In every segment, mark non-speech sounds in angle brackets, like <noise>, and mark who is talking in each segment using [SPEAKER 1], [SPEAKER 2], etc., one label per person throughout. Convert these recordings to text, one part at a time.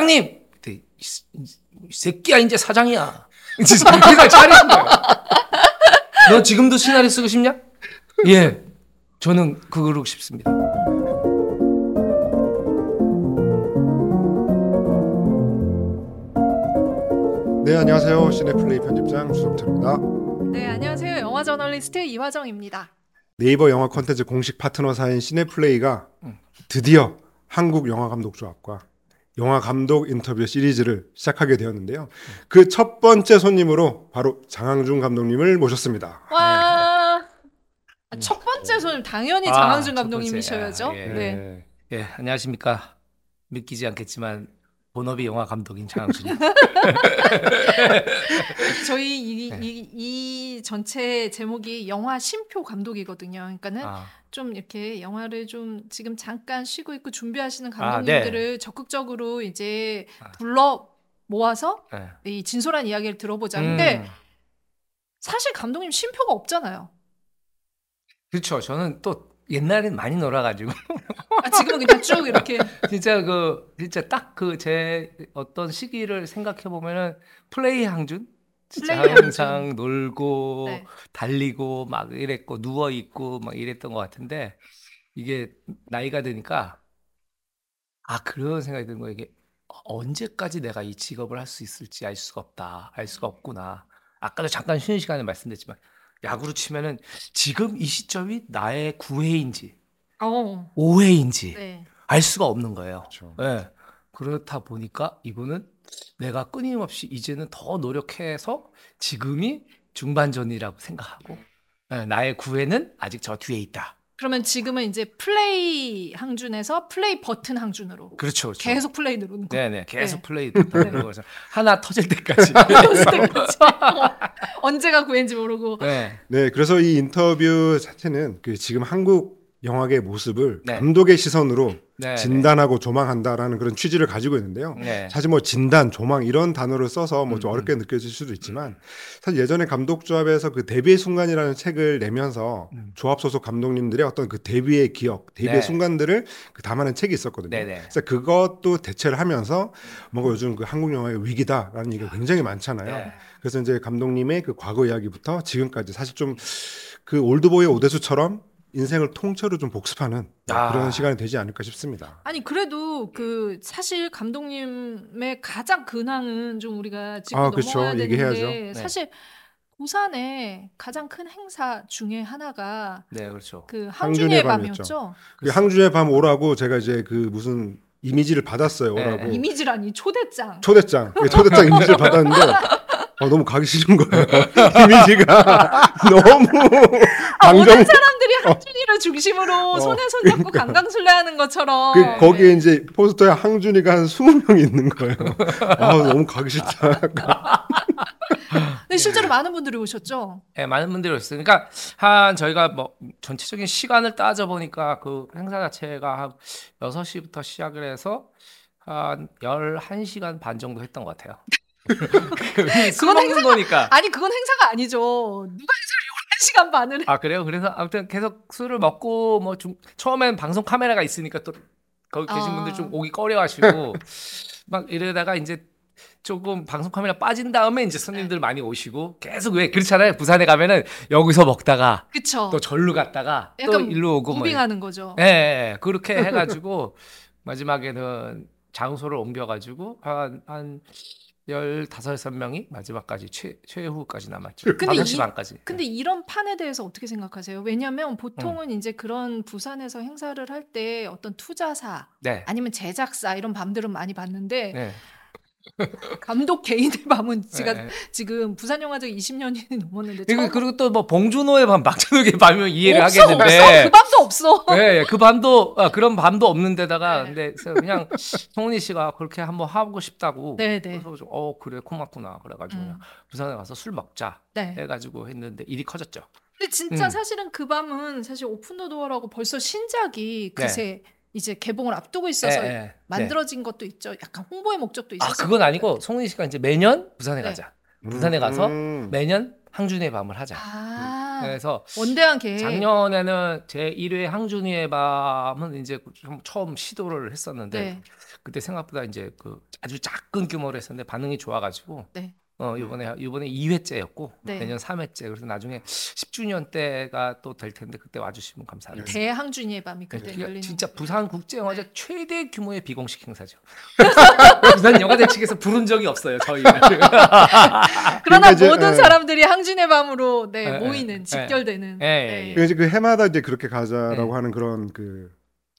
[SPEAKER 1] 그때 이, 새- 새끼야 이제 사장이야. 이제 정신을 차리는 거예요. 너 지금도 시나리오 쓰고 싶냐? 예, 저는 그러고 싶습니다.
[SPEAKER 2] 네 안녕하세요 시네플레이 편집장 주성철입니다.
[SPEAKER 3] 네, 안녕하세요. 영화 저널리스트 이화정입니다.
[SPEAKER 2] 네이버 영화 콘텐츠 공식 파트너사인 시네플레이가 드디어 한국 영화 감독 조합과 영화 감독 인터뷰 시리즈를 시작하게 되었는데요. 그 첫 번째 손님으로 바로 장항준 감독님을 모셨습니다.
[SPEAKER 3] 와. 아, 첫 번째 손님 당연히
[SPEAKER 1] 아,
[SPEAKER 3] 장항준
[SPEAKER 1] 첫
[SPEAKER 3] 감독님이셔야죠.
[SPEAKER 1] 아, 예.
[SPEAKER 3] 네.
[SPEAKER 1] 예, 안녕하십니까. 믿기지 않겠지만 본업이 영화 감독인 장항준입니다. <laughs> <laughs>
[SPEAKER 3] 저희 이,
[SPEAKER 1] 네.
[SPEAKER 3] 이, 이 전체 제목이 영화 심표 감독이거든요. 그러니까는
[SPEAKER 1] 아,
[SPEAKER 3] 좀 이렇게 영화를 좀 지금 잠깐 쉬고 있고 준비하시는
[SPEAKER 1] 아,
[SPEAKER 3] 감독님들을 적극적으로 이제
[SPEAKER 1] 아.
[SPEAKER 3] 불러 모아서
[SPEAKER 1] 예.
[SPEAKER 3] 이 진솔한 이야기를 들어보자. 근데
[SPEAKER 1] 음,
[SPEAKER 3] 사실 감독님 심표가 없잖아요.
[SPEAKER 1] 그렇죠. 저는 또 옛날엔 많이 놀아가지고 <laughs>
[SPEAKER 3] 아, 지금은 그냥 쭉 이렇게
[SPEAKER 1] 진짜 그 진짜 딱 그 제 어떤 시기를 생각해 보면은 플레이 항준 진짜
[SPEAKER 3] 플레이
[SPEAKER 1] 항상 놀고
[SPEAKER 3] 네.
[SPEAKER 1] 달리고 막 이랬고 누워 있고 막 이랬던 것 같은데 이게 나이가 드니까 아 그런 생각이 드는 거예요. 이게 언제까지 내가 이 직업을 할 수 있을지 알 수가 없다. 알 수가 없구나. 아까도 잠깐 쉬는 시간에 말씀드렸지만 야구로 치면은 지금 이 시점이 나의 9회인지
[SPEAKER 3] 어.
[SPEAKER 1] 5회인지
[SPEAKER 3] 네.
[SPEAKER 1] 알 수가 없는 거예요.
[SPEAKER 2] 그렇죠.
[SPEAKER 1] 예. 그렇다 보니까 이분은 내가 끊임없이 이제는 더 노력해서 지금이 중반전이라고 생각하고 예, 나의 구애는 아직 저 뒤에 있다.
[SPEAKER 3] 그러면 지금은 이제 플레이 항준에서 플레이 버튼 항준으로
[SPEAKER 1] 그렇죠. 그렇죠.
[SPEAKER 3] 계속 플레이 누르는 거.
[SPEAKER 1] 네네 계속
[SPEAKER 3] 네.
[SPEAKER 1] 플레이 하는 거죠. 하나 터질 때까지. <laughs> <laughs>
[SPEAKER 3] 언제가 구했는지 모르고.
[SPEAKER 1] 네.
[SPEAKER 2] 네 그래서 이 인터뷰 자체는 그 지금 한국 영화계의 모습을
[SPEAKER 1] 네.
[SPEAKER 2] 감독의 시선으로
[SPEAKER 1] 네.
[SPEAKER 2] 진단하고 조망한다라는 그런 취지를 가지고 있는데요.
[SPEAKER 1] 네.
[SPEAKER 2] 사실 뭐 진단, 조망 이런 단어를 써서 뭐좀
[SPEAKER 1] 음,
[SPEAKER 2] 어렵게 느껴질 수도 있지만 사실 예전에 감독 조합에서 그 데뷔의 순간이라는 책을 내면서
[SPEAKER 1] 음.
[SPEAKER 2] 조합 소속 감독님들의 어떤 그 데뷔의 기억, 데뷔의
[SPEAKER 1] 네.
[SPEAKER 2] 순간들을 그 담아낸 책이 있었거든요.
[SPEAKER 1] 네네.
[SPEAKER 2] 그래서 그것도 대체를 하면서 뭔가 요즘 그 한국 영화의 위기다라는 얘기가 굉장히 많잖아요.
[SPEAKER 1] 네.
[SPEAKER 2] 그래서 이제 감독님의 그 과거 이야기부터 지금까지 사실 좀 그 올드보이 오대수처럼 인생을 통째로 좀 복습하는
[SPEAKER 1] 아.
[SPEAKER 2] 그런 시간이 되지 않을까 싶습니다.
[SPEAKER 3] 아니 그래도 그 사실 감독님의 가장 근황은 좀 우리가 짚고
[SPEAKER 2] 아, 그쵸.
[SPEAKER 3] 넘어가야
[SPEAKER 2] 얘기해야죠.
[SPEAKER 3] 되는데
[SPEAKER 1] 네.
[SPEAKER 3] 사실 부산의 가장 큰 행사 중에 하나가
[SPEAKER 1] 네, 그렇죠.
[SPEAKER 3] 그
[SPEAKER 2] 항준의
[SPEAKER 3] 항준의
[SPEAKER 2] 밤이었죠. 그 항주의 밤 오라고 제가 이제 그 무슨 이미지를 받았어요.
[SPEAKER 1] 네.
[SPEAKER 2] 오라고.
[SPEAKER 3] 이미지라니 초대장.
[SPEAKER 2] 초대장. 그 초대장 이미지를 <laughs> 받았는데 어, 너무 가기 싫은 거예요. <laughs> 이미지가 <laughs> 너무
[SPEAKER 3] 아,
[SPEAKER 2] 강정
[SPEAKER 3] 모든 사람들이 항준이를 중심으로 손에 손 잡고 강강술래하는 것처럼.
[SPEAKER 2] 그 거기에 이제 포스터에 항준이가 한 20명 있는 거예요. 아, 너무 가기 싫다.
[SPEAKER 3] 근데 실제로 많은 분들이 오셨죠.
[SPEAKER 1] 네, 많은 분들이 오셨어요. 그러니까 한 저희가 뭐 전체적인 시간을 따져 보니까 그 행사 자체가 한 6시부터 시작을 해서 한 11시간 반 정도 했던 것 같아요. 술
[SPEAKER 3] 그건
[SPEAKER 1] 먹는 거니까.
[SPEAKER 3] 아니 그건 행사가 아니죠. 누가 행사를 11시간 반을 해.
[SPEAKER 1] 아 그래요? 그래서 아무튼 계속 술을 먹고 뭐 좀 처음엔 방송 카메라가 있으니까 또 거기 계신
[SPEAKER 3] 아.
[SPEAKER 1] 분들 좀 오기 꺼려하시고 <laughs> 막 이러다가 이제 조금 방송 카메라 빠진 다음에 이제 손님들 많이 오시고 계속 왜 그렇잖아요. 부산에 가면은 여기서 먹다가
[SPEAKER 3] 그쵸.
[SPEAKER 1] 또 절로 갔다가 또 일로 오고 뭐
[SPEAKER 3] 무빙하는 거죠.
[SPEAKER 1] 예, 예, 그렇게 해가지고 <laughs> 마지막에는 장소를 옮겨가지고 한한 열다섯 명이 마지막까지 최 최후까지 남았죠.
[SPEAKER 3] 근데
[SPEAKER 1] 다섯 시
[SPEAKER 3] 이-
[SPEAKER 1] 반까지.
[SPEAKER 3] 근데 이런 판에 대해서 어떻게 생각하세요? 왜냐하면
[SPEAKER 1] 음.
[SPEAKER 3] 보통은 이제 그런 부산에서 행사를 할 때 어떤 투자사
[SPEAKER 1] 네.
[SPEAKER 3] 아니면 제작사 이런 밤들은 많이 봤는데
[SPEAKER 1] 네.
[SPEAKER 3] 감독 개인의 <laughs> 밤은 제가
[SPEAKER 1] 네.
[SPEAKER 3] 지금 부산 영화제 20년이 <laughs> 넘었는데
[SPEAKER 1] 그리고, 그리고 또 뭐 봉준호의 밤, 박찬욱의 밤이면 이해를
[SPEAKER 3] 없어, 없어.
[SPEAKER 1] 하겠는데.
[SPEAKER 3] 그 밤도 없어.
[SPEAKER 1] 네, 그 밤도 아, 그런 밤도 없는 데다가
[SPEAKER 3] 네.
[SPEAKER 1] 근데 그래서 그냥 송은이 씨가 그렇게 한번 하고 싶다고
[SPEAKER 3] 네, 네.
[SPEAKER 1] 그래서 좀, 어 그래 고맙구나 그래가지고
[SPEAKER 3] 음.
[SPEAKER 1] 그냥 부산에 가서 술 먹자
[SPEAKER 3] 네.
[SPEAKER 1] 해가지고 했는데 일이 커졌죠.
[SPEAKER 3] 근데 진짜
[SPEAKER 1] 음.
[SPEAKER 3] 사실은 그 밤은 사실 오픈 더 도어라고 벌써 신작이
[SPEAKER 1] 네.
[SPEAKER 3] 그새 이제 개봉을 앞두고 있어서
[SPEAKER 1] 예, 예. 네.
[SPEAKER 3] 만들어진 것도 있죠. 약간 홍보의 목적도
[SPEAKER 1] 아
[SPEAKER 3] 있어서.
[SPEAKER 1] 그건 아니고 송은이 씨가 이제 매년 부산에
[SPEAKER 3] 네.
[SPEAKER 1] 가자. 부산에 가서
[SPEAKER 2] 음.
[SPEAKER 1] 매년 항준의 밤을 하자.
[SPEAKER 3] 아,
[SPEAKER 1] 그래서
[SPEAKER 3] 원대한 계획.
[SPEAKER 1] 작년에는 제 1회 항준이의 밤은 이제 좀 처음 시도를 했었는데
[SPEAKER 3] 네.
[SPEAKER 1] 그때 생각보다 이제 그 아주 작은 규모로 했었는데 반응이 좋아가지고
[SPEAKER 3] 네.
[SPEAKER 1] 어 이번에 이번에 2회째였고
[SPEAKER 3] 네.
[SPEAKER 1] 내년 3회째 그래서 나중에 10주년 때가 또 될 텐데 그때 와주시면 감사하겠습니다.
[SPEAKER 3] 대항준이의 밤이 그때
[SPEAKER 1] 이게
[SPEAKER 3] 열리는
[SPEAKER 1] 진짜 부산 국제영화제 최대 규모의 비공식 행사죠. <laughs> 부산 영화제 측에서 부른 적이 없어요 저희를. <laughs>
[SPEAKER 3] 그러나
[SPEAKER 2] 그러니까 이제,
[SPEAKER 3] 모든
[SPEAKER 2] 예.
[SPEAKER 3] 사람들이 항준의 밤으로 네,
[SPEAKER 1] 예,
[SPEAKER 3] 모이는
[SPEAKER 1] 예,
[SPEAKER 3] 직결되는
[SPEAKER 1] 예, 예, 예.
[SPEAKER 2] 그러니까 이제 그 해마다 이제 그렇게 가자라고
[SPEAKER 1] 네.
[SPEAKER 2] 하는 그런 그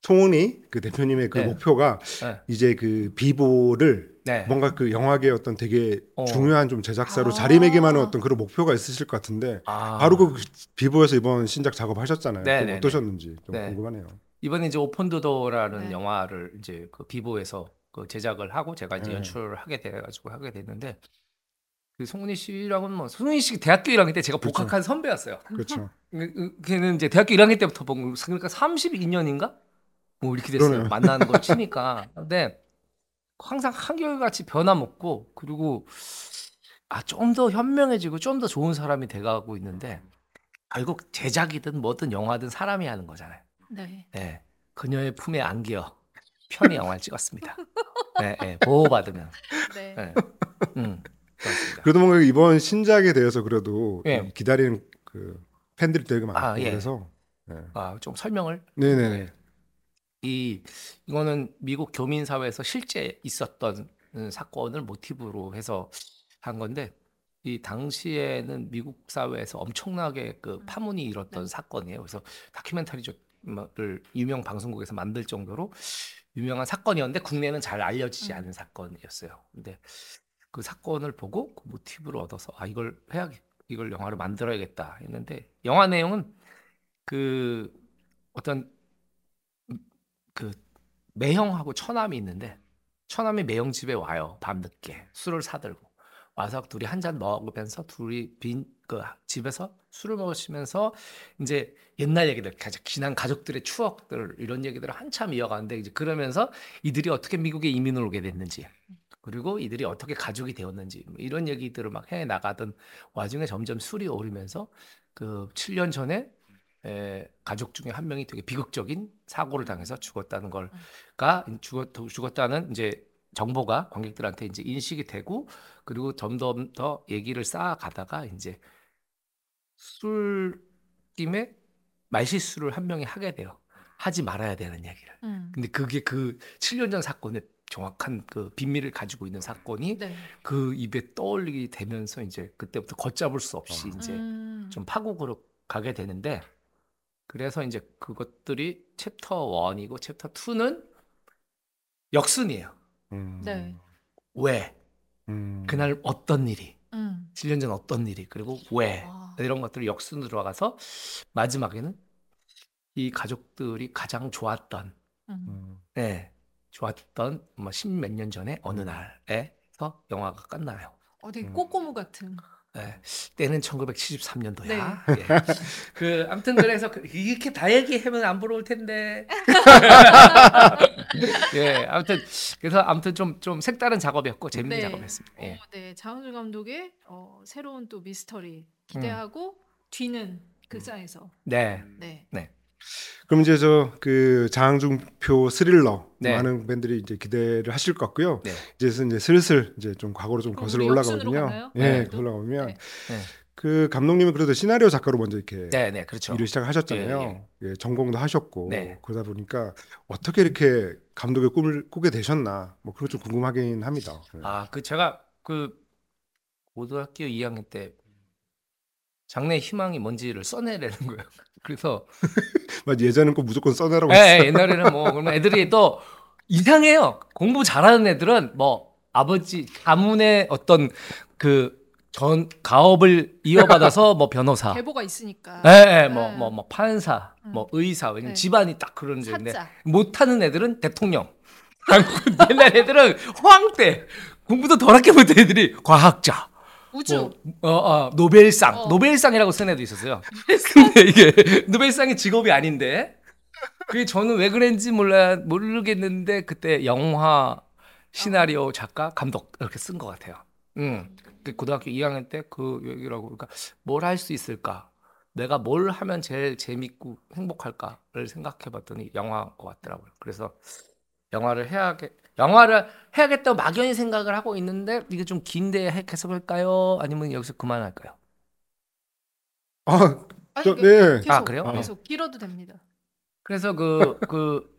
[SPEAKER 2] 총리 그 대표님의 그
[SPEAKER 1] 네.
[SPEAKER 2] 목표가
[SPEAKER 1] 네.
[SPEAKER 2] 이제 그 비보를
[SPEAKER 1] 네.
[SPEAKER 2] 뭔가 그 영화계 어떤 되게
[SPEAKER 1] 어.
[SPEAKER 2] 중요한 좀 제작사로
[SPEAKER 3] 아.
[SPEAKER 2] 자리매김하는 어떤 그런 목표가 있으실 것 같은데
[SPEAKER 1] 아.
[SPEAKER 2] 바로 그 비보에서 이번 신작 작업하셨잖아요.
[SPEAKER 1] 네,
[SPEAKER 2] 그거
[SPEAKER 1] 네,
[SPEAKER 2] 어떠셨는지 좀
[SPEAKER 1] 네.
[SPEAKER 2] 궁금하네요.
[SPEAKER 1] 이번에 이제 오픈도도라는
[SPEAKER 3] 네.
[SPEAKER 1] 영화를 이제 그 비보에서 그 제작을 하고 제가 이제
[SPEAKER 2] 네.
[SPEAKER 1] 연출을 하게 돼가지고 하게 됐는데 그 송은이 씨랑은 뭐 송은이 씨 대학교 1학년 때 제가
[SPEAKER 2] 그렇죠.
[SPEAKER 1] 복학한 선배였어요.
[SPEAKER 2] 그렇죠.
[SPEAKER 1] 그- 그- 걔는 이제 대학교 1학년 때부터 본 거- 그러니까 32년인가 뭐 이렇게 됐어요.
[SPEAKER 2] 그러네요.
[SPEAKER 1] 만나는 걸 <laughs> 치니까. 근데 항상 한결같이 변함없고 그리고 아 좀 더 현명해지고 좀 더 좋은 사람이 돼가고 있는데 결국 제작이든 뭐든 영화든 사람이 하는 거잖아요.
[SPEAKER 3] 네.
[SPEAKER 1] 네. 그녀의 품에 안겨 편히 영화를 찍었습니다. 네, 네, 보호받으면.
[SPEAKER 3] 네.
[SPEAKER 1] 네. 음, 그렇습니다.
[SPEAKER 2] 그래도 뭔가 이번 신작에 대해서 그래도
[SPEAKER 1] 예.
[SPEAKER 2] 좀 기다리는 그 팬들이 되게 많고
[SPEAKER 1] 아, 예.
[SPEAKER 2] 그래서 네.
[SPEAKER 1] 아, 좀 설명을
[SPEAKER 2] 네네네.
[SPEAKER 1] 이 이거는 미국 교민 사회에서 실제 있었던 음, 사건을 모티브로 해서 한 건데 이 당시에는 미국 사회에서 엄청나게 그 파문이 일었던
[SPEAKER 3] 네.
[SPEAKER 1] 사건이에요. 그래서 다큐멘터리를 유명 방송국에서 만들 정도로 유명한 사건이었는데 국내는 잘 알려지지
[SPEAKER 3] 음.
[SPEAKER 1] 않은 사건이었어요. 근데 그 사건을 보고 그 모티브를 얻어서 아 이걸 해야겠 이걸 영화를 만들어야겠다 했는데 영화 내용은 그 어떤 그 매형하고 처남이 있는데 처남이 매형 집에 와요 밤늦게. 술을 사들고. 와서 둘이 한 잔 먹으면서 둘이 빈 그 집에서 술을 먹으시면서 이제 옛날 얘기들 가장 지난 가족들의 추억들 이런 얘기들을 한참 이어가는데 이제 그러면서 이들이 어떻게 미국에 이민을 오게 됐는지 그리고 이들이 어떻게 가족이 되었는지 뭐 이런 얘기들을 막 해 나가던 와중에 점점 술이 오르면서 그 7년 전에 에, 가족 중에 한 명이 되게 비극적인 사고를 당해서 죽었다는 걸가 죽었 죽었다는 이제 정보가 관객들한테 이제 인식이 되고 그리고 점점 더 얘기를 쌓아가다가 이제 술김에 말실수를 한 명이 하게 돼요. 하지 말아야 되는 얘기를.
[SPEAKER 3] 음.
[SPEAKER 1] 근데 그게 그 7년 전 사건의 정확한 그 비밀을 가지고 있는 사건이
[SPEAKER 3] 네.
[SPEAKER 1] 그 입에 떠올리게 되면서 이제 그때부터 걷잡을 수 없이 이제
[SPEAKER 3] 음.
[SPEAKER 1] 좀 파국으로 가게 되는데 그래서 이제 그것들이 챕터 1이고 챕터 2는 역순이에요.
[SPEAKER 2] 음.
[SPEAKER 3] 네.
[SPEAKER 1] 왜?
[SPEAKER 2] 음.
[SPEAKER 1] 그날 어떤 일이?
[SPEAKER 3] 음.
[SPEAKER 1] 7년 전 어떤 일이? 그리고 왜?
[SPEAKER 3] 와.
[SPEAKER 1] 이런 것들이 역순으로 들어가서 마지막에는 이 가족들이 가장 좋았던
[SPEAKER 3] 음.
[SPEAKER 2] 음.
[SPEAKER 1] 네, 좋았던 뭐 십몇 년 전에 어느 날에서 영화가 끝나요.
[SPEAKER 3] 어, 되게
[SPEAKER 2] 음.
[SPEAKER 3] 꼬꼬무 같은.
[SPEAKER 1] 네, 때는 1973년도야.
[SPEAKER 3] 네. <laughs>
[SPEAKER 1] 그 아무튼 그래서 그- 이렇게 다 얘기하면 안 부러울 텐데. <laughs> 예, 아무튼 그래서 아무튼 좀 좀 색다른 작업이었고 재밌는
[SPEAKER 3] 네.
[SPEAKER 1] 작업이었습니다. 예.
[SPEAKER 3] 어, 네. 장훈준 감독의 어, 새로운 또 미스터리 기대하고 뒤는 극장에서.
[SPEAKER 1] 네,
[SPEAKER 3] 네.
[SPEAKER 2] 그럼 이제 저 그 장중표 스릴러
[SPEAKER 1] 네.
[SPEAKER 2] 많은 팬들이 이제 기대를 하실 것 같고요.
[SPEAKER 1] 네.
[SPEAKER 2] 이제 이제 슬슬 이제 좀 과거로 좀
[SPEAKER 3] 그럼
[SPEAKER 2] 거슬러 올라가거든요. 예,
[SPEAKER 3] 네.
[SPEAKER 2] 거슬러 올라가면
[SPEAKER 3] 네.
[SPEAKER 1] 네,
[SPEAKER 2] 그 감독님은 그래도 시나리오 작가로 먼저 이렇게
[SPEAKER 1] 네, 네, 그렇죠.
[SPEAKER 2] 일을 시작하셨잖아요. 예, 전공도 하셨고
[SPEAKER 1] 네.
[SPEAKER 2] 그러다 보니까 어떻게 이렇게 감독의 꿈을 꾸게 되셨나 뭐 그거 좀 궁금하긴 합니다. 예.
[SPEAKER 1] 아, 그 제가 그 고등학교 2학년 때 장래 희망이 뭔지를 써내라는 거예요. 그래서
[SPEAKER 2] 맞 예전엔 꼭 무조건 써내라고
[SPEAKER 1] 예,
[SPEAKER 2] 했어요.
[SPEAKER 1] 예, 옛날에는 뭐 그러면 애들이 또 이상해요. 공부 잘하는 애들은 뭐 아버지 가문의 어떤 그 전 가업을 이어받아서 <laughs> 뭐 변호사,
[SPEAKER 3] 계보가 있으니까.
[SPEAKER 1] 예, 예, 뭐,
[SPEAKER 3] 네.
[SPEAKER 1] 뭐, 뭐 판사,
[SPEAKER 3] 음.
[SPEAKER 1] 뭐 의사, 왜냐면
[SPEAKER 3] 네.
[SPEAKER 1] 집안이 딱 그런 데인데
[SPEAKER 3] 사자.
[SPEAKER 1] 못하는 애들은 대통령. <laughs> 옛날 애들은 황때 공부도 덜하게 못한 애들이 과학자.
[SPEAKER 3] 우주.
[SPEAKER 1] 뭐, 어, 어, 노벨상,
[SPEAKER 3] 어.
[SPEAKER 1] 노벨상이라고 쓴 애도 있었어요. <laughs> 근데 이게 노벨상이 직업이 아닌데 그게 저는 왜 그랬는지 몰라 모르겠는데 그때 영화 시나리오 작가 감독 이렇게 쓴 것 같아요. 음, 그 고등학교 2학년 때 그 얘기라고 그러니까 뭘 할 수 있을까? 내가 뭘 하면 제일 재밌고 행복할까를 생각해 봤더니 영화인 것 같더라고요. 그래서 영화를 해야 영화를 해야겠다고 막연히 생각을 하고 있는데 이게 좀 긴데 해- 계속 할까요? 아니면 여기서 그만할까요?
[SPEAKER 2] 아,
[SPEAKER 3] 아니,
[SPEAKER 2] 저,
[SPEAKER 3] 그-
[SPEAKER 2] 네.
[SPEAKER 3] 계속,
[SPEAKER 1] 아, 그래요?
[SPEAKER 3] 계속 길어도 됩니다.
[SPEAKER 1] 그래서 그 그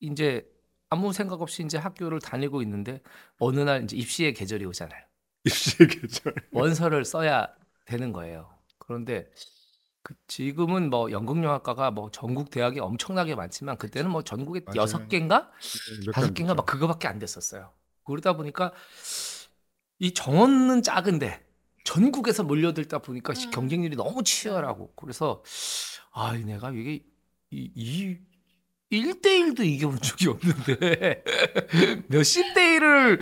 [SPEAKER 1] 이제 아무 생각 없이 이제 학교를 다니고 있는데 어느 날 이제 입시의 계절이 오잖아요.
[SPEAKER 2] 입시의 계절.
[SPEAKER 1] 원서를 써야 되는 거예요. 그런데 그 지금은 뭐 연극영화과가 뭐 전국 대학이 엄청나게 많지만 그때는 뭐 전국에
[SPEAKER 2] 맞아요.
[SPEAKER 1] 여섯 개인가
[SPEAKER 2] 몇
[SPEAKER 1] 다섯
[SPEAKER 2] 개
[SPEAKER 1] 개인가 안막 그거밖에 안 됐었어요. 그러다 보니까 이 정원은 작은데 전국에서 몰려들다 보니까
[SPEAKER 3] 음.
[SPEAKER 1] 경쟁률이 너무 치열하고 그래서 아 내가 이게 이, 이 1대1도 이겨본 적이 없는데 <laughs> 몇십 대 1을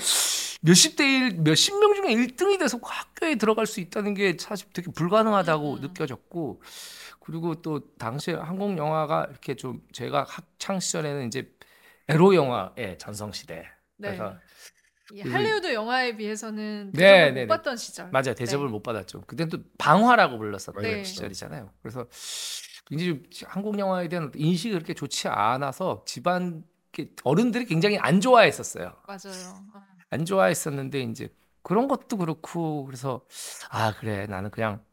[SPEAKER 1] 몇십 대 1, 몇십 명 중에 1등이 돼서 학교에 들어갈 수 있다는 게 사실 되게 불가능하다고
[SPEAKER 3] 음.
[SPEAKER 1] 느껴졌고 그리고 또 당시에 한국 영화가 이렇게 좀 제가 학창 시절에는 이제 에로 영화의 전성 시대
[SPEAKER 3] 네.
[SPEAKER 1] 그래서
[SPEAKER 3] 이
[SPEAKER 1] 그-
[SPEAKER 3] 할리우드 영화에 비해서는
[SPEAKER 1] 네,
[SPEAKER 3] 대접을
[SPEAKER 1] 네, 네.
[SPEAKER 3] 못 받던 시절.
[SPEAKER 1] 맞아요 대접을
[SPEAKER 3] 네.
[SPEAKER 1] 못 받았죠 그때는 또 방화라고 불렀었던
[SPEAKER 3] 네.
[SPEAKER 1] 시절이잖아요 그래서 굉장히 좀 한국 영화에 대한 인식이 그렇게 좋지 않아서 집안 어른들이 굉장히 안 좋아했었어요
[SPEAKER 3] 맞아요. 어.
[SPEAKER 1] 안 좋아했었는데 이제 그런 것도 그렇고 그래서 아 그래 나는 그냥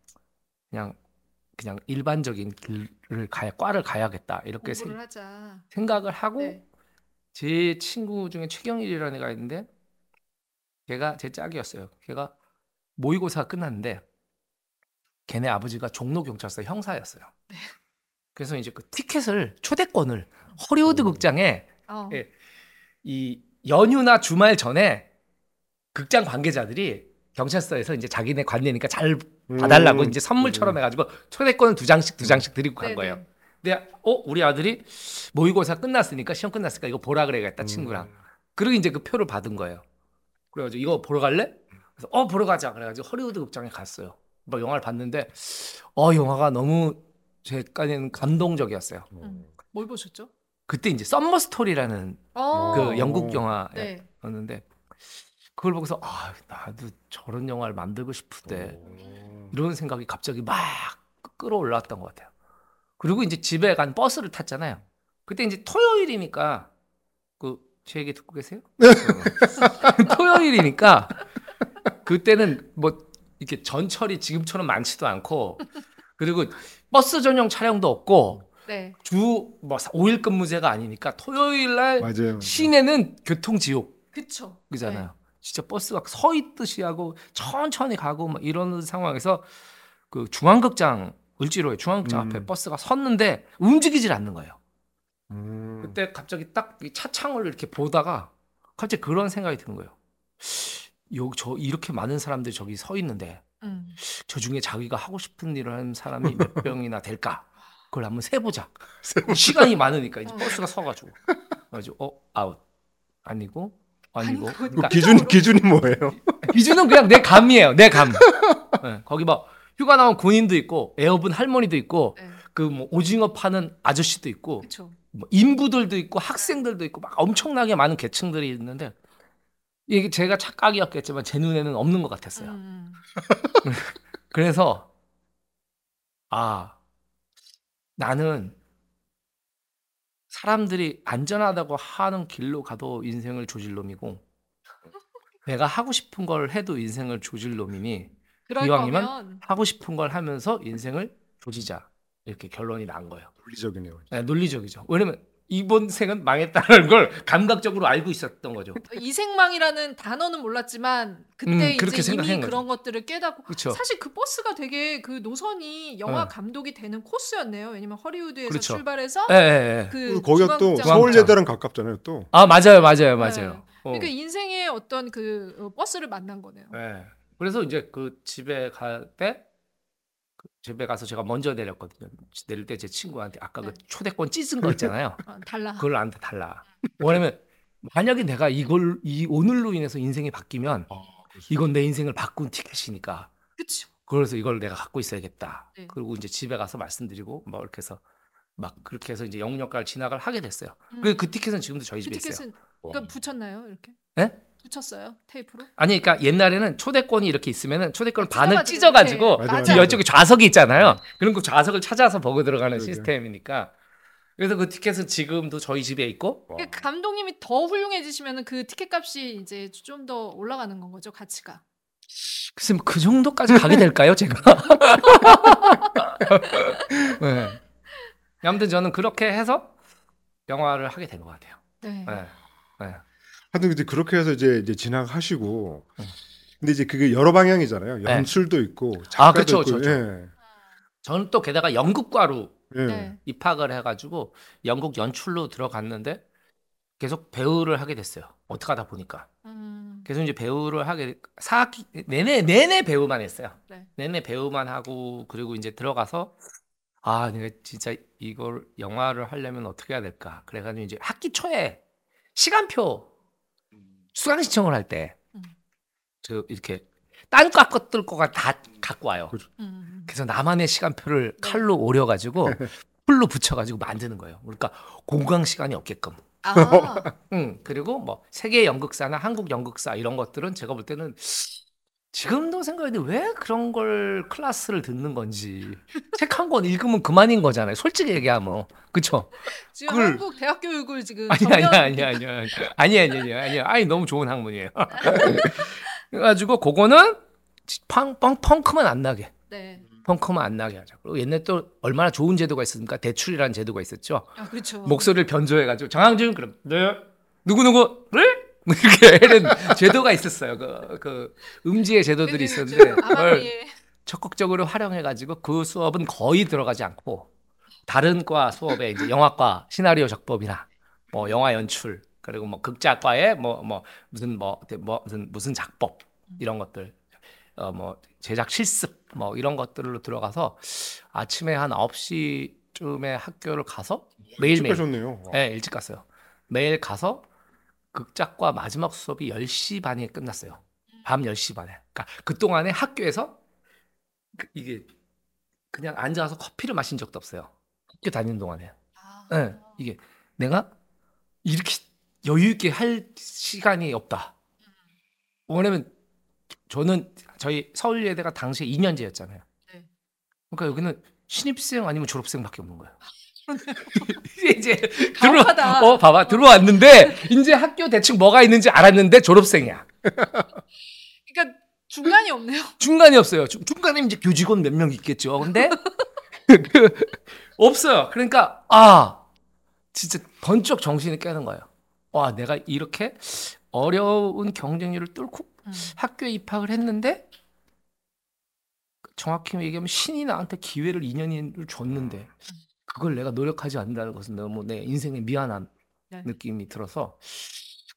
[SPEAKER 1] 그냥 그냥 일반적인 길을 가야 과를 가야겠다 이렇게 생,
[SPEAKER 3] 공부를 하자.
[SPEAKER 1] 생각을 하고
[SPEAKER 3] 네.
[SPEAKER 1] 제 친구 중에 최경일이라는 애가 있는데 걔가 제 짝이었어요. 걔가 모의고사 끝났는데 걔네 아버지가 종로 경찰서 형사였어요.
[SPEAKER 3] 네.
[SPEAKER 1] 그래서 이제 그 티켓을 초대권을 허리우드
[SPEAKER 2] 오.
[SPEAKER 1] 극장에
[SPEAKER 3] 어.
[SPEAKER 1] 예. 이 연휴나 주말 전에 극장 관계자들이 경찰서에서 이제 자기네 관내니까 잘 봐달라고
[SPEAKER 2] 음.
[SPEAKER 1] 이제 선물처럼 해가지고 초대권을 두 장씩 두 장씩 드리고 간
[SPEAKER 3] 네,
[SPEAKER 1] 거예요.
[SPEAKER 3] 네.
[SPEAKER 1] 근데 어 우리 아들이 모의고사 끝났으니까 시험 끝났으니까 이거 보라 그래야겠다
[SPEAKER 2] 음.
[SPEAKER 1] 친구랑. 그리고 이제 그 표를 받은 거예요. 그래가지고 이거 보러 갈래? 그래서 어 보러 가자. 그래가지고 허리우드 극장에 갔어요. 뭐 영화를 봤는데 어 영화가 너무 제 깐에는 감동적이었어요.
[SPEAKER 3] 음. 뭘 보셨죠?
[SPEAKER 1] 그때 이제 썸머 스토리라는
[SPEAKER 3] 어.
[SPEAKER 1] 그 영국
[SPEAKER 3] 네.
[SPEAKER 1] 영화였는데 그걸 보고서 아 나도 저런 영화를 만들고 싶은데
[SPEAKER 2] 오.
[SPEAKER 1] 이런 생각이 갑자기 막 끓어올랐던 것 같아요. 그리고 이제 집에 가는 버스를 탔잖아요. 그때 이제 토요일이니까 그 제 얘기 듣고 계세요? <laughs> 토요일이니까 그때는 뭐 이렇게 전철이 지금처럼 많지도 않고 그리고 버스 전용 차량도 없고
[SPEAKER 3] 네.
[SPEAKER 1] 주뭐 5일 근무제가 아니니까 토요일 날
[SPEAKER 2] 맞아요.
[SPEAKER 1] 시내는 교통 지옥
[SPEAKER 3] 그쵸.
[SPEAKER 1] 그잖아요. 진짜 버스가 서 있듯이 하고 천천히 가고 막 이러는 상황에서 그 중앙극장 을지로에 중앙극장
[SPEAKER 2] 음.
[SPEAKER 1] 앞에 버스가 섰는데 움직이질 않는 거예요.
[SPEAKER 2] 음.
[SPEAKER 1] 그때 갑자기 딱이 차창을 이렇게 보다가 갑자기 그런 생각이 드는 거예요. 여기 저 이렇게 많은 사람들이 저기 서 있는데
[SPEAKER 3] 음.
[SPEAKER 1] 저 중에 자기가 하고 싶은 일을 하는 사람이 몇 <laughs> 명이나 될까? 그걸 한번 세보자. 시간이 많으니까 이제
[SPEAKER 3] 어.
[SPEAKER 1] 버스가 서가지고 그래가지고 어 아웃 아니고 아니고
[SPEAKER 3] 아니, 그거
[SPEAKER 1] 그러니까
[SPEAKER 2] 기준 기준이 뭐예요? <laughs>
[SPEAKER 1] 기준은 그냥 내 감이에요. 내 감. <laughs> 네, 거기 막 휴가 나온 군인도 있고 에어분 할머니도 있고
[SPEAKER 3] 네.
[SPEAKER 1] 그뭐 오징어 파는 아저씨도 있고
[SPEAKER 3] 그쵸.
[SPEAKER 1] 뭐 인부들도 있고 학생들도 있고 막 엄청나게 많은 계층들이 있는데 이게 제가 착각이었겠지만 제 눈에는 없는 것 같았어요.
[SPEAKER 3] 음. <laughs>
[SPEAKER 1] 그래서 아 나는 사람들이 안전하다고 하는 길로 가도 인생을 조질 놈이고 <laughs> 내가 하고 싶은 걸 해도 인생을 조질 놈이니
[SPEAKER 3] 그럴
[SPEAKER 1] 이왕이면
[SPEAKER 3] 거면
[SPEAKER 1] 하고 싶은 걸 하면서 인생을 조지자 이렇게 결론이 난 거예요.
[SPEAKER 2] 논리적이네요.
[SPEAKER 1] 네, 논리적이죠. 왜냐면 이번 생은 망했다는 걸 감각적으로 알고 있었던 거죠.
[SPEAKER 3] 이생망이라는 단어는 몰랐지만 그때
[SPEAKER 1] 음, 그렇게
[SPEAKER 3] 이제 이미
[SPEAKER 1] 거죠.
[SPEAKER 3] 그런 것들을 깨닫고
[SPEAKER 1] 그렇죠.
[SPEAKER 3] 사실 그 버스가 되게 그 노선이 영화
[SPEAKER 1] 네.
[SPEAKER 3] 감독이 되는 코스였네요. 왜냐면 허리우드에서
[SPEAKER 1] 그렇죠.
[SPEAKER 3] 출발해서
[SPEAKER 1] 예, 예, 예.
[SPEAKER 3] 그
[SPEAKER 2] 거기가 또 서울예대랑 가깝잖아요. 또.
[SPEAKER 1] 아 맞아요, 맞아요, 맞아요. 어.
[SPEAKER 3] 그러니까 인생의 어떤 그 어, 버스를 만난 거네요.
[SPEAKER 1] 네. 그래서 이제 그 집에 갈때그 집에 가서 제가 먼저 내렸거든요. 내릴 때 제 친구한테 아까 그
[SPEAKER 3] 네.
[SPEAKER 1] 초대권 찢은 거 있잖아요.
[SPEAKER 3] 어, 달라.
[SPEAKER 1] 그걸 나한테 달라. 왜냐면 만약에 내가 이걸 이 오늘로 인해서 인생이 바뀌면
[SPEAKER 2] 아,
[SPEAKER 1] 이건 내 인생을 바꾼 티켓이니까.
[SPEAKER 3] 그렇죠.
[SPEAKER 1] 그래서 이걸 내가 갖고 있어야겠다.
[SPEAKER 3] 네.
[SPEAKER 1] 그리고 이제 집에 가서 말씀드리고 뭐 이렇게 해서 막 그렇게 해서 이제 영역까지 진학을 하게 됐어요.
[SPEAKER 3] 음.
[SPEAKER 1] 그 그 티켓은 지금도 저희
[SPEAKER 3] 그
[SPEAKER 1] 집에 있어요.
[SPEAKER 3] 티켓은 그러니까 붙였나요 이렇게?
[SPEAKER 1] 네?
[SPEAKER 3] 붙였어요 테이프로?
[SPEAKER 1] 아니 그러니까 옛날에는 초대권이 이렇게 있으면은 초대권을
[SPEAKER 3] 아,
[SPEAKER 1] 반을
[SPEAKER 3] 찢어가지고.
[SPEAKER 2] 맞아,
[SPEAKER 3] 맞아.
[SPEAKER 2] 맞아.
[SPEAKER 1] 이쪽에 좌석이 있잖아요. 그런 그 좌석을 찾아서 보고 들어가는
[SPEAKER 2] 그러게.
[SPEAKER 1] 시스템이니까. 그래서 그 티켓은 지금도 저희 집에 있고
[SPEAKER 3] 그러니까 감독님이 더 훌륭해지시면 그 티켓 값이 이제 좀 더 올라가는 건 거죠 가치가.
[SPEAKER 1] 글쎄 뭐그 정도까지 가게 될까요, 제가? <laughs> 네. 아무튼 저는 그렇게 해서 영화를 하게 된 것 같아요.
[SPEAKER 3] 네.
[SPEAKER 1] 네. 네.
[SPEAKER 2] 하여튼 이제 그렇게 해서 이제 이제 진학하시고
[SPEAKER 1] 음.
[SPEAKER 2] 근데 이제 그게 여러 방향이잖아요.
[SPEAKER 1] 네.
[SPEAKER 2] 연출도 있고
[SPEAKER 1] 아,
[SPEAKER 2] 작가도
[SPEAKER 1] 그쵸,
[SPEAKER 2] 있고
[SPEAKER 1] 그쵸,
[SPEAKER 2] 예.
[SPEAKER 1] 저는 또 게다가 연극과로
[SPEAKER 2] 예.
[SPEAKER 3] 네.
[SPEAKER 1] 입학을 해가지고 연극 연출로 들어갔는데 계속 배우를 하게 됐어요. 어떻게 하다 보니까.
[SPEAKER 3] 음.
[SPEAKER 1] 그래서 이제 배우를 하게 4학기 내내 내내 배우만 했어요.
[SPEAKER 3] 네.
[SPEAKER 1] 내내 배우만 하고 그리고 이제 들어가서 아 내가 진짜 이걸 영화를 하려면 어떻게 해야 될까 그래가지고 이제 학기 초에 시간표 수강 신청을 할 때저
[SPEAKER 3] 음.
[SPEAKER 1] 이렇게 딴과 것들 거가 다 갖고 와요.
[SPEAKER 3] 음.
[SPEAKER 1] 그래서 나만의 시간표를
[SPEAKER 3] 네.
[SPEAKER 1] 칼로 오려가지고 <laughs> 풀로 붙여가지고 만드는 거예요. 그러니까 공강 시간이 없게끔.
[SPEAKER 3] 아. <laughs>
[SPEAKER 1] 응, 그리고 뭐 세계 연극사나 한국 연극사 이런 것들은 제가 볼 때는 지금도 생각해도 왜 그런 걸 클래스를 듣는 건지 책 한 권 읽으면 그만인 거잖아요. 솔직히 얘기하면 그쵸?
[SPEAKER 3] 지금
[SPEAKER 1] 그걸-
[SPEAKER 3] 한국 대학 교육을 지금
[SPEAKER 1] 아니 아니 아니 아니 아니 아니 아니 아니 아니 아니 너무 좋은 학문이에요. <laughs> 그래가지고 그거는 펑, 펑 펑크만 안 나게
[SPEAKER 3] 네.
[SPEAKER 1] 펑크만 안 나게 하자. 그리고 옛날 또 얼마나 좋은 제도가 있었습니까? 대출이라는 제도가 있었죠.
[SPEAKER 3] 아 그렇죠.
[SPEAKER 1] 목소리를 변조해가지고 정항준 그럼 네 누구 누구를 뭐 <laughs> 이렇게 하는 제도가 있었어요. 그, 그 음지의 제도들이 있었는데 그걸
[SPEAKER 3] 아마리에
[SPEAKER 1] 적극적으로 활용해가지고 그 수업은 거의 들어가지 않고 다른 과 수업에 이제 영화과 시나리오 작법이나 뭐 영화 연출 그리고 뭐 극작과에 뭐뭐 무슨 뭐, 뭐 무슨 무슨 작법 이런 것들 어 뭐 제작 실습 뭐 이런 것들로 들어가서 아침에 한 9시쯤에 학교를 가서 매일매일.
[SPEAKER 2] 네,
[SPEAKER 1] 일찍 갔어요. 매일 가서 극작과 마지막 수업이 10시 반에 끝났어요. 밤 10시 반에. 그러니까 그동안에 학교에서 그- 이게 그냥 앉아서 커피를 마신 적도 없어요. 학교 다니는 동안에.
[SPEAKER 3] 아.
[SPEAKER 1] 네, 이게 내가 이렇게 여유 있게 할 시간이 없다. 왜냐면 저는 저희 서울예대가 당시에 2년제였잖아요.
[SPEAKER 3] 네.
[SPEAKER 1] 그러니까 여기는 신입생 아니면 졸업생밖에 없는 거예요. <laughs> 이제
[SPEAKER 3] 가혹하다.
[SPEAKER 1] 들어 어 봐봐 들어왔는데 이제 학교 대충 뭐가 있는지 알았는데 졸업생이야.
[SPEAKER 3] 그러니까 중간이 없네요.
[SPEAKER 1] 중간이 없어요. 중, 중간에 이제 교직원 몇 명 있겠죠. 근데 그 없어요. 그러니까 아 진짜 번쩍 정신이 깨는 거예요. 와 내가 이렇게 어려운 경쟁률을 뚫고
[SPEAKER 3] 음.
[SPEAKER 1] 학교에 입학을 했는데 정확히 얘기하면 신이 나한테 기회를 2년을 줬는데 그걸 내가 노력하지 않는다는 것은 너무 내 인생에 미안한
[SPEAKER 3] 네.
[SPEAKER 1] 느낌이 들어서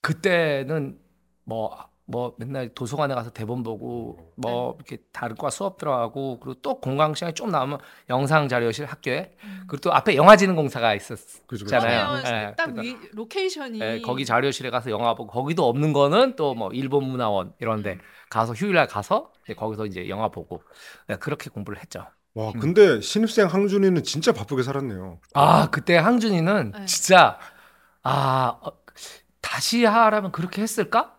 [SPEAKER 1] 그때는 뭐뭐 맨날 도서관에 가서 대본 보고 뭐 이렇게 다른 과 수업 들어가고 그리고 또 공강 시간이 좀 남으면 영상 자료실 학교에
[SPEAKER 3] 음.
[SPEAKER 1] 그리고 또 앞에 영화진흥공사가 있었잖아요.
[SPEAKER 2] 그죠, 그죠.
[SPEAKER 3] 그러네요.
[SPEAKER 1] 예,
[SPEAKER 3] 딱
[SPEAKER 1] 그러니까
[SPEAKER 3] 위, 로케이션이
[SPEAKER 1] 예, 거기 자료실에 가서 영화 보고 거기도 없는 거는 또 뭐 일본 문화원 이런데 가서 휴일날 가서 이제 거기서 이제 영화 보고 예, 그렇게 공부를 했죠.
[SPEAKER 2] 와
[SPEAKER 1] 음.
[SPEAKER 2] 근데 신입생 항준이는 진짜 바쁘게 살았네요.
[SPEAKER 1] 아 그때 항준이는
[SPEAKER 3] 네.
[SPEAKER 1] 진짜 아 어, 다시 하라면 그렇게 했을까?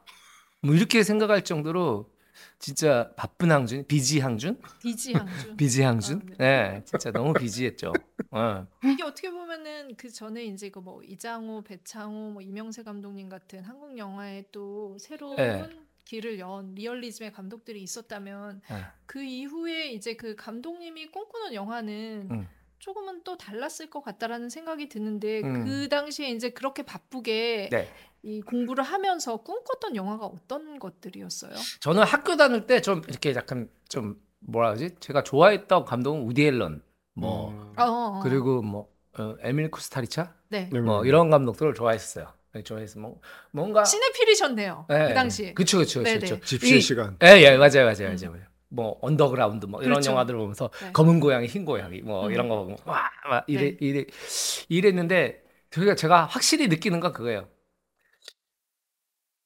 [SPEAKER 1] 뭐 이렇게 생각할 정도로 진짜 바쁜 항준, 비지 항준,
[SPEAKER 3] 디지 항준. <laughs>
[SPEAKER 1] 비지 항준,
[SPEAKER 3] 아,
[SPEAKER 1] 네, 진짜 너무 비지했죠. 어.
[SPEAKER 3] 이게 어떻게 보면은 그 전에 이제 그 뭐 이장호, 배창호, 뭐 이명세 감독님 같은 한국 영화에 또 새로운
[SPEAKER 1] 네.
[SPEAKER 3] 길을 연 리얼리즘의 감독들이 있었다면
[SPEAKER 1] 네.
[SPEAKER 3] 그 이후에 이제 그 감독님이 꿈꾸는 영화는
[SPEAKER 1] 음.
[SPEAKER 3] 조금은 또 달랐을 것 같다라는 생각이 드는데
[SPEAKER 1] 음.
[SPEAKER 3] 그 당시에 이제 그렇게 바쁘게
[SPEAKER 1] 네.
[SPEAKER 3] 이 공부를 하면서 꿈꿨던 영화가 어떤 것들이었어요?
[SPEAKER 1] 저는 학교 다닐 때 좀 이렇게 약간 좀 뭐라 하지? 제가 좋아했던 감독은 우디 앨런, 뭐
[SPEAKER 2] 음.
[SPEAKER 3] 어, 어, 어.
[SPEAKER 1] 그리고 뭐 어, 에밀 쿠스타리차,
[SPEAKER 3] 네.
[SPEAKER 2] 네,
[SPEAKER 1] 뭐
[SPEAKER 2] 네.
[SPEAKER 1] 이런 감독들을 좋아했어요. 네, 좋아해서 뭐 뭔가
[SPEAKER 3] 시네필이셨네요.
[SPEAKER 1] 예,
[SPEAKER 3] 그 당시에.
[SPEAKER 1] 그쵸 그쵸 그쵸. 이-
[SPEAKER 2] 시간.
[SPEAKER 1] 예, 예, 맞아요, 맞아요, 맞아요. 맞아요. 뭐 언더그라운드 뭐 이런
[SPEAKER 3] 그렇죠.
[SPEAKER 1] 영화들을 보면서
[SPEAKER 3] 네.
[SPEAKER 1] 검은 고양이, 흰 고양이 뭐
[SPEAKER 3] 음.
[SPEAKER 1] 이런 거 보고 와, 막 이래
[SPEAKER 3] 네.
[SPEAKER 1] 이래 이랬는데 제가 제가 확실히 느끼는 건 그거예요.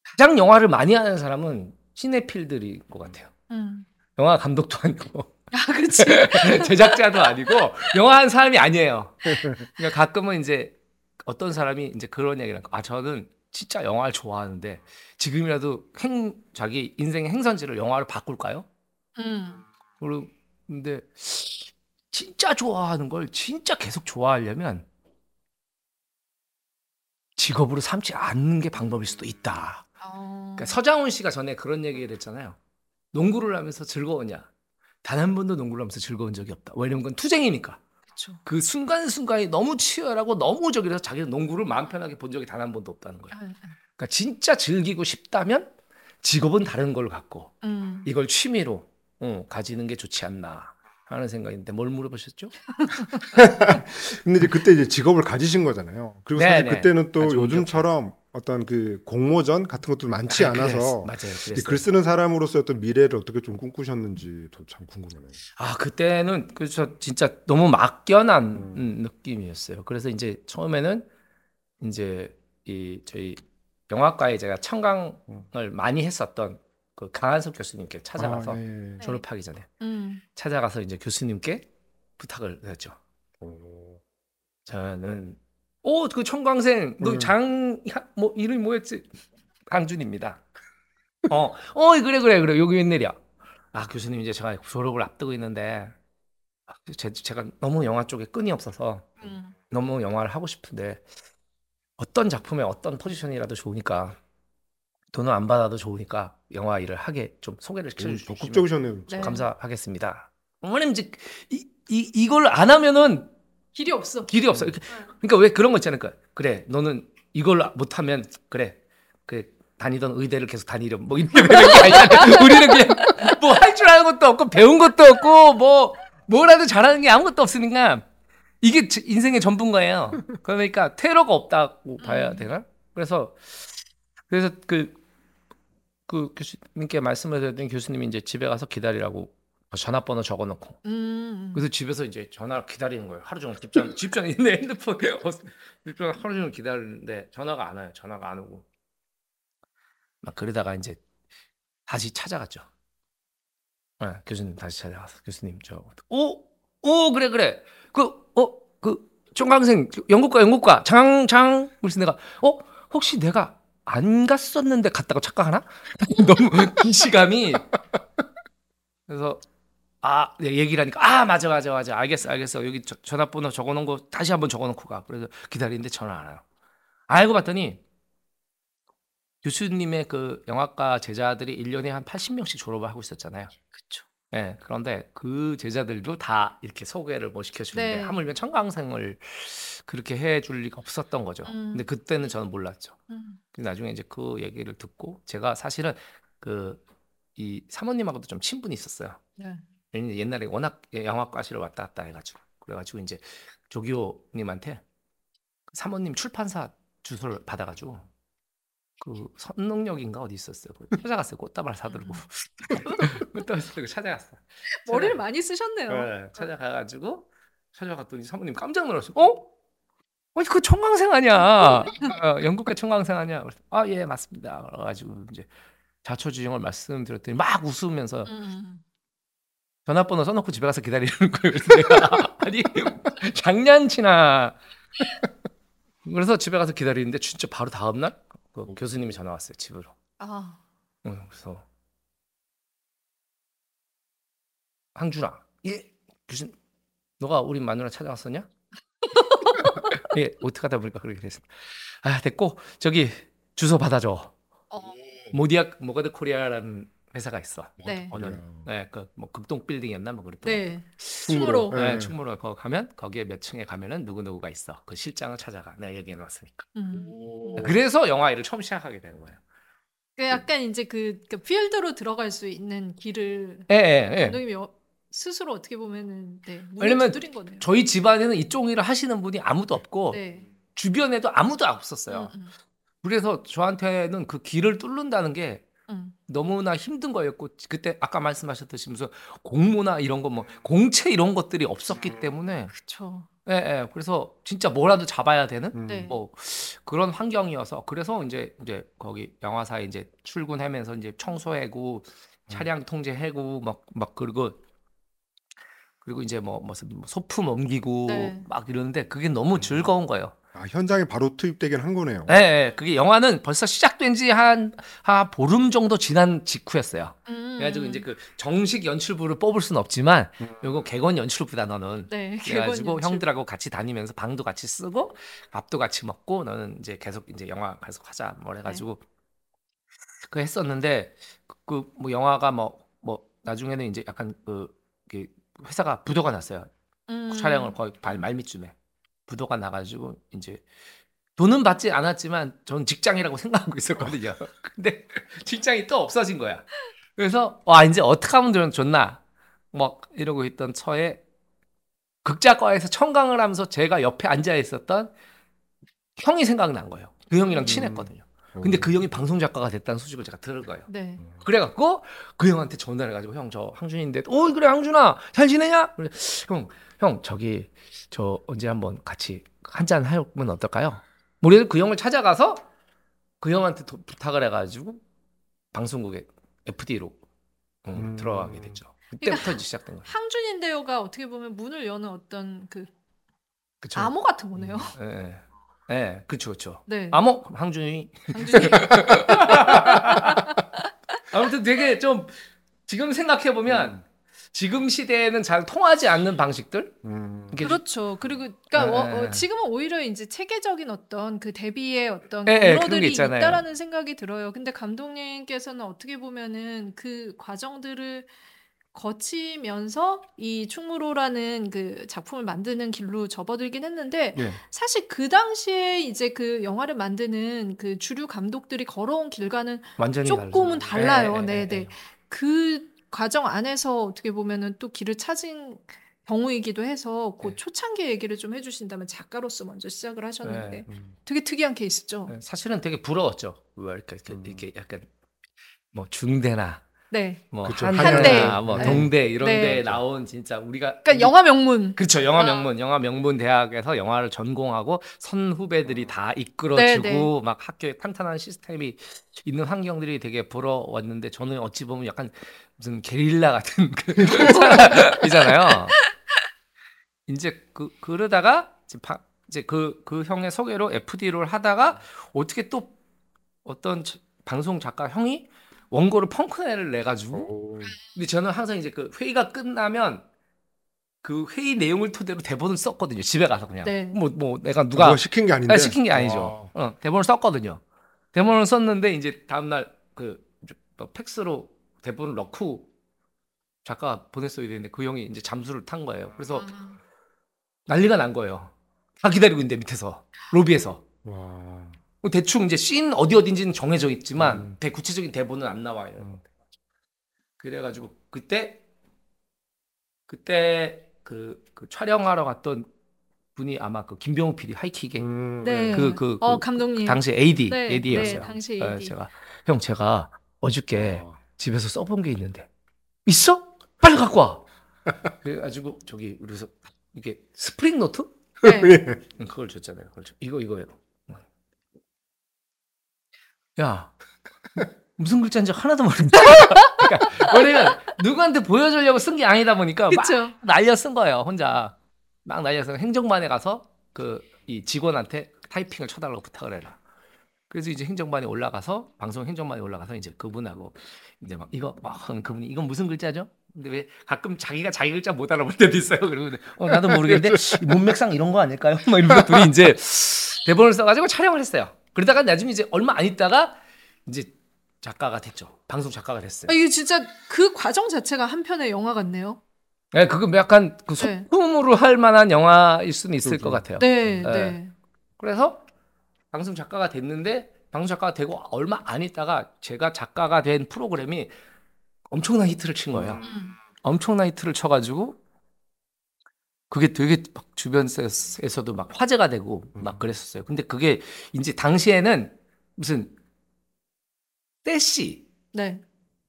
[SPEAKER 1] 가장 영화를 많이 하는 사람은 시네필들인 것 같아요.
[SPEAKER 3] 음.
[SPEAKER 1] 영화 감독도 아니고
[SPEAKER 3] 아, 그렇지. <laughs>
[SPEAKER 1] 제작자도 아니고 영화 한 사람이 아니에요. 그러니까 가끔은 이제 어떤 사람이 이제 그런 얘기를 아 저는 진짜 영화를 좋아하는데 지금이라도 행 자기 인생의 행선지를 영화로 바꿀까요?
[SPEAKER 3] 음.
[SPEAKER 1] 그런데 진짜 좋아하는 걸 진짜 계속 좋아하려면 직업으로 삼지 않는 게 방법일 수도 있다.
[SPEAKER 3] 어.
[SPEAKER 1] 그러니까 서장훈 씨가 전에 그런 얘기를 했잖아요. 농구를 하면서 즐거웠냐? 단 한 번도 농구를 하면서 즐거운 적이 없다. 왜냐면 그건 투쟁이니까.
[SPEAKER 3] 그쵸.
[SPEAKER 1] 그 순간순간이 너무 치열하고 너무 저기라서 자기는 농구를 마음 편하게 본 적이 단 한 번도 없다는 거야.
[SPEAKER 3] 아, 아.
[SPEAKER 1] 그러니까 진짜 즐기고 싶다면 직업은 다른 걸 갖고
[SPEAKER 3] 음.
[SPEAKER 1] 이걸 취미로 어, 가지는 게 좋지 않나 하는 생각인데 뭘 물어보셨죠? <laughs>
[SPEAKER 2] 근데 이제 그때 이제 직업을 가지신 거잖아요. 그리고 사실
[SPEAKER 1] 네네.
[SPEAKER 2] 그때는 또 요즘처럼 어떤 그 공모전 같은 것도 많지
[SPEAKER 1] 아, 그랬-
[SPEAKER 2] 않아서
[SPEAKER 1] 그랬어요.
[SPEAKER 2] 글 쓰는 사람으로서 어떤 미래를 어떻게 좀 꿈꾸셨는지 더참 궁금하네요.
[SPEAKER 1] 아 그때는 그저 진짜 너무 막연한
[SPEAKER 2] 음.
[SPEAKER 1] 음, 느낌이었어요. 그래서 이제 처음에는 이제 이 저희 영화과에 제가 청강을 많이 했었던 그 강한석 교수님께 찾아가서
[SPEAKER 2] 아, 예, 예.
[SPEAKER 1] 졸업하기 전에
[SPEAKER 3] 음.
[SPEAKER 1] 찾아가서 이제 교수님께 부탁을 했죠.
[SPEAKER 2] 오.
[SPEAKER 1] 저는 오 그 청강생
[SPEAKER 2] 음.
[SPEAKER 1] 너장 뭐 이름이 뭐였지 강준입니다. <laughs> 어, 어 그래 그래 그래 여기 웬일이야? 아 교수님 이제 제가 졸업을 앞두고 있는데 아, 제, 제가 너무 영화 쪽에 끈이 없어서
[SPEAKER 3] 음.
[SPEAKER 1] 너무 영화를 하고 싶은데 어떤 작품에 어떤 포지션이라도 좋으니까 돈을 안 받아도 좋으니까 영화 일을 하게 좀 소개를
[SPEAKER 2] 오,
[SPEAKER 1] 시켜주시면
[SPEAKER 2] 적극적이셨네요.
[SPEAKER 3] 네.
[SPEAKER 1] 감사하겠습니다. 어머님 이제 이, 이 이걸 안 하면은
[SPEAKER 3] 길이 없어.
[SPEAKER 1] 길이 없어. 이렇게 그러니까 왜 그런 거 있잖아요. 그러니까 그래 너는 이걸 못하면 그래 그 다니던 의대를 계속 다니렴 뭐 이런 게 아니야. <laughs> 우리는 그냥 뭐 할 줄 아는 것도 없고 배운 것도 없고 뭐 뭐라도 잘하는 게 아무것도 없으니까 이게 지- 인생의 전부인 거예요. 그러니까 테러가 없다고 봐야
[SPEAKER 3] 음.
[SPEAKER 1] 되나? 그래서 그래서 그, 그 교수님께 말씀을 드렸더니 교수님이 이제 집에 가서 기다리라고 전화번호 적어놓고
[SPEAKER 3] 음.
[SPEAKER 1] 그래서 집에서 이제 전화를 기다리는 거예요. 하루 종일 집전 집전에 있는 핸드폰 집전 하루 종일 기다리는데 전화가 안 와요. 전화가 안 오고 막 그러다가 이제 다시 찾아갔죠. 네, 교수님 다시 찾아가서 교수님 저오오 그래 그래 그어그 총강생 영국과 영국과 장장 그래서 내가 어 혹시 내가 안 갔었는데 갔다고 착각하나? <laughs> 너무 기시감이 그래서 아, 네, 얘기를 하니까 아 맞아 맞아 맞아 알겠어 알겠어 여기 저- 전화번호 적어 놓은 거 다시 한번 적어 놓고 가 그래서 기다리는데 전화 안 와요 알고 봤더니 교수님의 그 영화과 제자들이 1년에 한 80명씩 졸업을 하고 있었잖아요
[SPEAKER 3] 그쵸.
[SPEAKER 1] 예 그런데 그 제자들도 다 이렇게 소개를 못 시켜주는데
[SPEAKER 3] 네.
[SPEAKER 1] 하물며 청강생을 그렇게 해줄 리가 없었던 거죠
[SPEAKER 3] 음.
[SPEAKER 1] 근데 그때는 저는 몰랐죠
[SPEAKER 3] 음.
[SPEAKER 1] 나중에 이제 그 얘기를 듣고 제가 사실은 그 이 사모님하고도 좀 친분이 있었어요
[SPEAKER 3] 네.
[SPEAKER 1] 왜냐면 옛날에 워낙 영화과시를 왔다 갔다 해가지고 그래가지고 이제 조기호님한테 그 사모님 출판사 주소를 받아가지고 그 선릉역인가 어디 있었어요. 찾아갔어요. 꽃다발 사들고 <laughs> 꽃다발 사들고 찾아갔어.
[SPEAKER 3] 머리를
[SPEAKER 1] 찾아-
[SPEAKER 3] 많이 쓰셨네요.
[SPEAKER 1] 네, 찾아가가지고 찾아갔더니 사모님 깜짝 놀랐어요. 어? 아니 그 청강생 아니야? 어, 영국계 청강생 아니야? 아예 맞습니다. 그래가지고 이제 자초지종을 말씀드렸더니 막 웃으면서
[SPEAKER 3] 음.
[SPEAKER 1] 전화번호 써놓고 집에 가서 기다리는 거예요. 그래서 내가 <laughs> 아니 장난치나. 그래서 집에 가서 기다리는데 진짜 바로 다음 날 그 교수님이 전화 왔어요 집으로.
[SPEAKER 3] 아.
[SPEAKER 1] 응, 그래서 항준아, 예 교수님, 너가 우리 마누라 찾아왔었냐? <laughs> 예 어떻게 하다 보니까 그렇게 됐어. 아 됐고 저기 주소 받아줘.
[SPEAKER 3] 어.
[SPEAKER 1] 모디악 모가드 코리아라는 회사가 있어.
[SPEAKER 3] 네.
[SPEAKER 1] 어느
[SPEAKER 2] 음.
[SPEAKER 1] 네, 그뭐 극동 빌딩이었나 뭐 그랬던.
[SPEAKER 3] 네.
[SPEAKER 2] 충무로.
[SPEAKER 3] 충무로.
[SPEAKER 1] 네,
[SPEAKER 2] 네.
[SPEAKER 1] 충무로 거 가면 거기에 몇 층에 가면은 누구 누구가 있어. 그 실장을 찾아가. 내가 얘기해 놨으니까.
[SPEAKER 3] 음.
[SPEAKER 1] 그래서 영화 일을 처음 시작하게 되는 거예요.
[SPEAKER 3] 그 약간 이제 그, 그 필드로 들어갈 수 있는 길을
[SPEAKER 1] 예, 예, 예.
[SPEAKER 3] 감독님이 어- 스스로 어떻게 보면은 네,
[SPEAKER 1] 왜냐면
[SPEAKER 3] 두드린 거네요.
[SPEAKER 1] 저희 집안에는 이쪽 일을 하시는 분이 아무도 없고
[SPEAKER 3] 네.
[SPEAKER 1] 주변에도 아무도 없었어요.
[SPEAKER 3] 음,
[SPEAKER 1] 그래서 저한테는 그 길을 뚫는다는 게
[SPEAKER 3] 음,
[SPEAKER 1] 너무나 힘든 거였고 그때 아까 말씀하셨듯이 무슨 공모나 이런 거 뭐 공채 이런 것들이 없었기 때문에
[SPEAKER 3] 그렇죠.
[SPEAKER 1] 예, 예. 그래서 진짜 뭐라도 잡아야 되는
[SPEAKER 2] 음.
[SPEAKER 3] 네.
[SPEAKER 1] 뭐 그런 환경이어서 그래서 이제 이제 거기 영화사에 이제 출근하면서 이제 청소해고 차량 통제해고 막 막 그리고 그리고 이제 뭐 무슨 뭐 소품 옮기고
[SPEAKER 3] 네.
[SPEAKER 1] 막 이러는데 그게 너무 즐거운 거예요.
[SPEAKER 2] 아, 현장에 바로 투입되긴 한 거네요.
[SPEAKER 1] 예, 예. 그게 영화는 벌써 시작 시작된 지한 한 보름 정도 지난 직후였어요.
[SPEAKER 3] 음.
[SPEAKER 1] 그래가지고 이제 그 정식 연출부를 뽑을 수는 없지만 요거 객원 연출부 다 너는.
[SPEAKER 3] 네.
[SPEAKER 1] 그래가지고
[SPEAKER 3] 연출.
[SPEAKER 1] 형들하고 같이 다니면서 방도 같이 쓰고 밥도 같이 먹고 너는 이제 계속 이제 영화 계속 하자 뭐 해가지고
[SPEAKER 3] 네.
[SPEAKER 1] 그 했었는데 그 뭐 영화가 뭐뭐 나중에는 이제 약간 그 이렇게 회사가 부도가 났어요.
[SPEAKER 3] 음.
[SPEAKER 1] 촬영을 거의 발 말미쯤에 부도가 나가지고 이제 돈은 받지 않았지만 전 직장이라고 <laughs> 생각하고 있었거든요. 근데 직장이 또 없어진 거야. 그래서 와 이제 어떻게 하면 좀 좋나 막 이러고 있던 처에 극작과에서 청강을 하면서 제가 옆에 앉아 있었던 형이 생각난 거예요. 그 형이랑 친했거든요. 근데 그 형이 방송 작가가 됐다는 소식을 제가 들은 거예요.
[SPEAKER 3] 네.
[SPEAKER 1] 그래갖고 그 형한테 전화를 해가지고 형 저 항준인데 어 그래 항준아 잘 지내냐? 그래 형 형 저기 저 언제 한번 같이 한잔 하면 어떨까요? 우리는 그 형을 찾아가서 그 형한테 도- 부탁을 해가지고 방송국에 FD로
[SPEAKER 2] 음.
[SPEAKER 1] 들어가게 됐죠. 그때부터 이제 시작된 거예요.
[SPEAKER 3] 항준인데요가 어떻게 보면 문을 여는 어떤 그
[SPEAKER 1] 그쵸?
[SPEAKER 3] 암호 같은 거네요.
[SPEAKER 1] 예, 예, 예, 그쵸, 그쵸.
[SPEAKER 3] 네.
[SPEAKER 1] 암호 항준이
[SPEAKER 3] 항준이. <laughs>
[SPEAKER 1] 아무튼 되게 좀 지금 생각해 보면 지금 시대에는 잘 통하지 않는 방식들
[SPEAKER 2] 음.
[SPEAKER 3] 그렇죠. 그리고 그러니까
[SPEAKER 1] 네,
[SPEAKER 3] 어,
[SPEAKER 1] 네,
[SPEAKER 3] 어,
[SPEAKER 1] 네.
[SPEAKER 3] 지금은 오히려 이제 체계적인 어떤 그 대비의 어떤
[SPEAKER 1] 네, 네,
[SPEAKER 3] 경로들이
[SPEAKER 1] 있잖아요.
[SPEAKER 3] 있다라는 생각이 들어요. 근데 감독님께서는 어떻게 보면은 그 과정들을 거치면서 이 충무로라는 그 작품을 만드는 길로 접어들긴 했는데
[SPEAKER 2] 예.
[SPEAKER 3] 사실 그 당시에 이제 그 영화를 만드는 그 주류 감독들이 걸어온 길과는
[SPEAKER 1] 완전히
[SPEAKER 3] 조금은
[SPEAKER 1] 다르죠.
[SPEAKER 3] 달라요.
[SPEAKER 1] 예,
[SPEAKER 3] 네,
[SPEAKER 1] 예,
[SPEAKER 3] 네.
[SPEAKER 1] 예.
[SPEAKER 3] 그 과정 안에서 어떻게 보면은 또 길을 찾은 경우이기도 해서 그
[SPEAKER 1] 네.
[SPEAKER 3] 초창기 얘기를 좀 해주신다면 작가로서 먼저 시작을 하셨는데
[SPEAKER 1] 네.
[SPEAKER 2] 음.
[SPEAKER 3] 되게 특이한 케이스죠.
[SPEAKER 1] 예, 사실은 되게 부러웠죠. 왜 이렇게 이렇게,
[SPEAKER 2] 음.
[SPEAKER 1] 이렇게 약간 뭐 중대나
[SPEAKER 3] 네.
[SPEAKER 1] 뭐
[SPEAKER 2] 그쵸,
[SPEAKER 3] 한대.
[SPEAKER 1] 한대나 뭐
[SPEAKER 3] 네.
[SPEAKER 1] 동대 이런
[SPEAKER 3] 네.
[SPEAKER 1] 데 나온 진짜 우리가
[SPEAKER 3] 그러니까 영화 명문.
[SPEAKER 1] 그렇죠. 영화
[SPEAKER 3] 아.
[SPEAKER 1] 명문, 영화 명문 대학에서 영화를 전공하고 선 후배들이 다 이끌어주고
[SPEAKER 3] 네, 네.
[SPEAKER 1] 막 학교에 탄탄한 시스템이 있는 환경들이 되게 부러웠는데 저는 어찌 보면 약간 무슨 게릴라 같은 <laughs> 그 사람이잖아요. 이제 그 그러다가 이제, 바- 이제 그, 그 형의 소개로 FD를 하다가 어떻게 또 어떤 저- 방송 작가 형이 원고를 펑크넬을 내가지고
[SPEAKER 2] 오.
[SPEAKER 1] 근데 저는 항상 이제 그 회의가 끝나면 그 회의 내용을 토대로 대본을 썼거든요. 집에 가서 그냥.
[SPEAKER 3] 네.
[SPEAKER 1] 뭐, 뭐, 내가 누가
[SPEAKER 2] 시킨 게 아닌데
[SPEAKER 1] 아, 시킨 게 아니죠. 어, 대본을 썼거든요. 대본을 썼는데 이제 다음 날 그뭐 팩스로 대본을 넣고 작가 보냈어야 되는데 그 형이 이제 잠수를 탄 거예요. 그래서
[SPEAKER 3] 아,
[SPEAKER 1] 난리가 난 거예요. 다 기다리고 있는데 밑에서 로비에서
[SPEAKER 2] 와.
[SPEAKER 1] 뭐 대충 이제 씬 어디 어딘지는 정해져 있지만
[SPEAKER 2] 음.
[SPEAKER 1] 대 구체적인 대본은 안 나와요.
[SPEAKER 2] 음.
[SPEAKER 1] 그래가지고 그때 그때 그, 그 촬영하러 갔던 분이 아마 그 김병욱 PD 하이킥에
[SPEAKER 2] 음,
[SPEAKER 3] 네.
[SPEAKER 1] 그- 그- 어그
[SPEAKER 3] 감독님.
[SPEAKER 1] 당시 AD
[SPEAKER 3] 네,
[SPEAKER 1] AD였어요.
[SPEAKER 3] 네, 당시 AD.
[SPEAKER 1] 제가 형 제가 어저께
[SPEAKER 2] 어.
[SPEAKER 1] 집에서 써본 게 있는데 있어? 빨리 갖고 와. <laughs> 그래가지고 저기 그래서 이게 스프링 노트
[SPEAKER 3] 네.
[SPEAKER 1] 응, 그걸 줬잖아요. 그걸 줘. 이거 이거예요. 야 무슨 글자인지 하나도 모르겠다. 그러니까 왜냐면 누구한테 보여주려고 쓴 게 아니다 보니까 막
[SPEAKER 3] 그렇죠.
[SPEAKER 1] 날려 쓴 거예요. 혼자 막 날려서 행정반에 가서 그 이 직원한테 타이핑을 쳐달라고 부탁을 해라. 그래서 이제 행정반에 올라가서 방송 행정반에 올라가서 이제 그분하고 이제 막 이거 막 그분이 이건 무슨 글자죠? 근데 왜 가끔 자기가 자기 글자 못 알아볼 때도 있어요. 그리고 어 나도 모르겠는데 이 문맥상 이런 거 아닐까요? <laughs> 막 이러면서 둘이 이제 대본을 써가지고 촬영을 했어요. 그러다가 나중에 이제 얼마 안 있다가 이제 작가가 됐죠. 방송 작가가 됐어요.
[SPEAKER 3] 아, 이게 진짜 그 과정 자체가 한 편의 영화 같네요.
[SPEAKER 1] 네, 그거 약간 그
[SPEAKER 3] 네.
[SPEAKER 1] 소품으로 할 만한 영화일 수는 있을
[SPEAKER 2] 그렇죠.
[SPEAKER 1] 것 같아요.
[SPEAKER 3] 네,
[SPEAKER 1] 네.
[SPEAKER 3] 네.
[SPEAKER 1] 그래서 방송 작가가 됐는데 방송 작가가 되고 얼마 안 있다가 제가 작가가 된 프로그램이 엄청난 히트를 친 거예요.
[SPEAKER 3] 음.
[SPEAKER 1] 엄청난 히트를 쳐가지고 그게 되게 막 주변에서도 막 화제가 되고 막 그랬었어요. 근데 그게 이제 당시에는 무슨 떼시
[SPEAKER 3] 네.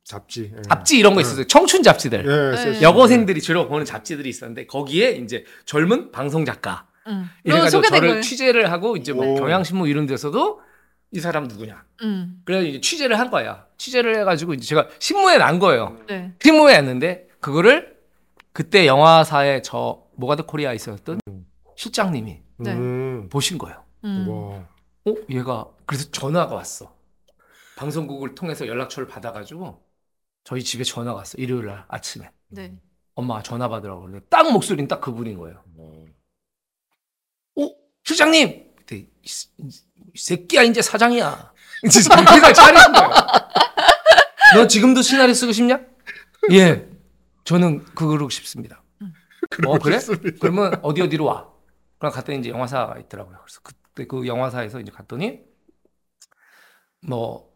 [SPEAKER 2] 잡지. 예.
[SPEAKER 1] 잡지 이런 거 있었어요. 청춘 잡지들.
[SPEAKER 2] 예,
[SPEAKER 3] 네.
[SPEAKER 2] 세시.
[SPEAKER 1] 여고생들이 주로 보는 잡지들이 있었는데 거기에 이제 젊은 방송 작가
[SPEAKER 3] 음.
[SPEAKER 1] 이래가지고
[SPEAKER 3] 소개된
[SPEAKER 1] 저를
[SPEAKER 3] 거예요.
[SPEAKER 1] 취재를 하고 이제 뭐
[SPEAKER 2] 오.
[SPEAKER 1] 경향신문 이런 데서도 이 사람 누구냐.
[SPEAKER 3] 음.
[SPEAKER 1] 그래서 이제 취재를 한 거야. 취재를 해가지고 이제 제가 신문에 난 거예요.
[SPEAKER 3] 네.
[SPEAKER 1] 신문에 났는데 그거를 그때 영화사에 저 모가드 코리아에 있었던 실장님이
[SPEAKER 3] 네.
[SPEAKER 2] 음.
[SPEAKER 1] 보신 거예요.
[SPEAKER 3] 음.
[SPEAKER 2] 와.
[SPEAKER 1] 어 얘가 그래서 전화가 왔어. 방송국을 통해서 연락처를 받아가지고 저희 집에 전화 왔어 일요일 날 아침에
[SPEAKER 3] 네.
[SPEAKER 1] 엄마가 전화 받으라고 그러는데 딱 목소리는 딱 그분인 거예요. 어 실장님 그때 이, 새끼야 이제 사장이야. 진짜 정신을 거예요. 너 지금도 시나리오 쓰고 싶냐? 예, 저는 그거로 싶습니다. 어 그래? 그러면 어디 어디로 와? 그럼 갔더니 이제 영화사가 있더라고요. 그래서 그때 그 영화사에서 이제 갔더니 뭐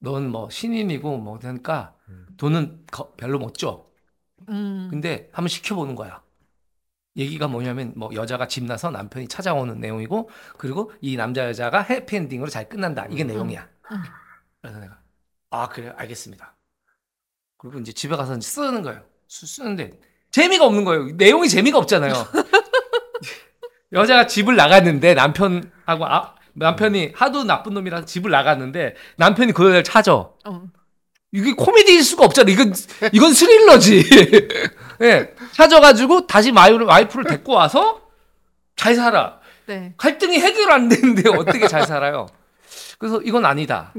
[SPEAKER 1] 넌 뭐 신인이고 뭐 그러니까 돈은 거- 별로 못 줘.
[SPEAKER 3] 음.
[SPEAKER 1] 근데 한번 시켜보는 거야. 얘기가 뭐냐면 뭐 여자가 집 나서 남편이 찾아오는 내용이고 그리고 이 남자 여자가 해피엔딩으로 잘 끝난다. 이게 내용이야.
[SPEAKER 3] 음.
[SPEAKER 1] 그래서 내가 아 그래 알겠습니다. 그리고 이제 집에 가서 이제 쓰는 거예요. 쓰, 쓰는데 재미가 없는 거예요. 내용이 재미가 없잖아요. <laughs> 여자가 집을 나갔는데 남편하고 아, 남편이 하도 나쁜 놈이라서 집을 나갔는데 남편이 그 여자를 찾아.
[SPEAKER 3] 어.
[SPEAKER 1] 이게 코미디일 수가 없잖아. 이건 이건 스릴러지. <laughs> 예. 찾아가지고 다시 마이를 와이프를 데리고 와서 잘 살아.
[SPEAKER 3] 네.
[SPEAKER 1] 갈등이 해결 안 되는데 어떻게 잘 살아요? 그래서 이건 아니다.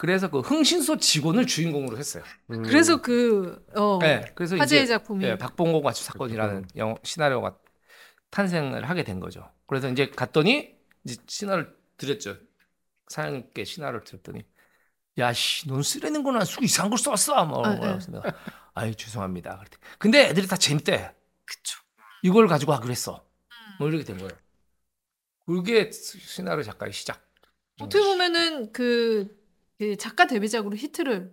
[SPEAKER 1] 그래서 그 흥신소 직원을 주인공으로 했어요.
[SPEAKER 2] 음.
[SPEAKER 3] 그래서 그 어,
[SPEAKER 1] 네, 그래서
[SPEAKER 3] 화제의
[SPEAKER 1] 이제
[SPEAKER 3] 작품이
[SPEAKER 1] 예, 박봉고 가출 사건이라는 영화 시나리오가 탄생을 하게 된 거죠. 그래서 이제 갔더니 이제 신화를 드렸죠. 사장님께 신화를 드렸더니 야씨, 넌 쓰레는 거나 수 이상한 걸 썼어. 뭐
[SPEAKER 3] 아, 네.
[SPEAKER 1] 내가 아유 죄송합니다. 그랬더니 근데 애들이 다 재밌대.
[SPEAKER 3] 그쵸.
[SPEAKER 1] 이걸 가지고 하기로 했어. 뭐 이렇게 된 거예요. 그게 시나리오 작가의 시작.
[SPEAKER 3] 어떻게 보면은 그, 그 작가 데뷔작으로 히트를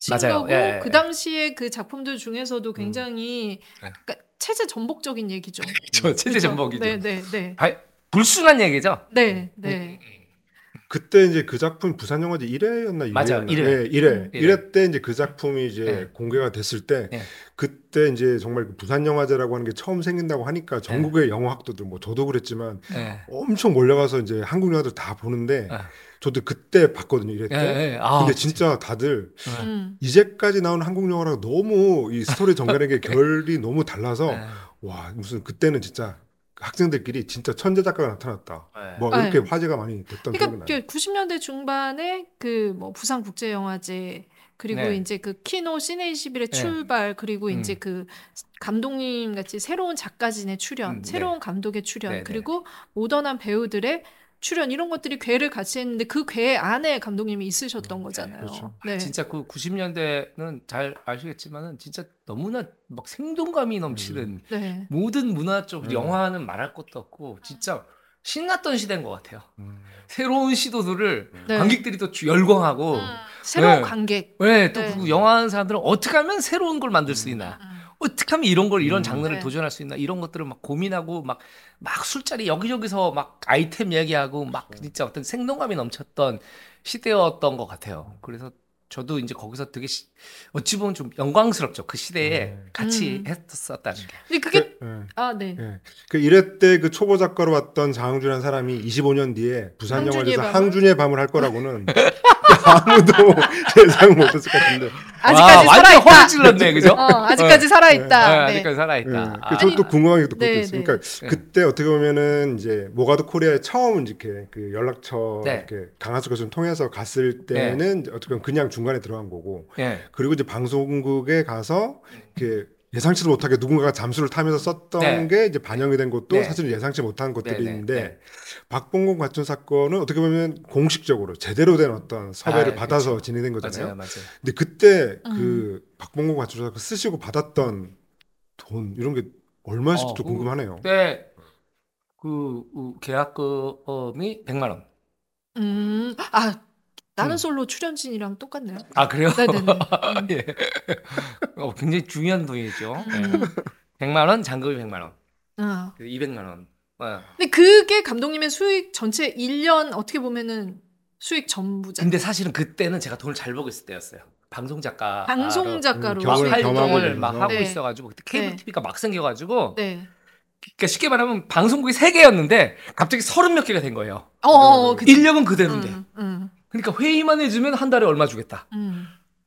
[SPEAKER 3] 친
[SPEAKER 1] 맞아요.
[SPEAKER 3] 거고
[SPEAKER 1] 예, 예,
[SPEAKER 3] 그
[SPEAKER 1] 예.
[SPEAKER 3] 당시에 그 작품들 중에서도 굉장히
[SPEAKER 1] 네.
[SPEAKER 3] 그러니까 체제 전복적인 얘기죠. <laughs>
[SPEAKER 1] 저 체제
[SPEAKER 3] 그죠?
[SPEAKER 1] 전복이죠.
[SPEAKER 3] 네, 네, 네.
[SPEAKER 1] 아, 불순한 얘기죠.
[SPEAKER 3] 네, 네.
[SPEAKER 2] 그때 이제 그 작품 부산 영화제 1회였나 2회였나?
[SPEAKER 1] 맞아요, 일회.
[SPEAKER 2] 네, 1회.
[SPEAKER 1] 일회.
[SPEAKER 2] 1회 때 이제 그 작품이 이제
[SPEAKER 1] 네.
[SPEAKER 2] 공개가 됐을 때
[SPEAKER 1] 네.
[SPEAKER 2] 그때 이제 정말 그 부산 영화제라고 하는 게 처음 생긴다고 하니까 전국의 영화 학도들 뭐 저도 그랬지만
[SPEAKER 1] 예.
[SPEAKER 2] 엄청 몰려가서 이제 한국 영화들 다 보는데
[SPEAKER 1] 예.
[SPEAKER 2] 저도 그때 봤거든요, 1회
[SPEAKER 1] 예,
[SPEAKER 2] 때.
[SPEAKER 1] 예. 아,
[SPEAKER 2] 근데 진짜 다들
[SPEAKER 3] 음.
[SPEAKER 2] 이제까지 나온 한국 영화랑 너무 이 스토리 정갈하는 게 <laughs> 결이 너무 달라서
[SPEAKER 1] 예.
[SPEAKER 2] 와 무슨 그때는 진짜 학생들끼리 진짜 천재 작가가 나타났다.
[SPEAKER 1] 예.
[SPEAKER 2] 뭐
[SPEAKER 3] 네.
[SPEAKER 2] 이렇게 화제가 많이 됐던 기억이
[SPEAKER 3] 그러니까
[SPEAKER 2] 나요.
[SPEAKER 3] 그 90년대 중반에 그 뭐 부산 국제 영화제 그리고
[SPEAKER 1] 네.
[SPEAKER 3] 이제 그 키노 시네 21의
[SPEAKER 1] 네.
[SPEAKER 3] 출발 그리고
[SPEAKER 1] 음.
[SPEAKER 3] 이제 그 감독님 같이 새로운 작가진의 출연,
[SPEAKER 1] 음, 네.
[SPEAKER 3] 새로운 감독의 출연,
[SPEAKER 1] 네, 네.
[SPEAKER 3] 그리고 모던한 배우들의 출연 이런 것들이 궤를 같이 했는데 그궤 안에 감독님이 있으셨던 거잖아요.
[SPEAKER 2] 그렇죠.
[SPEAKER 3] 네.
[SPEAKER 1] 진짜 그 90년대는 잘 아시겠지만은 진짜 너무나 막 생동감이 넘치는
[SPEAKER 3] 네.
[SPEAKER 1] 모든 문화 쪽
[SPEAKER 2] 음.
[SPEAKER 1] 영화는 말할 것도 없고 진짜 신났던 시대인 것 같아요.
[SPEAKER 2] 음.
[SPEAKER 1] 새로운 시도들을
[SPEAKER 3] 네.
[SPEAKER 1] 관객들이 또 주- 열광하고
[SPEAKER 3] 음, 새로운
[SPEAKER 1] 네.
[SPEAKER 3] 관객.
[SPEAKER 1] 네, 또
[SPEAKER 3] 네.
[SPEAKER 1] 그 영화하는 사람들은 어떻게 하면 새로운 걸 만들 수 있나?
[SPEAKER 3] 음.
[SPEAKER 1] 어떻게 하면 이런 걸 이런
[SPEAKER 2] 음.
[SPEAKER 1] 장르를
[SPEAKER 3] 네.
[SPEAKER 1] 도전할 수 있나? 이런 것들을 막 고민하고 막 막 술자리 여기저기서 막 아이템 얘기하고 막 진짜 어떤 생동감이 넘쳤던 시대였던 것 같아요. 그래서 저도 이제 거기서 되게 시- 어찌 보면 좀 영광스럽죠. 그 시대에
[SPEAKER 2] 음.
[SPEAKER 1] 같이
[SPEAKER 3] 음.
[SPEAKER 1] 했었다는 게.
[SPEAKER 3] 근데 그게
[SPEAKER 2] 그, 예.
[SPEAKER 3] 아 네.
[SPEAKER 2] 예. 그 1회 때그 초보 작가로 왔던 장항준이라는 사람이 25년 뒤에 부산 영화제에서
[SPEAKER 3] 밤을?
[SPEAKER 2] 항준이의 밤을 할 거라고는 <laughs> <laughs> 아무도 예상 못했을 것 같은데.
[SPEAKER 3] 아직까지
[SPEAKER 1] 와,
[SPEAKER 3] 살아
[SPEAKER 1] 완전 허를
[SPEAKER 3] 있다.
[SPEAKER 1] 찔렀네, 그죠?
[SPEAKER 3] 어, 아직까지 살아
[SPEAKER 1] 네,
[SPEAKER 3] 있다. 네.
[SPEAKER 1] 아직까지 살아있다.
[SPEAKER 2] 예.
[SPEAKER 1] 아.
[SPEAKER 2] 그 저도 또 궁금한 게또 그것도
[SPEAKER 3] 네,
[SPEAKER 2] 있어요.
[SPEAKER 3] 네.
[SPEAKER 2] 그러니까
[SPEAKER 1] 네.
[SPEAKER 2] 그때 어떻게 보면은 이제 모가드 코리아에 처음 이렇게 그 연락처
[SPEAKER 1] 네.
[SPEAKER 2] 이렇게 강하수 교수를 통해서 갔을 때는 어떻게 보면 그냥 중간에 들어간 거고
[SPEAKER 1] 예.
[SPEAKER 2] 그리고 이제 방송국에 가서 이렇게 예상치도 못하게 누군가가 잠수를 타면서 썼던
[SPEAKER 1] 네.
[SPEAKER 2] 게 이제 반영이 된 것도
[SPEAKER 1] 네.
[SPEAKER 2] 사실 예상치 못한 것들이
[SPEAKER 1] 네, 네,
[SPEAKER 2] 있는데
[SPEAKER 1] 네.
[SPEAKER 2] 박봉공 가춘 사건은 어떻게 보면 공식적으로 제대로 된 어떤 섭외를
[SPEAKER 1] 아,
[SPEAKER 2] 받아서
[SPEAKER 1] 그렇죠.
[SPEAKER 2] 진행된 거잖아요.
[SPEAKER 1] 맞아요, 맞아요.
[SPEAKER 2] 근데 그때
[SPEAKER 3] 음.
[SPEAKER 2] 그 박봉공 가춘 사건 쓰시고 받았던 돈 이런 게 얼마였을지
[SPEAKER 1] 어,
[SPEAKER 2] 좀
[SPEAKER 1] 그-
[SPEAKER 2] 궁금하네요.
[SPEAKER 1] 그때 그 어, 계약금이 100만 원.
[SPEAKER 3] 음. 아, 나는
[SPEAKER 1] 음.
[SPEAKER 3] 솔로 출연진이랑 똑같네요.
[SPEAKER 1] 아 그래요?
[SPEAKER 3] 네네네. <laughs>
[SPEAKER 1] 예. 어, 굉장히 중요한 돈이죠.
[SPEAKER 3] 음.
[SPEAKER 1] 100만 원, 장급이 100만 원,
[SPEAKER 3] 아.
[SPEAKER 1] 200만 원. 어.
[SPEAKER 3] 근데 그게 감독님의 수익 전체 1년 어떻게 보면은 수익 전부잖아요.
[SPEAKER 1] 근데 사실은 그때는 제가 돈을 잘 벌고 있을 때였어요. 방송 작가.
[SPEAKER 3] 방송 작가로
[SPEAKER 2] 음,
[SPEAKER 1] 막
[SPEAKER 2] 경을 겸하고
[SPEAKER 1] 활동을 막
[SPEAKER 2] 거.
[SPEAKER 1] 하고
[SPEAKER 3] 네.
[SPEAKER 1] 있어가지고 그때 케이블
[SPEAKER 3] 네.
[SPEAKER 1] TV가 막 생겨가지고
[SPEAKER 3] 네.
[SPEAKER 1] 그러니까 쉽게 말하면 방송국이 세 개였는데 갑자기 서른 몇 개가 된 거예요.
[SPEAKER 3] 어, 어, 어, 그치.
[SPEAKER 1] 인력은 그대로인데.
[SPEAKER 3] 음, 음,
[SPEAKER 1] 그러니까 회의만 해주면 한 달에 얼마 주겠다.
[SPEAKER 3] 음.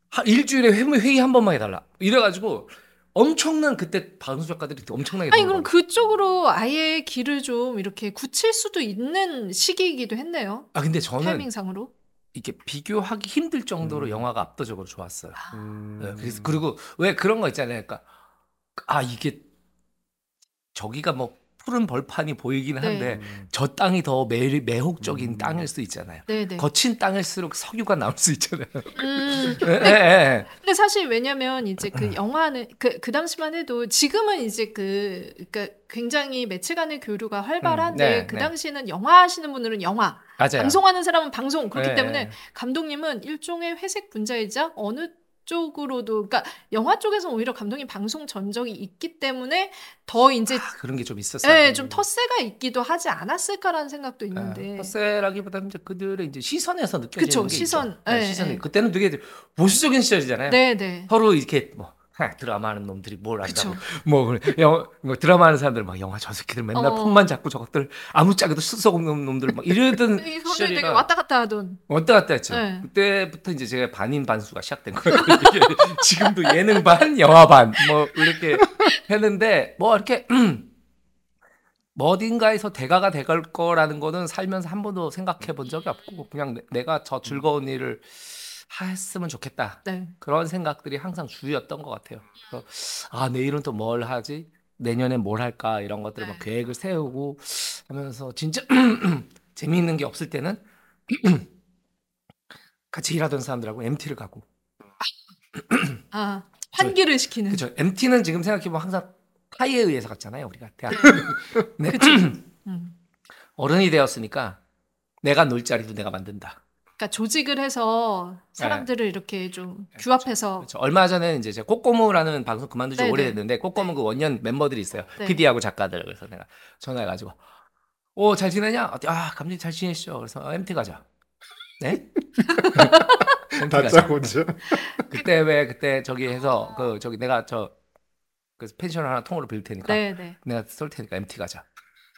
[SPEAKER 1] 하- 일주일에 회- 회의 한 번만 해달라. 이래가지고 엄청난 그때 방송 작가들이 엄청나게
[SPEAKER 3] 아니 그럼. 그쪽으로 아예 길을 좀 이렇게 굳힐 수도 있는 시기이기도 했네요.
[SPEAKER 1] 아 근데 저는
[SPEAKER 3] 타이밍상으로.
[SPEAKER 1] 이게 비교하기 힘들 정도로
[SPEAKER 2] 음.
[SPEAKER 1] 영화가 압도적으로 좋았어요.
[SPEAKER 2] 음.
[SPEAKER 1] 네, 그래서 그리고 왜 그런 거 있잖아요. 그러니까 아 이게 저기가 뭐 푸른 벌판이 보이기는
[SPEAKER 3] 네.
[SPEAKER 1] 한데 저 땅이 더 매, 매혹적인
[SPEAKER 2] 음.
[SPEAKER 1] 땅일 수 있잖아요.
[SPEAKER 3] 네 네.
[SPEAKER 1] 거친 땅일수록 석유가 나올 수 있잖아요.
[SPEAKER 3] 음,
[SPEAKER 1] 예, 예, 예.
[SPEAKER 3] 근데 사실 왜냐면 이제
[SPEAKER 1] 음.
[SPEAKER 3] 그 영화는 그, 그 당시만 해도 지금은 이제 그 그러니까 굉장히 매체 간의 교류가 활발한데
[SPEAKER 1] 음, 네,
[SPEAKER 3] 그
[SPEAKER 1] 네.
[SPEAKER 3] 당시는 영화 하시는 분들은 영화,
[SPEAKER 1] 맞아요.
[SPEAKER 3] 방송하는 사람은 방송 그렇기
[SPEAKER 1] 예,
[SPEAKER 3] 때문에
[SPEAKER 1] 예.
[SPEAKER 3] 감독님은 일종의 회색 분자이자 어느 쪽으로도 그러니까 영화 쪽에서 오히려 감독님 방송 전적이 있기 때문에 더 이제
[SPEAKER 1] 아, 그런 게 좀 있었어요.
[SPEAKER 3] 예, 좀 텃세가 있기도 하지 않았을까라는 생각도
[SPEAKER 1] 예,
[SPEAKER 3] 있는데
[SPEAKER 1] 헛세라기보다는 이제 그들의 이제 시선에서 느껴지는
[SPEAKER 3] 그쵸,
[SPEAKER 1] 게
[SPEAKER 3] 시선.
[SPEAKER 1] 있죠. 네,
[SPEAKER 3] 예,
[SPEAKER 1] 시선이
[SPEAKER 3] 예.
[SPEAKER 1] 그때는 되게 보수적인 시절이잖아요.
[SPEAKER 3] 네, 네.
[SPEAKER 1] 서로 이렇게 뭐 하, 드라마 하는 놈들이 뭘 안다고. 뭐 그래. 영화 뭐 드라마 하는 사람들 막 영화 저 새끼들 맨날
[SPEAKER 3] 어.
[SPEAKER 1] 폰만 잡고 저것들 아무 짝에도 수석 없는 놈들 막 이러던 <laughs>
[SPEAKER 3] 이 감독님 되게 왔다 갔다 하던
[SPEAKER 1] 왔다 갔다 했죠.
[SPEAKER 3] 네.
[SPEAKER 1] 그때부터 이제 제가 반인 반수가 시작된 거예요. 이게 <laughs> 지금도 예능 반, 영화 반, 뭐 이렇게 했는데 뭐 이렇게 뭐 <clears throat> 어딘가에서 대가가 돼갈 거라는 거는 살면서 한 번도 생각해 본 적이 없고 그냥 내- 내가 저 즐거운 일을 했으면 좋겠다
[SPEAKER 3] 네.
[SPEAKER 1] 그런 생각들이 항상 주였던 것 같아요. 그래서 아 내일은 또 뭘 하지? 내년에 뭘 할까 이런 것들을 막
[SPEAKER 3] 네.
[SPEAKER 1] 계획을 세우고 하면서 진짜 <clears throat> 재미있는 게 없을 때는 <clears throat> 같이 일하던 사람들하고 MT를 가고 <clears throat>
[SPEAKER 3] 아 환기를 시키는
[SPEAKER 1] 그렇죠. MT는 지금 생각해보면 항상 파이에 의해서 갔잖아요 우리가 대학. <laughs> 네.
[SPEAKER 3] 음.
[SPEAKER 1] 어른이 되었으니까 내가 놀 자리도 내가 만든다.
[SPEAKER 3] 그러니까 조직을 해서 사람들을 이렇게 좀 규합해서
[SPEAKER 1] 그렇죠. 얼마 전에 이제 제가 꼬꼬무라는 방송 그만둔 지
[SPEAKER 3] 네네.
[SPEAKER 1] 오래됐는데 꼬꼬무 그 원년 멤버들이 있어요.
[SPEAKER 3] 네.
[SPEAKER 1] PD하고 작가들 그래서 내가 전화해 가지고 오 잘 지내냐? 아 감독님 잘 지내시죠? 그래서 아, MT 가자. 네? <laughs> MT 가자.
[SPEAKER 2] 다짜고짜.
[SPEAKER 1] 그때 왜 그때 저기 해서 그 저기 내가 저그 펜션 하나 통으로 빌 테니까
[SPEAKER 3] 네, 네.
[SPEAKER 1] 내가 쏠 테니까 MT 가자.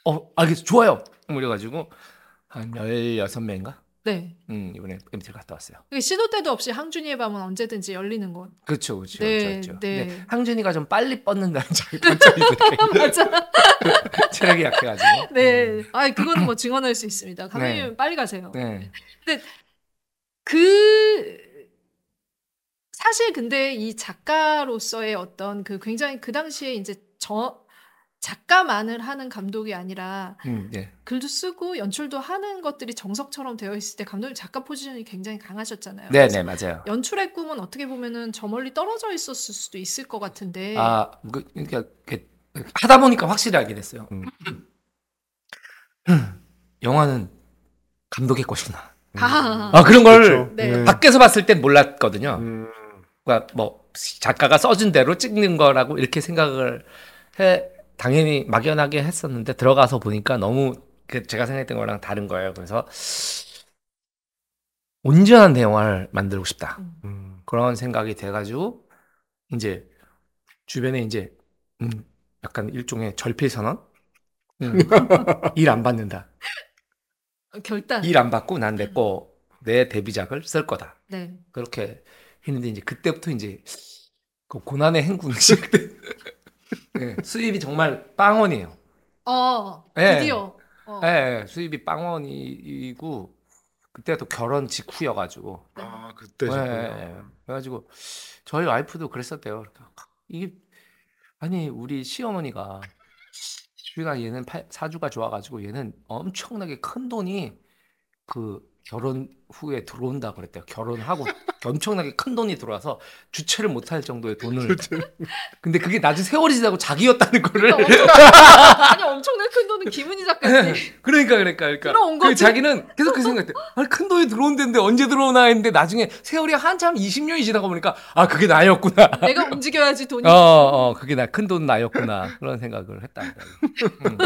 [SPEAKER 1] 어 알겠어 좋아요. 그래가지고 한 16명인가?
[SPEAKER 3] 네.
[SPEAKER 1] 음 이번에 MT를 갔다 왔어요.
[SPEAKER 3] 시도 때도 없이 항준이의 밤은 언제든지 열리는 곳.
[SPEAKER 1] 그렇죠, 그렇죠,
[SPEAKER 3] 네,
[SPEAKER 1] 그렇죠.
[SPEAKER 3] 네.
[SPEAKER 1] 근데 항준이가 좀 빨리 뻗는다는 <laughs> <laughs> 있어요.
[SPEAKER 3] 맞아. <laughs>
[SPEAKER 1] 체력이 약해가지고.
[SPEAKER 3] 네. 아, 그거는 뭐 증언할 수 있습니다. 감독님 빨리 가세요.
[SPEAKER 1] 네.
[SPEAKER 3] 그 사실 근데 이 작가로서의 어떤 그 굉장히 그 당시에 이제 저 작가만을 하는 감독이 아니라
[SPEAKER 1] 음, 네.
[SPEAKER 3] 글도 쓰고 연출도 하는 것들이 정석처럼 되어 있을 때 감독님 작가 포지션이 굉장히 강하셨잖아요.
[SPEAKER 1] 네, 네, 맞아요.
[SPEAKER 3] 연출의 꿈은 어떻게 보면은 저 멀리 떨어져 있었을 수도 있을 것 같은데.
[SPEAKER 1] 아, 그, 그러니까 그, 하다 보니까 확실히 알게 됐어요.
[SPEAKER 2] 음. <clears throat>
[SPEAKER 1] 영화는 감독의 것이구나.
[SPEAKER 3] 아,
[SPEAKER 1] 아 그런 걸
[SPEAKER 2] 그렇죠.
[SPEAKER 3] 네.
[SPEAKER 1] 밖에서 봤을 땐 몰랐거든요.
[SPEAKER 2] 음.
[SPEAKER 1] 그러니까 뭐 작가가 써준 대로 찍는 거라고 이렇게 생각을 해 당연히 막연하게 했었는데 들어가서 보니까 너무 그 제가 생각했던 거랑 다른 거예요. 그래서 온전한 영화를 만들고 싶다.
[SPEAKER 2] 음.
[SPEAKER 1] 그런 생각이 돼가지고 이제 주변에 이제 음, 약간 일종의 절필 선언 음, <laughs> 일안 받는다.
[SPEAKER 3] 결단.
[SPEAKER 1] 일 안 받고 난 내 거 내 데뷔작을 쓸 거다.
[SPEAKER 3] 네.
[SPEAKER 1] 그렇게 했는데 이제 그때부터 이제 그 고난의 행군이 <laughs> 시작돼. 네, 수입이 정말 빵원이에요.
[SPEAKER 3] 어,
[SPEAKER 1] 네.
[SPEAKER 3] 드디어. 어.
[SPEAKER 1] 예, 예, 수입이 빵원이고 그때가 또 결혼 직후여가지고.
[SPEAKER 2] 아 그때
[SPEAKER 1] 예,
[SPEAKER 2] 죠
[SPEAKER 1] 예, 예. 그래가지고 저희 와이프도 그랬었대요. 이게 아니 우리 시어머니가 우리가 얘는 팔- 사주가 좋아가지고 얘는 엄청나게 큰 돈이 그 결혼 후에 들어온다 그랬대요. 결혼하고 <laughs> 엄청나게 큰 돈이 들어와서 주체를 못할 정도의 돈을. 근데 그게 나중에 세월이 지나고 자기였다는 거를.
[SPEAKER 3] 그러니까 엄청, 아니 엄청나게 큰 돈은 <laughs> 김은희 작가님.
[SPEAKER 1] 그러니까 그러니까 그러니까.
[SPEAKER 3] 들어온
[SPEAKER 1] 그
[SPEAKER 3] 거지.
[SPEAKER 1] 자기는 계속 그 생각했대. 아니 큰 돈이 들어온다는데 언제 들어오나 했는데 나중에 세월이 한참 20년이 지나고 보니까 아 그게 나였구나.
[SPEAKER 3] 내가 움직여야지 돈이.
[SPEAKER 1] 어, 어 그게 나 큰 돈 나였구나 그런 생각을 했다. <laughs> 음.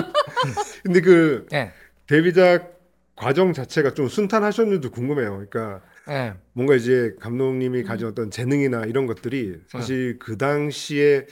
[SPEAKER 2] 근데 그
[SPEAKER 1] 예,
[SPEAKER 2] 데뷔작 과정 자체가 좀 순탄하셨는지도 궁금해요. 그러니까
[SPEAKER 1] 예,
[SPEAKER 2] 뭔가 이제 감독님이
[SPEAKER 3] 음.
[SPEAKER 2] 가진 어떤 재능이나 이런 것들이 사실 그 당시에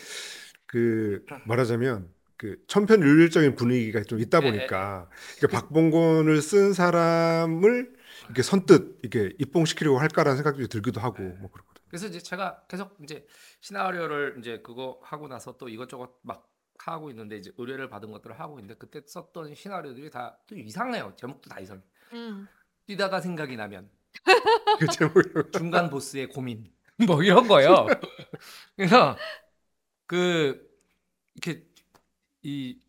[SPEAKER 2] 그 말하자면 그 천편일률적인 분위기가 좀 있다
[SPEAKER 1] 예,
[SPEAKER 2] 보니까 그러니까 박봉곤을 쓴 사람을 이렇게 선뜻 이렇게 입봉시키려고 할까라는 생각도 들기도 하고 뭐 그렇거든요.
[SPEAKER 1] 그래서 이제 제가 계속 이제 시나리오를 이제 그거 하고 나서 또 이것저것 막 하고 있는데 이제 의뢰를 받은 것들을 하고 있는데 그때 썼던 시나리오들이 다 또 이상해요. 제목도 다 이상.
[SPEAKER 3] 음.
[SPEAKER 1] 뛰다가 생각이 나면 <laughs>
[SPEAKER 2] 그 제목이
[SPEAKER 1] 중간 보스의 고민 <laughs> 뭐 이런 거예요. <laughs> 그래서 그 이렇게 이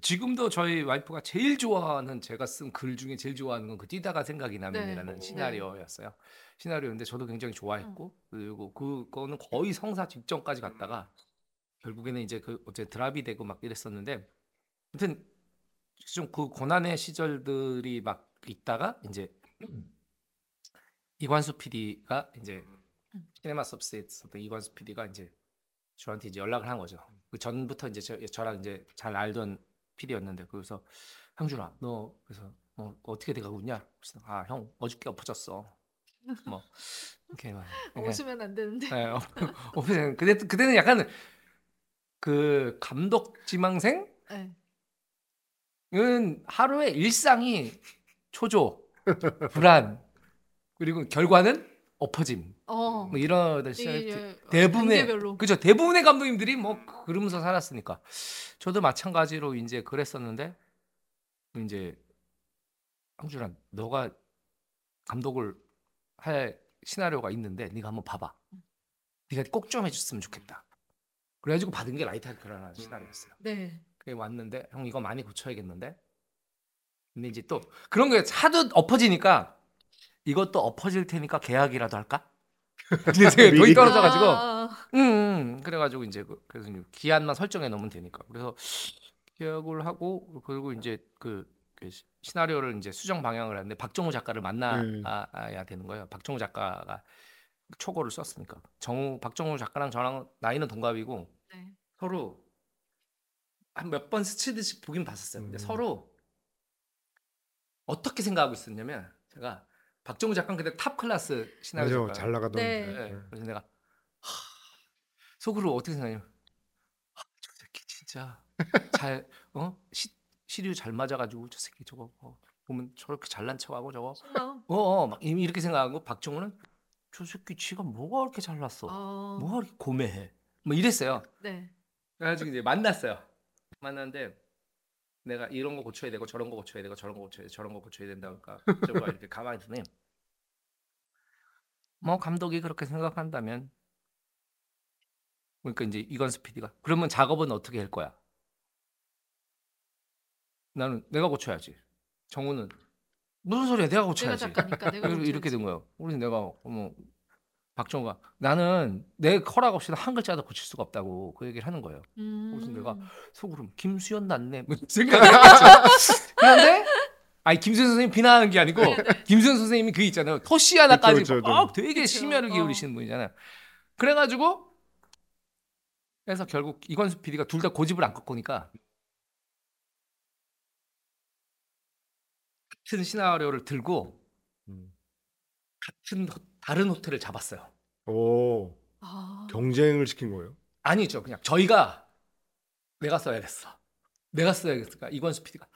[SPEAKER 1] 지금도 저희 와이프가 제일 좋아하는 제가 쓴 글 중에 제일 좋아하는 건 그 뛰다가 생각이 나면이라는
[SPEAKER 3] 네.
[SPEAKER 1] 시나리오였어요. 시나리오인데 저도 굉장히 좋아했고 그리고 그거는 거의 성사 직전까지 갔다가 결국에는 이제 그 어째 드랍이 되고 막 이랬었는데 아무튼 좀 그 고난의 시절들이 막 있다가 이제 이관수 PD가 이제 시네마 서비스에 있었던 이관수 PD가 이제 저한테 이제 연락을 한 거죠. 그 전부터 이제 저, 저랑 이제 잘 알던 PD였는데 그래서 형준아 너 그래서 뭐 어떻게 돼가고 있냐? 그래서 아 형 어저께 엎어졌어. 뭐 <laughs> 이렇게 막 이렇게
[SPEAKER 3] 웃으면 안 되는데.
[SPEAKER 1] 네, 어, 엎어졌 그때 그때는 약간 그 감독 지망생은
[SPEAKER 3] 네.
[SPEAKER 1] 하루의 일상이 초조, 불안 그리고 결과는 엎어짐
[SPEAKER 3] 어.
[SPEAKER 1] 뭐 시절
[SPEAKER 3] 이제
[SPEAKER 1] 대부분의. 그죠 대부분의 감독님들이 뭐 그러면서 살았으니까 저도 마찬가지로 이제 그랬었는데 이제 황준아 너가 감독을 할 시나리오가 있는데 네가 한번 봐봐 네가 꼭 좀 해줬으면 좋겠다 그래가지고 받은 게 라이트 하크라는 시나리오였어요
[SPEAKER 3] 네.
[SPEAKER 1] 그게 왔는데 형 이거 많이 고쳐야겠는데 근데 이제 또 그런 게 하도 엎어지니까 이것도 엎어질 테니까 계약이라도 할까? <laughs> 근데 제가 돈이. 떨어져가지고
[SPEAKER 3] 아,
[SPEAKER 1] 음, 음. 그래가지고 이제 그, 그래서 이제 기한만 설정해 놓으면 되니까 그래서 계약을 하고 그리고 이제 그, 그 시- 시나리오를 이제 수정 방향을 하는데 박정우 작가를
[SPEAKER 2] 음.
[SPEAKER 1] 만나야 되는 거예요. 박정우 작가가 초고를 썼으니까 정우 박정우 작가랑 저랑 나이는 동갑이고
[SPEAKER 3] 네.
[SPEAKER 1] 서로 한 몇 번 스치듯이 보긴 봤었어요. 근데
[SPEAKER 2] 음.
[SPEAKER 1] 서로 어떻게 생각하고 있었냐면 제가 박정우 작가 그때 top class 시나리오
[SPEAKER 2] 맞아 잘 나가던
[SPEAKER 3] 네.
[SPEAKER 1] 네. 그래서 내가 하, 속으로 어떻게 생각하냐면 하, 저 새끼 진짜 잘 어? 시, 시류 잘 맞아가지고 저 새끼 저거 어, 보면 저렇게 잘난 척하고 저거
[SPEAKER 3] 속마음.
[SPEAKER 1] 어어 막 이미 이렇게 생각하고 박정우는 저 새끼 지가 뭐가 이렇게 잘났어
[SPEAKER 3] 아.
[SPEAKER 1] 뭐가 이렇게 고매해 뭐 이랬어요
[SPEAKER 3] 네.
[SPEAKER 1] 그래가지고 이제 만났어요 만났는데 내가 이런 거 고쳐야 되고 저런 거 고쳐야 되고 저런 거 고쳐야 돼 저런 거 고쳐야 된다 그러니까 저거 이렇게 가만히 두니 뭐 감독이 그렇게 생각한다면 그러니까 이제 이건수 PD가 그러면 작업은 어떻게 할 거야? 나는 내가 고쳐야지. 정우는 무슨 소리야? 내가
[SPEAKER 3] 내가
[SPEAKER 1] 고쳐야지.
[SPEAKER 3] 작가니까 내가
[SPEAKER 1] 이렇게. 된 거예요. 우리 내가 어머 박정우가 나는 내 허락 없이는 한 글자도 고칠 수가 없다고 그 얘기를 하는 거예요.
[SPEAKER 3] 음.
[SPEAKER 1] 그래서 내가 속으로 김수현 낫네 뭐 생각했죠. 그런데 아니 김수현 선생님 비난하는 게 아니고 김수현 선생님이 그 있잖아요. 토시 하나까지
[SPEAKER 2] 그쵸, 그쵸,
[SPEAKER 1] 막 되게
[SPEAKER 3] 그쵸.
[SPEAKER 1] 심혈을
[SPEAKER 3] 어.
[SPEAKER 1] 기울이시는 분이잖아요. 그래가지고 그래서 결국 이건수 PD가 둘 다 고집을 안 꺾으니까 같은 시나리오를 들고
[SPEAKER 2] 음.
[SPEAKER 1] 같은 호- 다른 호텔을 잡았어요.
[SPEAKER 2] 오
[SPEAKER 3] 아.
[SPEAKER 2] 경쟁을 시킨 거예요?
[SPEAKER 1] 아니죠. 그냥 저희가 내가 써야겠어. 내가 써야겠으니까 이건수 PD가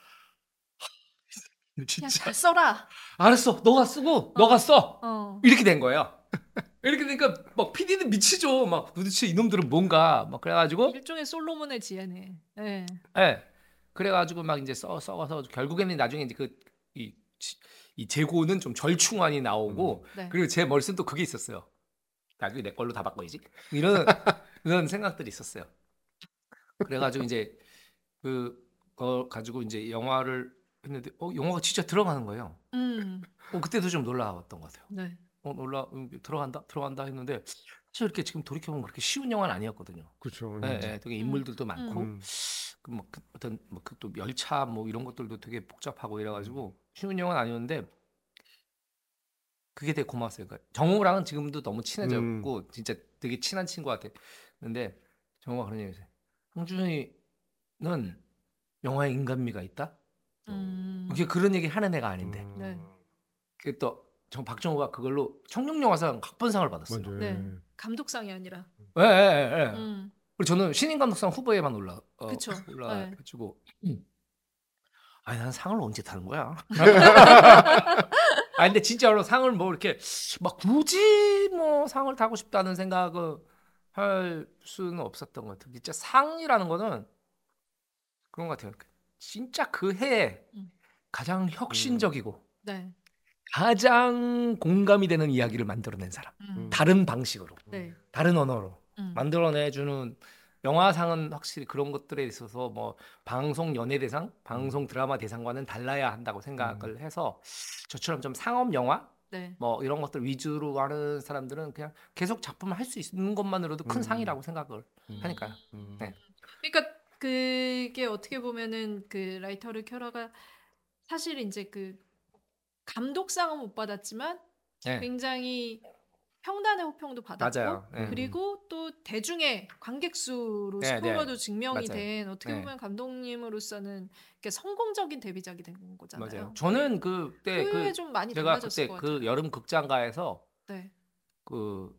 [SPEAKER 3] 그냥
[SPEAKER 1] 진짜
[SPEAKER 3] 잘 써라.
[SPEAKER 1] 알았어. 너가 쓰고 너가 써.
[SPEAKER 3] 어.
[SPEAKER 1] 이렇게 된 거예요. <laughs> 이렇게 되니까 막 PD는 미치죠. 막 도대체 이놈들은 뭔가 막 그래가지고
[SPEAKER 3] 일종의 솔로몬의 지혜네. 네.
[SPEAKER 1] 예. 그래가지고 막 이제 써 써서 결국에는 나중에 이제 그 이 이 재고는 좀 절충안이 나오고
[SPEAKER 3] 네.
[SPEAKER 1] 그리고 제 머릿속에 또 그게 있었어요. 나중에 내 걸로 다 바꿔야지. 이런 <laughs> 이런 생각들이 있었어요. 그래가지고 이제 그거 가지고 이제 영화를 했는데 어 영화가 진짜 들어가는 거예요.
[SPEAKER 3] 음.
[SPEAKER 1] 어 그때도 좀 놀라웠던 것 같아요.
[SPEAKER 3] 네.
[SPEAKER 1] 어 놀라 음, 들어간다 들어간다 했는데 사실 이렇게 지금 돌이켜 보면 그렇게 쉬운 영화는 아니었거든요.
[SPEAKER 2] 그렇죠.
[SPEAKER 1] 예, 예, 되게 인물들도 많고
[SPEAKER 2] 음.
[SPEAKER 1] 그뭐 그 어떤 뭐그또 열차 뭐 이런 것들도 되게 복잡하고 이래가지고 쉬운 영화는 아니었는데 그게 되게 고마웠어요. 그러니까 정우랑은 지금도 너무 친해졌고 진짜 되게 친한 친구 같아. 근데 정우가 그런 얘기했어요. 황준이는 영화에 인간미가 있다.
[SPEAKER 3] 음.
[SPEAKER 1] 이게 그런 얘기 하는 애가 아닌데.
[SPEAKER 2] 음.
[SPEAKER 3] 네.
[SPEAKER 1] 그또정 박정우가 그걸로 청룡 영화상 각본상을 받았어요.
[SPEAKER 2] 맞아요.
[SPEAKER 3] 네. 감독상이 아니라.
[SPEAKER 1] 예, 예, 예. 예.
[SPEAKER 3] 음.
[SPEAKER 1] 그리고 저는 신인 감독상 후보에만 올라 어. 올라가지고 <clears throat> 아니 난 상을 언제 타는 거야? <laughs> 아 근데 진짜로 상을 뭐 이렇게 막 굳이 뭐 상을 타고 싶다는 생각을 할 수는 없었던 것 같아요. 진짜 상이라는 거는 그런 것 같아요. 진짜 그 해에
[SPEAKER 3] 음.
[SPEAKER 1] 가장 혁신적이고
[SPEAKER 3] 네.
[SPEAKER 1] 가장 공감이 되는 이야기를 만들어낸 사람.
[SPEAKER 3] 음.
[SPEAKER 1] 다른 방식으로,
[SPEAKER 3] 네.
[SPEAKER 1] 다른 언어로
[SPEAKER 3] 음.
[SPEAKER 1] 만들어내주는 영화상은 확실히 그런 것들에 있어서 뭐 방송 연예 대상, 방송 드라마 대상과는 달라야 한다고 생각을 해서 저처럼 좀 상업 영화
[SPEAKER 3] 네.
[SPEAKER 1] 뭐 이런 것들 위주로 하는 사람들은 그냥 계속 작품을 할 수 있는 것만으로도 큰
[SPEAKER 2] 음.
[SPEAKER 1] 상이라고 생각을 하니까요.
[SPEAKER 2] 음.
[SPEAKER 1] 네.
[SPEAKER 3] 그러니까 그게 어떻게 보면은 그 라이터를 켜라가 사실 이제 그 감독상은 못 받았지만
[SPEAKER 1] 네.
[SPEAKER 3] 굉장히 평단의 호평도 받았고
[SPEAKER 1] 맞아요. 네.
[SPEAKER 3] 그리고 또 대중의 관객 수로
[SPEAKER 1] 네,
[SPEAKER 3] 스코어도
[SPEAKER 1] 네.
[SPEAKER 3] 증명이
[SPEAKER 1] 맞아요.
[SPEAKER 3] 된 어떻게
[SPEAKER 1] 네.
[SPEAKER 3] 보면 감독님으로서는 이렇게 성공적인 데뷔작이 된 거잖아요.
[SPEAKER 1] 맞아요. 저는 그때
[SPEAKER 3] 그에
[SPEAKER 1] 그 제가 그때. 그 여름 극장가에서
[SPEAKER 3] 네.
[SPEAKER 1] 그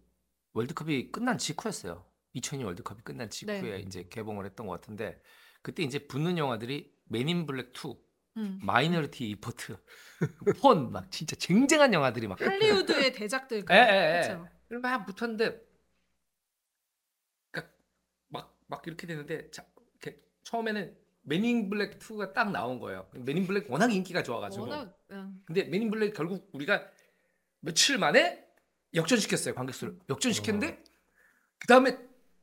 [SPEAKER 1] 월드컵이 끝난 직후였어요. 2002 월드컵이 끝난 직후에
[SPEAKER 3] 네.
[SPEAKER 1] 이제 개봉을 했던 것 같은데 그때 이제 붙는 영화들이 맨인 블랙 2,
[SPEAKER 3] 음.
[SPEAKER 1] 마이너리티 리포트, <laughs> 폰 막 진짜 쟁쟁한 영화들이 막
[SPEAKER 3] 할리우드의 대작들
[SPEAKER 1] 예, 예, 예.
[SPEAKER 3] 그렇죠.
[SPEAKER 1] 막 붙었는데 그러니까 막, 막 이렇게 되는데 자, 이렇게 처음에는 맨인 블랙 2가 딱 나온 거예요. 맨인 블랙 워낙 인기가 좋아가지고.
[SPEAKER 3] 워낙 음.
[SPEAKER 1] 근데 맨인 블랙 결국 우리가 며칠 만에 역전시켰어요 관객 수를 역전시켰는데 그 다음에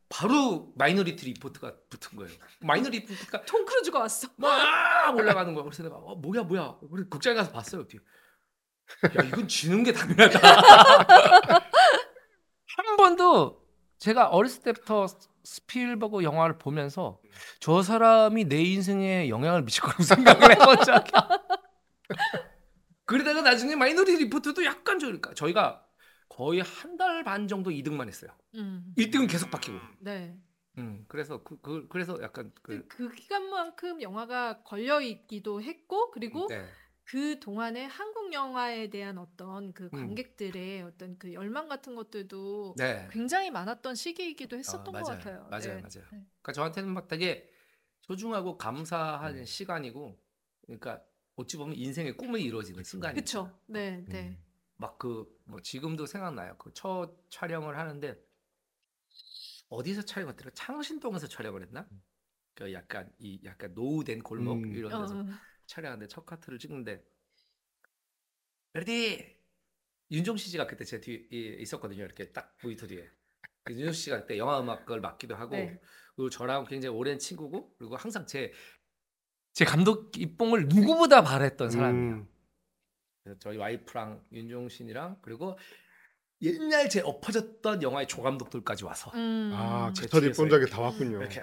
[SPEAKER 1] 바로 마이너리티 리포트가 붙은 거예요. 마이너리티 리포트가
[SPEAKER 3] 톰 크루즈가 왔어.
[SPEAKER 1] 막 올라가는 거야. 그래서 내가 어, 뭐야 뭐야. 우리 극장에 가서 봤어요. 뒤에. 야 이건 지는 게 당연하다. <laughs> 한 번도 제가 어렸을 때부터 스필버그 영화를 보면서 저 사람이 내 인생에 영향을 미칠 거라고 <laughs> 생각을 해본 적이 그러다가 나중에 마이너리티 리포트도 약간 저니까 저희가 거의 한 달 반 정도 2등만 했어요.
[SPEAKER 3] 음.
[SPEAKER 1] 1등은 계속 바뀌고.
[SPEAKER 3] 네.
[SPEAKER 1] 음, 그래서 그, 그 그래서 약간 그,
[SPEAKER 3] 그, 그 기간만큼 영화가 걸려 있기도 했고 그리고
[SPEAKER 1] 네.
[SPEAKER 3] 그 동안에 한국 영화에 대한 어떤 그
[SPEAKER 1] 음.
[SPEAKER 3] 관객들의 어떤 그 열망 같은 것들도
[SPEAKER 1] 네.
[SPEAKER 3] 굉장히 많았던 시기이기도 했었던
[SPEAKER 1] 어,
[SPEAKER 3] 것
[SPEAKER 1] 맞아요.
[SPEAKER 3] 같아요.
[SPEAKER 1] 맞아요,
[SPEAKER 3] 네.
[SPEAKER 1] 맞아요.
[SPEAKER 3] 네.
[SPEAKER 1] 그러니까 저한테는 막 되게 소중하고 감사한
[SPEAKER 2] 음.
[SPEAKER 1] 시간이고, 그러니까 어찌 보면 인생의 꿈이 이루어지는 순간이죠.
[SPEAKER 3] 그쵸. 네, 네.
[SPEAKER 2] 음.
[SPEAKER 1] 막그 뭐 지금도 생각나요. 그 첫 촬영을 하는데 어디서 촬영했더라? 창신동에서 촬영을 했나? 그 약간 이 약간 노후된 골목
[SPEAKER 2] 음.
[SPEAKER 1] 이런
[SPEAKER 3] 어,
[SPEAKER 1] 데서
[SPEAKER 3] 어.
[SPEAKER 1] 촬영하는데 첫 컷을 찍는데 ready 윤종신 씨가 그때 제 뒤에 있었거든요. 이렇게 딱 모니터 뒤에. 그 윤종신 씨가 그때 영화 음악을 맡기도 하고
[SPEAKER 3] 네.
[SPEAKER 1] 그리고 저랑 굉장히 오랜 친구고 그리고 항상 제 제 감독 입봉을 누구보다 바랬던 사람이에요.
[SPEAKER 2] 음.
[SPEAKER 1] 그래서 저희 와이프랑 윤종신이랑 그리고 옛날 제 엎어졌던 영화의 조감독들까지 와서
[SPEAKER 3] 음.
[SPEAKER 2] 아,
[SPEAKER 1] 제
[SPEAKER 2] 깃털이
[SPEAKER 1] 이렇게
[SPEAKER 2] 다 왔군요.
[SPEAKER 1] 이렇게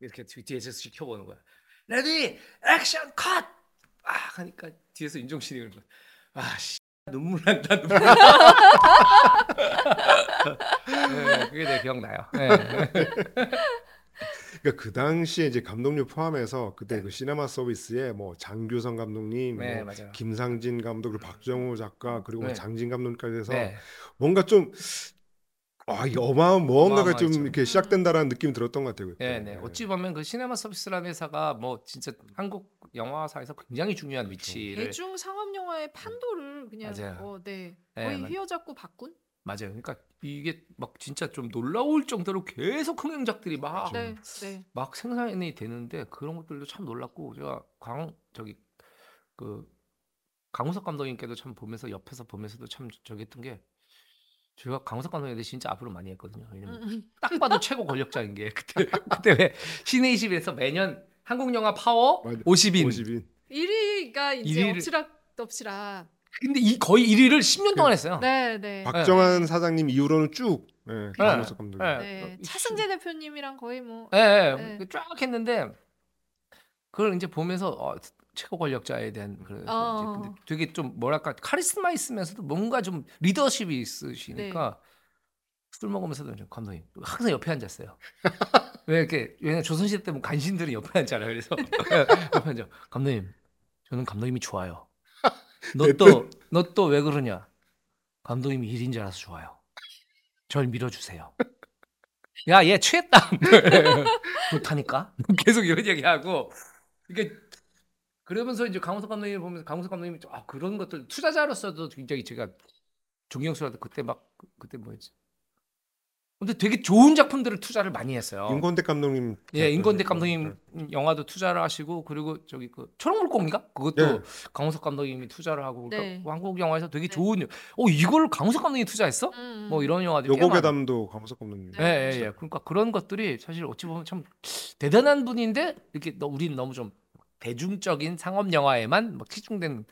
[SPEAKER 1] 이렇게 뒤- 뒤에서 지켜보는 거야. ready 액션 컷! 아 하니까 뒤에서 윤종신이 그러는 거야. 아 씨. 눈물 난다 눈물 난다. <laughs> 네, 그게 내 기억나요. 네. <laughs>
[SPEAKER 2] 그러니까 그 당시에 이제 감독님 포함해서 그때 그 시네마 서비스에 뭐 장규성 감독님,
[SPEAKER 1] 네,
[SPEAKER 2] 뭐
[SPEAKER 1] 맞아요.
[SPEAKER 2] 김상진 감독, 그리고 박정우 작가, 그리고 뭐
[SPEAKER 1] 네.
[SPEAKER 2] 장진 감독까지 해서
[SPEAKER 1] 네.
[SPEAKER 2] 뭔가 좀 아, 이게 어마어마한 무언가가 좀. 이렇게 시작된다라는 느낌이 들었던 것 같아요. 그때.
[SPEAKER 1] 네, 네. 어찌 보면 그 시네마 서비스라는 회사가 뭐 진짜 한국 영화사에서 굉장히 중요한 위치를
[SPEAKER 3] 대중 상업 영화의 판도를 그냥
[SPEAKER 1] 맞아요.
[SPEAKER 3] 어, 네.
[SPEAKER 1] 네,
[SPEAKER 3] 거의
[SPEAKER 1] 맞-
[SPEAKER 3] 휘어잡고 바꾼?
[SPEAKER 1] 맞아요. 그러니까 이게 막 진짜 좀 놀라울 정도로 계속 흥행작들이 막
[SPEAKER 3] 네, 네.
[SPEAKER 1] 막 생산이 되는데 그런 것들도 참 놀랐고 제가 광 저기 그 강우석 감독님께도 참 보면서 옆에서 보면서도 참 저기 했던 게 제가 강우석 감독님한테 진짜 앞으로 많이 했거든요. 왜냐면
[SPEAKER 3] 음, 음.
[SPEAKER 1] 딱 봐도 최고 권력자인 게 <laughs> 그때 그때 왜 시내 21에서 매년 한국 영화 파워
[SPEAKER 2] 맞아.
[SPEAKER 1] 50인
[SPEAKER 2] 50인.
[SPEAKER 3] 1위가 이제
[SPEAKER 1] 일위를-
[SPEAKER 3] 엎치락 덮치락.
[SPEAKER 1] 근데 이 거의 1위를 10년 동안 했어요.
[SPEAKER 3] 네, 네.
[SPEAKER 2] 박정환 사장님 이후로는 쭉 예, 김원석 감독.
[SPEAKER 1] 네.
[SPEAKER 3] 네.
[SPEAKER 1] 어,
[SPEAKER 3] 차승재 대표님이랑 거의 뭐
[SPEAKER 1] 예, 예.
[SPEAKER 3] 네.
[SPEAKER 1] 그쫙 했는데 그걸 이제 보면서 어, 최고 권력자에 대한 그래서
[SPEAKER 3] 어.
[SPEAKER 1] 근데 되게 좀 뭐랄까 카리스마 있으면서도 뭔가 좀 리더십이 있으시니까
[SPEAKER 3] 네.
[SPEAKER 1] 술 먹으면서도 좀 감독님 항상 옆에 앉았어요. <laughs> 왜 이렇게 왜냐 조선시대 때 뭐 간신들은 옆에 앉잖아요. 그래서 <laughs> 옆에 앉아 감독님 저는 감독님이 좋아요. 너 또 너 또 왜 그러냐? 감독님이 일인 줄 알아서 좋아요. 절 밀어주세요. 야, 얘 취했다. <laughs> 못하니까. 계속 이런 얘기하고. 이게 그러면서 이제 강호석 감독님 보면서 강호석 감독님이 좀, 아 그런 것들 투자자로서도 굉장히 제가 종영수라도 그때 막 그- 그때 뭐였지? 근데 되게 좋은 작품들을 투자를 많이 했어요.
[SPEAKER 2] 임권택 감독님.
[SPEAKER 1] 예,
[SPEAKER 2] 네.
[SPEAKER 1] 감독님 영화도 투자를 하시고 그리고 저기 그 초록물고기인가? 그것도
[SPEAKER 2] 예.
[SPEAKER 1] 강우석 감독님이 투자를 하고 그러니까
[SPEAKER 3] 네.
[SPEAKER 1] 한국 영화에서 되게
[SPEAKER 3] 네.
[SPEAKER 1] 좋은 어 이걸 강우석 감독님이 투자했어?
[SPEAKER 3] 음.
[SPEAKER 1] 뭐 이런 많아요.
[SPEAKER 2] 요고괴담도 강우석 감독님.
[SPEAKER 3] 네.
[SPEAKER 1] 예, 예, 예. 그러니까 그런 것들이 사실 어찌 보면 참 대단한 분인데 이렇게 너 우리는 너무 좀 대중적인 상업 영화에만 뭐 치중된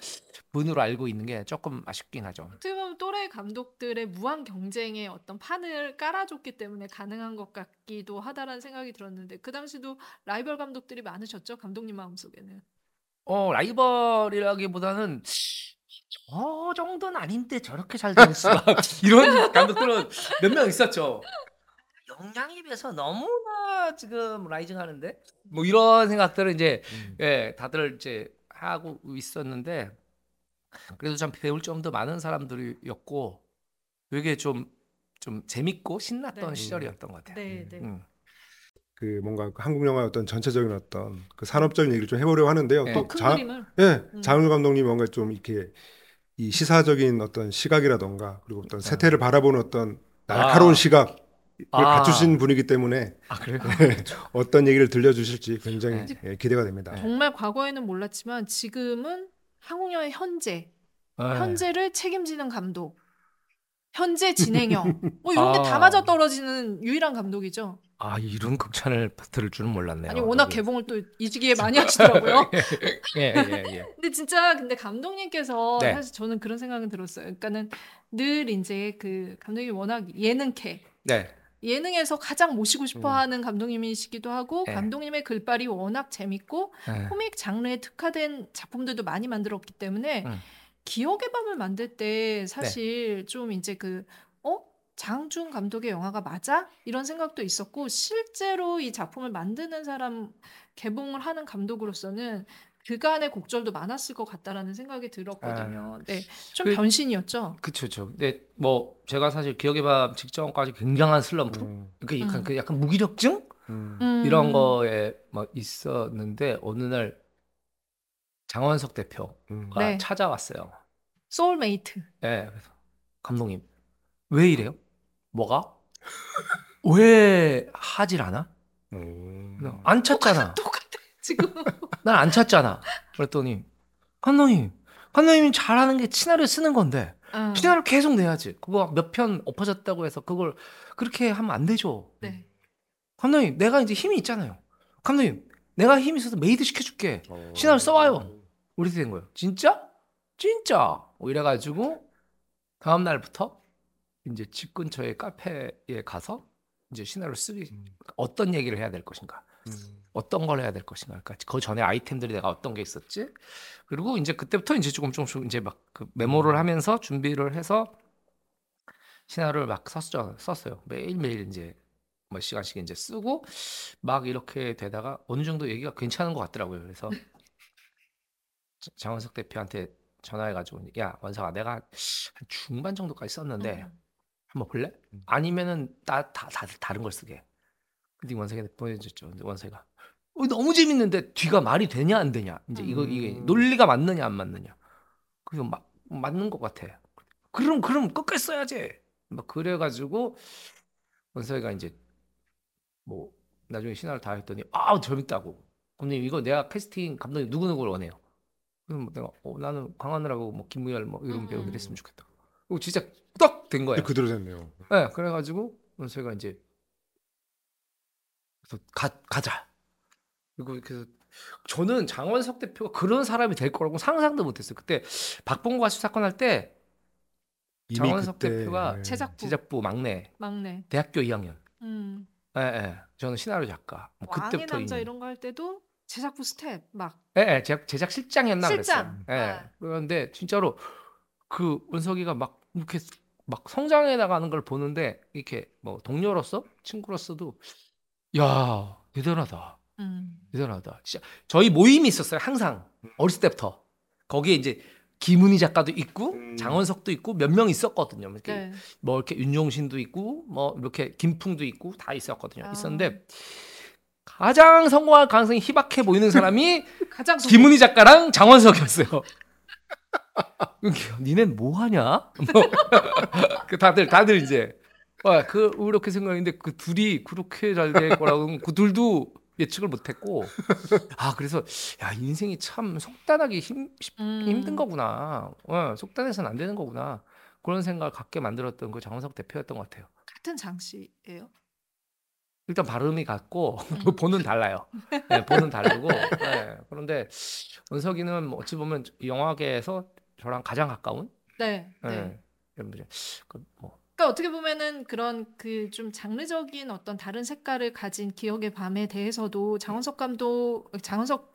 [SPEAKER 1] 분으로 알고 있는 게 조금 아쉽긴 하죠.
[SPEAKER 3] 어떻게 보면 또래 감독들의 무한 경쟁의 어떤 판을 깔아줬기 때문에 가능한 것 같기도 하다라는 생각이 들었는데 그 당시도 라이벌 감독들이 많으셨죠 감독님 마음속에는
[SPEAKER 1] 어 라이벌이라기보다는 저 정도는 아닌데 저렇게 잘될 수가 <laughs> 이런 감독들은 몇 명 있었죠. 비해서 너무나 지금 라이징하는데 뭐 이런 생각들을 이제
[SPEAKER 2] 음.
[SPEAKER 1] 예 다들 이제 하고 있었는데 그래도 참 배울 점도 많은 사람들이었고 되게 좀좀 재밌고 신났던
[SPEAKER 3] 네.
[SPEAKER 1] 시절이었던 것 같아요.
[SPEAKER 3] 네, 네.
[SPEAKER 1] 음.
[SPEAKER 2] 그 뭔가 그 한국 영화의 어떤 전체적인 어떤 그 산업적인 얘기를 좀 해보려고 하는데요.
[SPEAKER 1] 네.
[SPEAKER 3] 더또큰
[SPEAKER 2] 자,
[SPEAKER 3] 그림을
[SPEAKER 2] 예,
[SPEAKER 3] 음.
[SPEAKER 2] 장훈 감독님 뭔가 좀 이렇게 이 시사적인 어떤 시각이라던가 그리고 어떤
[SPEAKER 1] 네.
[SPEAKER 2] 세태를 바라보는 어떤 날카로운
[SPEAKER 1] 아.
[SPEAKER 2] 시각을
[SPEAKER 1] 아.
[SPEAKER 2] 갖추신 분이기 때문에
[SPEAKER 1] 아 그래요? <laughs>
[SPEAKER 2] 어떤 얘기를 들려주실지 굉장히
[SPEAKER 1] 네.
[SPEAKER 2] 예, 기대가 됩니다.
[SPEAKER 3] 정말 과거에는 몰랐지만 지금은 한국 영화의 현재
[SPEAKER 1] 네.
[SPEAKER 3] 현재를 책임지는 감독 현재 진행형 <laughs> 뭐 이런 게다
[SPEAKER 1] 아.
[SPEAKER 3] 맞아 떨어지는 유일한 감독이죠.
[SPEAKER 1] 아 이런 극찬을 들을 줄은 몰랐네요.
[SPEAKER 3] 아니 워낙
[SPEAKER 1] 여기.
[SPEAKER 3] 개봉을 또 이지기에 많이 하시더라고요. <laughs>
[SPEAKER 1] 예, 예, 예.
[SPEAKER 3] 근데 진짜 근데 감독님께서
[SPEAKER 1] 네.
[SPEAKER 3] 사실 저는 그런 생각은 들었어요. 그러니까는 늘 이제 그 감독님이 워낙 예능캐
[SPEAKER 1] 네.
[SPEAKER 3] 예능에서 가장 모시고
[SPEAKER 2] 음.
[SPEAKER 3] 싶어하는 감독님이시기도 하고
[SPEAKER 1] 네.
[SPEAKER 3] 감독님의 글발이 워낙 재밌고
[SPEAKER 1] 네.
[SPEAKER 3] 코믹 장르에 특화된 작품들도 많이 만들었기 때문에
[SPEAKER 1] 음.
[SPEAKER 3] 기억의 밤을 만들 때 사실 좀 이제 그 어? 장준 감독의 영화가 맞아? 이런 생각도 있었고 실제로 이 작품을 만드는 사람 개봉을 하는 감독으로서는 그간의 곡절도 많았을 것 같다라는 생각이 들었거든요. 네, 좀
[SPEAKER 1] 그-
[SPEAKER 3] 변신이었죠.
[SPEAKER 1] 그쵸, 죠 근데 뭐 제가 사실 기억의 밤 직전까지 굉장한 슬럼프,
[SPEAKER 2] 음,
[SPEAKER 1] 그러니까 약간
[SPEAKER 3] 음.
[SPEAKER 1] 그 약간 무기력증
[SPEAKER 2] 음.
[SPEAKER 3] 음.
[SPEAKER 1] 이런 거에 막 있었는데 어느 날 장원석 대표가
[SPEAKER 2] 음.
[SPEAKER 3] 네.
[SPEAKER 1] 찾아왔어요.
[SPEAKER 3] 소울메이트.
[SPEAKER 1] 예, 그래서 감독님 왜 이래요? 뭐가? <laughs> 왜 하질 않아?
[SPEAKER 2] 음.
[SPEAKER 1] 안 찾잖아.
[SPEAKER 3] 똑같아 지금. <laughs>
[SPEAKER 1] 난 안 찾잖아. 그랬더니 감독님, 감독님이 잘하는 게 시나리오 쓰는 건데
[SPEAKER 3] 어.
[SPEAKER 1] 시나리오 계속 내야지. 그거 몇 편 엎어졌다고 해서 그걸 그렇게 하면 안 되죠.
[SPEAKER 3] 네.
[SPEAKER 1] 감독님, 내가 이제 힘이 있잖아요. 감독님, 내가 힘이 있어서 made 시켜줄게.
[SPEAKER 2] 어.
[SPEAKER 1] 시나리오 써와요. 우리 된 거예요. 진짜? 진짜. 뭐 이래가지고 다음 날부터 이제 집 근처의 카페에 가서 이제 시나리오 쓰기
[SPEAKER 2] 음.
[SPEAKER 1] 어떤 얘기를 해야 될 것인가.
[SPEAKER 2] 음.
[SPEAKER 1] 어떤 걸 해야 될 것인가. 그러니까 그 전에 아이템들이 내가 어떤 게 있었지. 그리고 이제 그때부터 이제 조금 조금씩 이제 막 그 메모를 하면서 준비를 해서 시나리오를 막 썼죠. 썼어요. 매일 매일 이제 뭐 시간씩 이제 쓰고 막 이렇게 되다가 어느 정도 얘기가 괜찮은 것 같더라고요. 그래서 자- 장원석 대표한테 전화해가지고 야 원석아 내가 한 중반 정도까지 썼는데
[SPEAKER 3] 음.
[SPEAKER 1] 한번 볼래?
[SPEAKER 2] 음.
[SPEAKER 1] 아니면은 나 다 다른 걸 쓰게. 근데 원석이한테 보여줬죠. 근데 원석이가 어, 너무 재밌는데 뒤가 말이 되냐 안 되냐. 이제 이거 이게
[SPEAKER 2] 음.
[SPEAKER 1] 논리가 맞느냐 안 맞느냐. 그래서 막 맞는 것 같아. 그럼 그럼 끝까지 써야지. 막 그래가지고 원석이가 이제 뭐 나중에 신화를 다 했더니 아 재밌다고. 감독님 이거 내가 캐스팅 감독님 누구 누구를 원해요. 그럼 내가 어, 나는 강하늘하고 뭐 김무열 뭐 이런
[SPEAKER 3] 음.
[SPEAKER 1] 배우들 했으면 좋겠다. 그리고 진짜 딱 된 거예요.
[SPEAKER 2] 그대로 됐네요.
[SPEAKER 1] 네, 그래가지고 원석이가 이제 가, 가자. 그리고 그래서 저는 장원석 대표가 그런 사람이 될 거라고 상상도 못했어요. 그때 박봉곤 사건 할 때 장원석
[SPEAKER 2] 그때,
[SPEAKER 1] 대표가
[SPEAKER 2] 예.
[SPEAKER 3] 제작-
[SPEAKER 1] 제작부 막내
[SPEAKER 3] 막내.
[SPEAKER 1] 대학교 2학년.
[SPEAKER 3] 음.
[SPEAKER 1] 예, 예. 저는 시나리오 작가. 뭐
[SPEAKER 3] 왕의
[SPEAKER 1] 그때부터
[SPEAKER 3] 남자 이런 거 할 때도 제작부 스태프 막
[SPEAKER 1] 예, 예. 제작, 제작 실장이었나
[SPEAKER 3] 실장.
[SPEAKER 1] 그랬어요. 예.
[SPEAKER 3] 아.
[SPEAKER 1] 그런데 진짜로 그 원석이가 막 이렇게 막 성장해 나가는 걸 보는데 이렇게 뭐 동료로서 친구로서도 야 대단하다.
[SPEAKER 3] 음.
[SPEAKER 1] 대단하다. 진짜 저희 모임이 있었어요. 항상 어렸을 때부터 거기에 이제 김은희 작가도 있고
[SPEAKER 2] 음.
[SPEAKER 1] 장원석도 있고 몇 명 있었거든요. 이렇게
[SPEAKER 3] 네.
[SPEAKER 1] 뭐 이렇게 윤종신도 있고 뭐 이렇게 김풍도 있고 다 있었거든요.
[SPEAKER 3] 아.
[SPEAKER 1] 있었는데 가장 성공할 가능성이 희박해 보이는 사람이 <laughs>
[SPEAKER 3] 가장 속-
[SPEAKER 1] 김은희 작가랑 장원석이었어요. <laughs> 니넨 뭐 하냐? <laughs> 뭐. 그 다들 다들 이제 아, 그 그렇게 생각했는데 그 둘이 그렇게 잘 될 거라고 그 둘도 예측을 못했고 아 그래서 야 인생이 참 속단하기 힘, 쉽-
[SPEAKER 3] 음.
[SPEAKER 1] 힘든 거구나 어, 속단해서는 안 되는 거구나 그런 생각을 갖게 만들었던 그 장원석 대표였던 것 같아요
[SPEAKER 3] 같은 장씨예요.
[SPEAKER 1] 일단 발음이 같고 <laughs>
[SPEAKER 3] 음.
[SPEAKER 1] 보는 달라요 네, 보는 다르고 네, 그런데 원석이는 뭐 어찌 보면 영화계에서 저랑 가장 가까운
[SPEAKER 3] 네. 네.
[SPEAKER 1] 네. 그 뭐,
[SPEAKER 3] 그러니까 어떻게 보면은 그런 그 좀 장르적인 어떤 다른 색깔을 가진 기억의 밤에 대해서도 장원석 감독, 장원석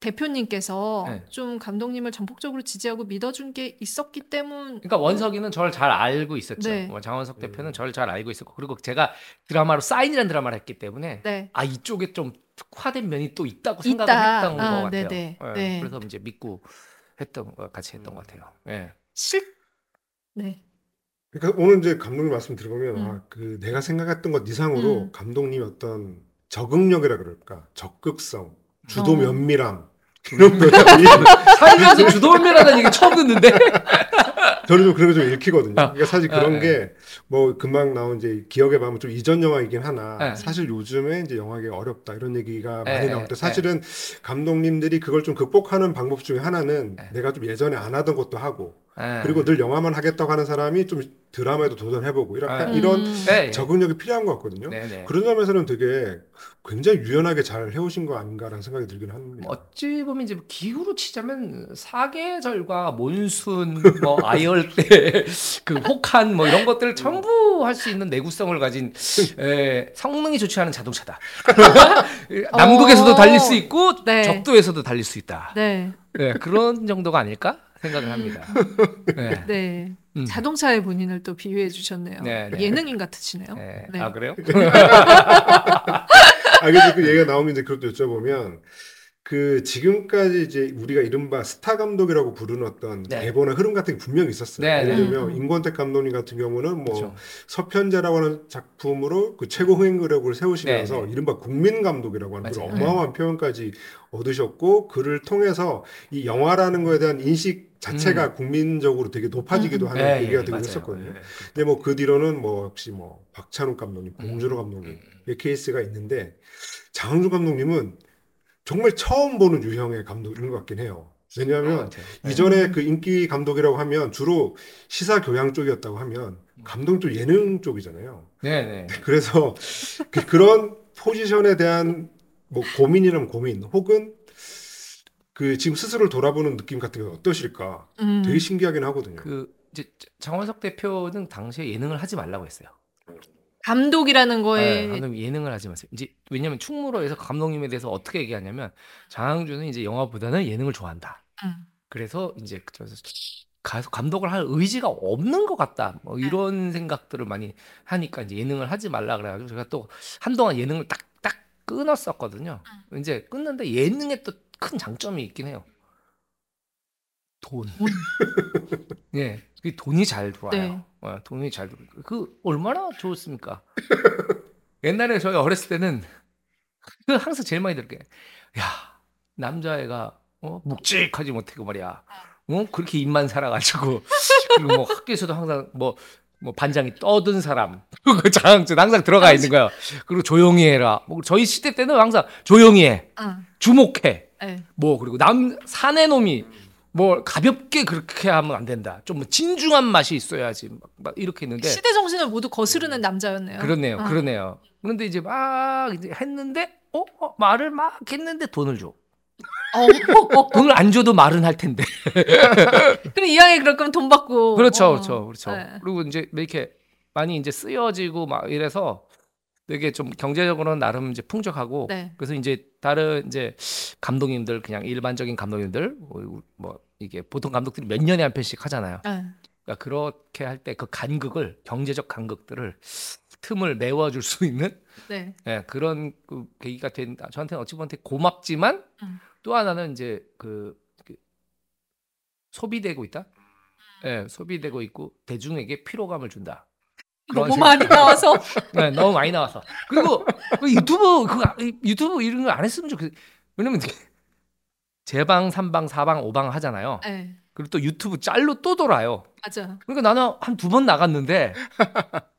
[SPEAKER 3] 대표님께서
[SPEAKER 1] 네.
[SPEAKER 3] 좀 감독님을 전폭적으로 지지하고 믿어준 게 있었기 때문.
[SPEAKER 1] 그러니까 원석이는 저를 잘 알고 있었죠.
[SPEAKER 3] 네.
[SPEAKER 1] 뭐 장원석 대표는
[SPEAKER 2] 음.
[SPEAKER 1] 저를 잘 알고 있었고 그리고 제가 드라마로 사인이라는 드라마를 했기 때문에
[SPEAKER 3] 네.
[SPEAKER 1] 아 이쪽에 좀 특화된 면이 또 있다고 생각을
[SPEAKER 3] 있다.
[SPEAKER 1] 했던 것
[SPEAKER 3] 아,
[SPEAKER 1] 같아요.
[SPEAKER 3] 네네.
[SPEAKER 1] 예,
[SPEAKER 3] 네.
[SPEAKER 1] 그래서 이제 믿고 했던 거 같이 했던 것 같아요. 예.
[SPEAKER 3] 실. 네.
[SPEAKER 2] 그러니까 오늘 이제 감독님 말씀 들어보면
[SPEAKER 3] 음.
[SPEAKER 2] 아, 그 내가 생각했던 것 이상으로
[SPEAKER 3] 음.
[SPEAKER 2] 감독님 어떤 적응력이라 그럴까 적극성, 주도
[SPEAKER 3] 어.
[SPEAKER 2] 면밀함 이런 것들이
[SPEAKER 1] 살면서 주도 면밀하다는 얘기 처음 듣는데. <laughs>
[SPEAKER 2] 저는 좀 그런 거 좀 읽히거든요.
[SPEAKER 1] 아,
[SPEAKER 2] 그러니까 사실 그런
[SPEAKER 1] 아,
[SPEAKER 2] 게뭐 금방 나온 이제 기억에 보면 좀 이전 영화이긴 하나
[SPEAKER 1] 네.
[SPEAKER 2] 사실 요즘에 이제 영화가 어렵다 이런 얘기가
[SPEAKER 1] 네,
[SPEAKER 2] 많이
[SPEAKER 1] 네,
[SPEAKER 2] 나올 때 사실은 감독님들이 그걸 좀 극복하는 방법 중에 하나는
[SPEAKER 1] 네.
[SPEAKER 2] 내가 좀 예전에 안 하던 것도 하고
[SPEAKER 1] 예.
[SPEAKER 2] 그리고 늘 영화만 하겠다고 하는 사람이 좀 드라마에도 도전해보고. 이런
[SPEAKER 3] 음.
[SPEAKER 1] 예, 예.
[SPEAKER 2] 적응력이 필요한 것 같거든요.
[SPEAKER 1] 네네.
[SPEAKER 2] 그런 점에서는 되게 굉장히 유연하게 잘 해오신 거 아닌가라는 생각이 들긴 합니다.
[SPEAKER 1] 어찌 보면 이제 기후로 치자면 사계절과 몬순, 뭐 <laughs> 아열대, 그 혹한 뭐 이런 것들을 전부 할 수 있는 내구성을 가진 에, 성능이 좋지 않은 자동차다. <laughs> 남극에서도
[SPEAKER 3] 어.
[SPEAKER 1] 달릴 수 있고
[SPEAKER 3] 네.
[SPEAKER 1] 적도에서도 달릴 수 있다.
[SPEAKER 3] 네.
[SPEAKER 1] 네, 그런 정도가 아닐까 생각을 합니다. <laughs> 네.
[SPEAKER 3] 네.
[SPEAKER 1] 음.
[SPEAKER 3] 자동차의 본인을 또 비유해 주셨네요.
[SPEAKER 1] 네, 네.
[SPEAKER 3] 예능인 같으시네요.
[SPEAKER 1] 네.
[SPEAKER 3] 네.
[SPEAKER 1] 아 그래요?
[SPEAKER 2] 아, 그래서 그 얘기가 나오면 이제 그것도 여쭤보면 그 지금까지 이제 우리가 이른바 스타 감독이라고 부르는 어떤
[SPEAKER 1] 네.
[SPEAKER 2] 대본의 흐름 같은 게 분명히 있었어요.
[SPEAKER 1] 네,
[SPEAKER 2] 예를
[SPEAKER 3] 네.
[SPEAKER 2] 들면
[SPEAKER 3] 음.
[SPEAKER 2] 임권택 감독님 같은 경우는 뭐
[SPEAKER 1] 그렇죠.
[SPEAKER 2] 서편제라고 하는 작품으로 그 최고 흥행 그력을 세우시면서
[SPEAKER 1] 네, 네.
[SPEAKER 2] 이른바 국민 감독이라고 하는 그런. 어마어마한 표현까지 얻으셨고 그를 통해서 이 영화라는 거에 대한 인식 자체가 국민적으로 되게 높아지기도
[SPEAKER 3] 음.
[SPEAKER 2] 하는
[SPEAKER 1] 네,
[SPEAKER 2] 계기가
[SPEAKER 1] 예,
[SPEAKER 2] 되기도
[SPEAKER 1] 맞아요.
[SPEAKER 2] 했었거든요.
[SPEAKER 1] 예.
[SPEAKER 2] 근데 뭐 그 뒤로는 뭐 역시 뭐 박찬욱 감독님,
[SPEAKER 1] 음.
[SPEAKER 2] 봉준호 감독님 의 케이스가 있는데 장항준 감독님은 정말 처음 보는 유형의 감독인 것 같긴 해요. 왜냐하면.
[SPEAKER 1] 네.
[SPEAKER 2] 이전에 그 인기 감독이라고 하면 주로 시사 교양 쪽이었다고 하면 감독 쪽 예능 쪽이잖아요.
[SPEAKER 1] 네, 네.
[SPEAKER 2] 그래서 그, 그런 포지션에 대한 뭐 고민이라면 고민 혹은 그 지금 스스로를 돌아보는 느낌 같은 게 어떠실까
[SPEAKER 3] 음.
[SPEAKER 2] 되게 신기하긴 하거든요.
[SPEAKER 1] 그 이제 장원석 대표는 당시에 예능을 하지 말라고 했어요.
[SPEAKER 3] 감독이라는 거에
[SPEAKER 1] 네, 감독님 예능을 하지 마세요. 이제 왜냐면 충무로에서 감독님에 대해서 어떻게 얘기하냐면 장항준은 이제 영화보다는 예능을 좋아한다.
[SPEAKER 3] 음.
[SPEAKER 1] 그래서 이제 그래서 가서 감독을 할 의지가 없는 것 같다. 뭐 이런 생각들을 많이 하니까 이제 예능을 하지 말라 그래가지고 제가 또 한동안 예능을 딱딱 끊었었거든요. 이제 끊는데 예능에 또 큰 장점이 있긴 해요. 돈.
[SPEAKER 3] 돈. <laughs>
[SPEAKER 1] 예, 그 돈이 잘 들어와요.
[SPEAKER 3] 네.
[SPEAKER 1] 어, 돈이 잘 들어. 그 얼마나 좋습니까? <laughs> 옛날에 저희 어렸을 때는 그 항상 제일 많이 들게. 야, 남자애가 어? 묵직하지 못하고 말이야. 어? 그렇게 입만 살아가지고 그리고 뭐 학교에서도 항상 뭐. 뭐 반장이 떠든 사람 <laughs> 그 장학준 항상 들어가 있는 거야. 그리고 조용히 해라. 뭐 저희 시대 때는 항상 조용히 해,
[SPEAKER 3] 응.
[SPEAKER 1] 주목해.
[SPEAKER 3] 네.
[SPEAKER 1] 뭐 그리고 남 사내 놈이 뭐 가볍게 그렇게 하면 안 된다. 좀뭐 진중한 맛이 있어야지. 막, 막 이렇게 했는데
[SPEAKER 3] 시대 정신을 모두 거스르는 남자였네요.
[SPEAKER 1] 그렇네요.
[SPEAKER 3] 어.
[SPEAKER 1] 그러네요. 그런데 이제 막 이제 했는데 어, 어, 말을 막 했는데 돈을 줘.
[SPEAKER 3] 어. <laughs>
[SPEAKER 1] 돈을 안 줘도 말은 할 텐데. <laughs>
[SPEAKER 3] 그럼 이왕에 그럴 거면 돈 받고.
[SPEAKER 1] 그렇죠,
[SPEAKER 3] 어.
[SPEAKER 1] 그렇죠, 그렇죠.
[SPEAKER 3] 네.
[SPEAKER 1] 그리고 이제 이렇게 많이 이제 쓰여지고 막 이래서 되게 좀 경제적으로는 나름 이제 풍족하고
[SPEAKER 3] 네.
[SPEAKER 1] 그래서 이제 다른 이제 감독님들 그냥 일반적인 감독님들 뭐, 뭐 이게 보통 감독들이 몇 년에 한 편씩 하잖아요.
[SPEAKER 3] 네.
[SPEAKER 1] 그러니까 그렇게 할 때 그 간극을 경제적 간극들을 틈을 메워줄 수 있는
[SPEAKER 3] 네.
[SPEAKER 1] 예, 그런 그 계기가 된 저한테는 어찌 보면 되게 고맙지만
[SPEAKER 3] 음.
[SPEAKER 1] 또 하나는 이제 그, 그 소비되고 있다. 예, 소비되고 있고 대중에게 피로감을 준다.
[SPEAKER 3] 너무 많이 나와서. <laughs>
[SPEAKER 1] 네, 너무 많이 나와서. 그리고 그 유튜브 그 유튜브 이런 거 안 했으면 좋겠. 왜냐면 제방, 삼방, 사방, 오방 하잖아요.
[SPEAKER 3] 네. 그리고
[SPEAKER 1] 또 유튜브 짤로 또 돌아요.
[SPEAKER 3] 맞아.
[SPEAKER 1] 그러니까 나는 한 두 번 나갔는데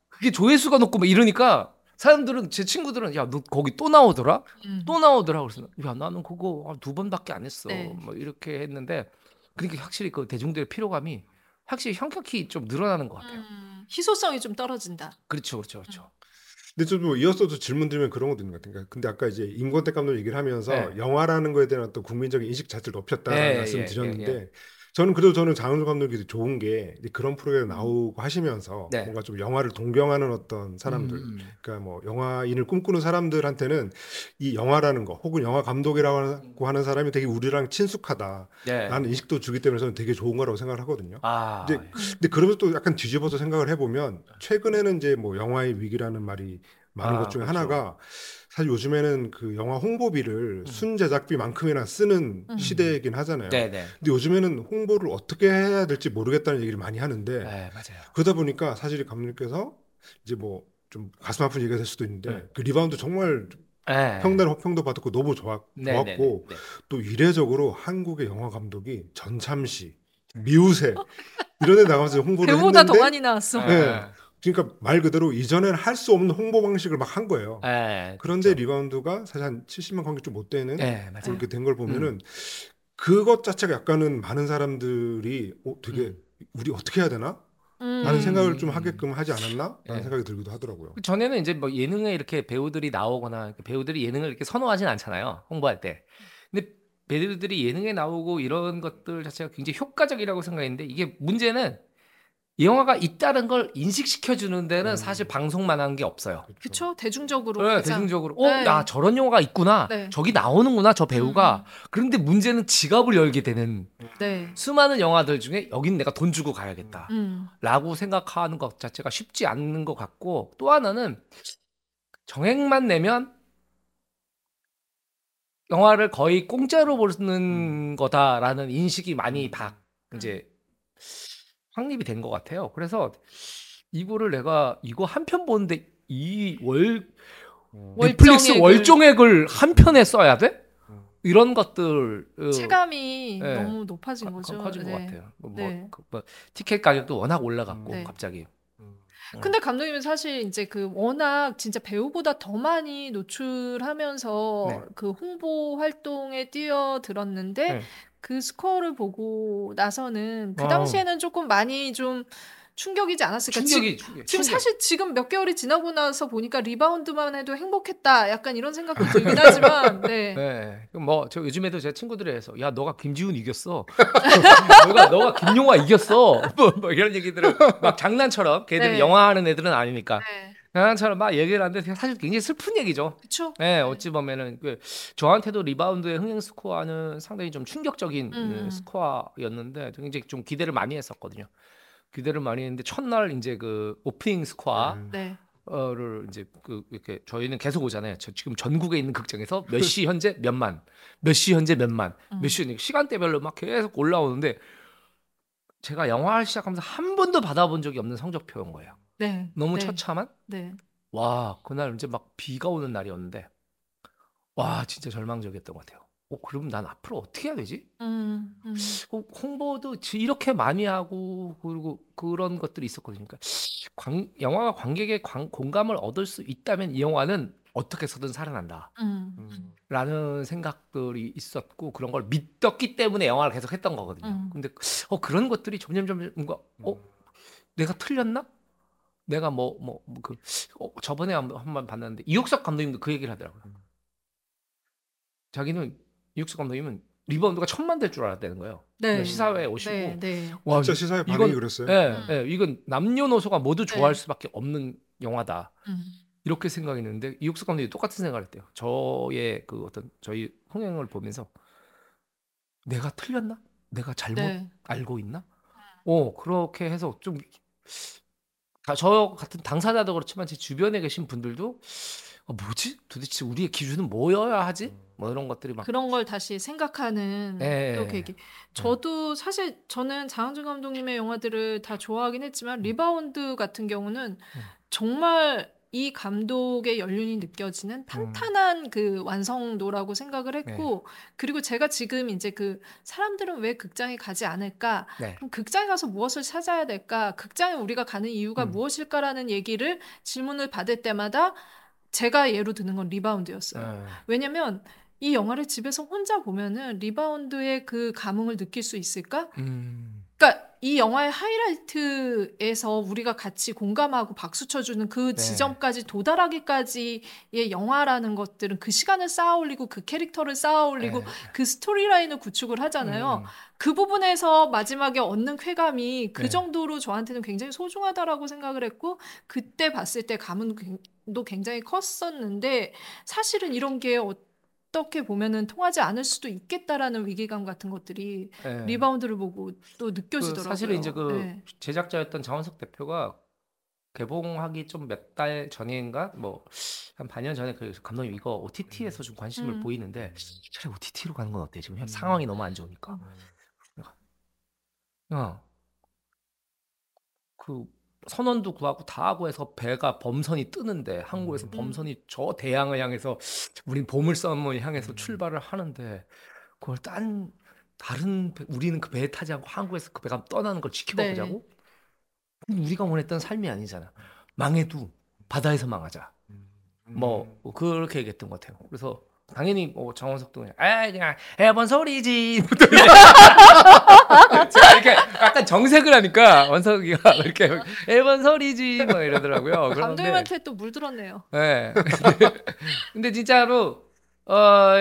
[SPEAKER 1] 그게 조회수가 높고 막 이러니까 사람들은 제 친구들은 야 너 거기 또 나오더라
[SPEAKER 3] 음.
[SPEAKER 1] 또 나오더라 그래서 야 나는 그거 아, 두 번밖에 안 했어
[SPEAKER 3] 네.
[SPEAKER 1] 뭐 이렇게 했는데 그러니까 확실히 그 대중들의 피로감이 확실히 현격히 좀 늘어나는 것 같아요.
[SPEAKER 3] 음, 희소성이 좀 떨어진다.
[SPEAKER 1] 그렇죠, 그렇죠, 그렇죠.
[SPEAKER 2] 근데 좀뭐 이어서도 질문 드리면 그런 것도 있는 것 같아요. 근데 아까 이제 임권택 감독 얘기를 하면서
[SPEAKER 1] 네.
[SPEAKER 2] 영화라는 거에 대한 어떤 국민적인 인식 자체를 높였다는
[SPEAKER 1] 예,
[SPEAKER 2] 말씀을
[SPEAKER 1] 예,
[SPEAKER 2] 드렸는데
[SPEAKER 1] 예, 예.
[SPEAKER 2] 저는 그래도 저는 장은주 감독이 좋은 게 그런 프로그램 나오고 하시면서
[SPEAKER 1] 네.
[SPEAKER 2] 뭔가 좀 영화를 동경하는 어떤 사람들
[SPEAKER 1] 음, 음.
[SPEAKER 2] 그러니까 뭐 영화인을 꿈꾸는 사람들한테는 이 영화라는 거 혹은 영화 감독이라고 하는 사람이 되게 우리랑 친숙하다
[SPEAKER 1] 네.
[SPEAKER 2] 라는 인식도 주기 때문에 저는 되게 좋은 거라고 생각을 하거든요.
[SPEAKER 1] 아,
[SPEAKER 2] 이제 근데 그러면서 또 약간 뒤집어서 생각을 해보면 최근에는 이제 뭐 영화의 위기라는 말이 많은
[SPEAKER 1] 아,
[SPEAKER 2] 것 중에
[SPEAKER 1] 그렇죠.
[SPEAKER 2] 하나가 사실 요즘에는 그 영화 홍보비를
[SPEAKER 1] 음.
[SPEAKER 2] 순 제작비만큼이나 쓰는
[SPEAKER 3] 음.
[SPEAKER 2] 시대이긴 하잖아요.
[SPEAKER 1] 네, 네,
[SPEAKER 2] 근데 요즘에는 홍보를 어떻게 해야 될지 모르겠다는 얘기를 많이 하는데
[SPEAKER 1] 네.
[SPEAKER 2] 그러다 보니까 사실 이 감독님께서 이제 뭐 좀 가슴 아픈 얘기가 될 수도 있는데
[SPEAKER 1] 네.
[SPEAKER 2] 그 리바운드 정말
[SPEAKER 1] 네.
[SPEAKER 2] 평단 호평도 받았고 너무 좋았,
[SPEAKER 1] 네, 네,
[SPEAKER 2] 좋았고
[SPEAKER 1] 네, 네.
[SPEAKER 2] 또 이례적으로 한국의 영화 감독이 전참시, 미우새 <laughs> 이런 데 나가면서 홍보를 했는데
[SPEAKER 3] 더 많이 나왔어.
[SPEAKER 2] 네. 그러니까 말 그대로 이전에는 할수 없는 홍보 방식을 막 한 거예요.
[SPEAKER 1] 네,
[SPEAKER 2] 그런데
[SPEAKER 1] 그렇죠.
[SPEAKER 2] 리바운드가 사실 한 70만 관객 좀못 되는
[SPEAKER 1] 네, 맞아요.
[SPEAKER 2] 그렇게 된 걸 보면은
[SPEAKER 1] 음.
[SPEAKER 2] 그것 자체가 약간은 많은 사람들이 어, 되게
[SPEAKER 1] 음.
[SPEAKER 2] 우리 어떻게 해야 되나?
[SPEAKER 3] 음.
[SPEAKER 2] 라는 생각을
[SPEAKER 1] 음.
[SPEAKER 2] 좀 하게끔 하지 않았나? 라는
[SPEAKER 1] 네.
[SPEAKER 2] 생각이 들기도 하더라고요.
[SPEAKER 1] 그 전에는 이제 뭐 예능에 이렇게 배우들이 나오거나 이렇게 배우들이 예능을 이렇게 선호하진 않잖아요. 홍보할 때. 근데 배우들이 예능에 나오고 이런 것들 자체가 굉장히 효과적이라고 생각했는데 이게 문제는 이 영화가 있다는 걸 인식시켜 주는 데는
[SPEAKER 2] 음.
[SPEAKER 1] 사실 방송만 한 게 없어요.
[SPEAKER 3] 그쵸 대중적으로
[SPEAKER 1] 네,
[SPEAKER 3] 가장-
[SPEAKER 1] 대중적으로 어,
[SPEAKER 3] 네.
[SPEAKER 1] 야 저런 영화가 있구나.
[SPEAKER 3] 네.
[SPEAKER 1] 저기 나오는구나 저 배우가.
[SPEAKER 3] 음.
[SPEAKER 1] 그런데 문제는 지갑을 열게 되는
[SPEAKER 3] 네.
[SPEAKER 1] 수많은 영화들 중에 여긴 내가 돈 주고 가야겠다.
[SPEAKER 3] 음.
[SPEAKER 1] 라고 생각하는 것 자체가 쉽지 않는 것 같고 또 하나는 정액만 내면 영화를 거의 공짜로 보는 거다라는 인식이 많이 다 이제 확립이 된 것 같아요. 그래서 이거를 내가 이거 한 편 보는데 이 월 넷플릭스
[SPEAKER 3] 월정액을-
[SPEAKER 1] 월정액을 한 편에 써야 돼?
[SPEAKER 2] 음.
[SPEAKER 1] 이런 것들 어,
[SPEAKER 3] 체감이
[SPEAKER 1] 네.
[SPEAKER 3] 너무 높아진
[SPEAKER 1] 커-
[SPEAKER 3] 거죠.
[SPEAKER 1] 커진
[SPEAKER 3] 네.
[SPEAKER 1] 것 같아요. 뭐, 뭐,
[SPEAKER 3] 네.
[SPEAKER 1] 그 뭐 티켓 가격도 워낙 올라갔고
[SPEAKER 3] 네.
[SPEAKER 1] 갑자기.
[SPEAKER 2] 음.
[SPEAKER 3] 근데 감독님은 사실 이제 그 워낙 진짜 배우보다 더 많이 노출하면서
[SPEAKER 1] 네.
[SPEAKER 3] 그 홍보 활동에 뛰어들었는데
[SPEAKER 1] 네.
[SPEAKER 3] 그 스코어를 보고 나서는 그
[SPEAKER 1] 어.
[SPEAKER 3] 당시에는 조금 많이 좀 충격이지 않았을까?
[SPEAKER 1] 충격이
[SPEAKER 3] 지,
[SPEAKER 1] 충격.
[SPEAKER 3] 지금
[SPEAKER 1] 충격.
[SPEAKER 3] 사실 지금 몇 개월이 지나고 나서 보니까 리바운드만 해도 행복했다. 약간 이런 생각도 들긴 하지만 <laughs> 네.
[SPEAKER 1] 네. 뭐저 요즘에도 제 친구들이 해서 야 너가 김지운 이겼어. <laughs> 너가 너가 김용화 이겼어. <laughs> 뭐, 뭐 이런 얘기들을 막 장난처럼 걔들이
[SPEAKER 3] 네.
[SPEAKER 1] 영화 하는 애들은 아니니까
[SPEAKER 3] 네.
[SPEAKER 1] 장난처럼 막 얘기를 하는데 사실 굉장히 슬픈 얘기죠.
[SPEAKER 3] 그쵸?
[SPEAKER 1] 네, 어찌 보면은 그 저한테도 리바운드의 흥행 스코어는 상당히 좀 충격적인
[SPEAKER 3] 음.
[SPEAKER 1] 그 스코어였는데 굉장히 좀 기대를 많이 했었거든요. 기대를 많이 했는데 첫날 이제 그 오프닝 스코어
[SPEAKER 2] 음.
[SPEAKER 3] 네.
[SPEAKER 1] 어를 이제 그 이렇게 저희는 계속 오잖아요. 저 지금 전국에 있는 극장에서 몇 시 <laughs> 현재 몇만, 몇 시 현재 몇만,
[SPEAKER 3] 음.
[SPEAKER 1] 몇시 현재 시간대별로 막 계속 올라오는데 제가 영화를 시작하면서 한 번도 받아본 적이 없는 성적표인 거예요.
[SPEAKER 3] 네.
[SPEAKER 1] 너무
[SPEAKER 3] 네.
[SPEAKER 1] 처참한?
[SPEAKER 3] 네.
[SPEAKER 1] 와 그날 이제 막 비가 오는 날이었는데 와 진짜 절망적이었던 것 같아요. 어 그럼 난 앞으로 어떻게 해야 되지?
[SPEAKER 3] 음, 음.
[SPEAKER 1] 어, 홍보도 지- 이렇게 많이 하고 그리고 그런 것들이 있었거든요. 그러니까 관- 영화가 관객의 관- 공감을 얻을 수 있다면 이 영화는 어떻게 해서든 살아난다.
[SPEAKER 3] 음.
[SPEAKER 2] 음.
[SPEAKER 1] 라는 생각들이 있었고 그런 걸 믿었기 때문에 영화를 계속 했던 거거든요.
[SPEAKER 3] 음.
[SPEAKER 1] 근데 어 그런 것들이 점점 점점 뭔가 어 내가 틀렸나? 내가 뭐 뭐그 어, 저번에 한 번 봤는데 이원석 감독님도 그 얘기를 하더라고요. 자기는 이원석 감독님은 리바운드가 천만 될 줄 알았다는 거예요.
[SPEAKER 3] 네.
[SPEAKER 1] 시사회에 오시고
[SPEAKER 3] 네, 네.
[SPEAKER 1] 와
[SPEAKER 2] 진짜 시사회 반응이
[SPEAKER 1] 이건-
[SPEAKER 2] 그랬어요.
[SPEAKER 1] 예,
[SPEAKER 3] 음.
[SPEAKER 1] 예, 이건 남녀노소가 모두 좋아할
[SPEAKER 3] 네.
[SPEAKER 1] 수밖에 없는 영화다.
[SPEAKER 3] 음.
[SPEAKER 1] 이렇게 생각했는데 이원석 감독이 똑같은 생각을 했대요. 저의 그 어떤 저희 흥행을 보면서 내가 틀렸나? 내가 잘못
[SPEAKER 3] 네.
[SPEAKER 1] 알고 있나? 어 그렇게 해서 좀 저 같은 당사자도 그렇지만 제 주변에 계신 분들도 어, 뭐지? 도대체 우리의 기준은 뭐여야 하지? 뭐 이런 것들이 막
[SPEAKER 3] 그런 걸 다시 생각하는
[SPEAKER 1] 예,
[SPEAKER 3] 또 계기. 저도 사실 저는 장항준 감독님의 영화들을 다 좋아하긴 했지만 리바운드 같은 경우는 정말 이 감독의 연륜이 느껴지는 탄탄한 그 완성도라고 생각을 했고 그리고 제가 지금 이제 그 사람들은 왜 극장에 가지 않을까?
[SPEAKER 1] 네.
[SPEAKER 3] 그럼 극장에 가서 무엇을 찾아야 될까? 극장에 우리가 가는 이유가
[SPEAKER 1] 음.
[SPEAKER 3] 무엇일까라는 얘기를 질문을 받을 때마다 제가 예로 드는 건 리바운드였어요.
[SPEAKER 1] 어,
[SPEAKER 3] 왜냐면 이 영화를 집에서 혼자 보면은 리바운드의 그 감흥을 느낄 수 있을까?
[SPEAKER 1] 음,
[SPEAKER 3] 그러니까 이 영화의 하이라이트에서 우리가 같이 공감하고 박수 쳐주는 그
[SPEAKER 1] 네.
[SPEAKER 3] 지점까지 도달하기까지의 영화라는 것들은 그 시간을 쌓아올리고 그 캐릭터를 쌓아올리고
[SPEAKER 1] 네.
[SPEAKER 3] 그 스토리라인을 구축을 하잖아요.
[SPEAKER 1] 음,
[SPEAKER 3] 그 부분에서 마지막에 얻는 쾌감이 그
[SPEAKER 1] 네.
[SPEAKER 3] 정도로 저한테는 굉장히 소중하다라고 생각을 했고 그때 봤을 때 감흥도 굉장히 컸었는데 사실은 이런 게 어 떻게 보면은 통하지 않을 수도 있겠다라는 위기감 같은 것들이
[SPEAKER 1] 네.
[SPEAKER 3] 리바운드를 보고
[SPEAKER 1] 또그
[SPEAKER 3] 느껴지더라고요.
[SPEAKER 1] 사실은 이제 그
[SPEAKER 3] 네.
[SPEAKER 1] 제작자였던 장원석 대표가 개봉하기 좀 몇 달 전인가 뭐 한 반년 전에 그 감독님 이거 OTT에서 좀 관심을
[SPEAKER 3] 음.
[SPEAKER 1] 보이는데 차라리 OTT로 가는 건 어때? 지금 현 상황이 너무 안 좋으니까. 야, 그 선원도 구하고 다 하고 해서 배가 범선이 뜨는데 한국에서
[SPEAKER 3] 음.
[SPEAKER 1] 범선이 저 대양을 향해서 우린 보물섬을 향해서 출발을 하는데 그걸 딴 다른 배- 우리는 그 배에 타지 않고 한국에서 그 배가 떠나는 걸 지켜보자고? 우리가 원했던 삶이 아니잖아. 망해도 바다에서 망하자. 뭐 그렇게 얘기했던 것 같아요. 그래서 당연히 뭐 정원석도 그냥 아 그냥 해본 소리지. 제가 이렇게 약간 정색을 하니까 원석이가 이렇게 해본 소리지 뭐 이러더라고요.
[SPEAKER 3] 감독님한테 또 물들었네요.
[SPEAKER 1] 예. <laughs> 근데 진짜로 어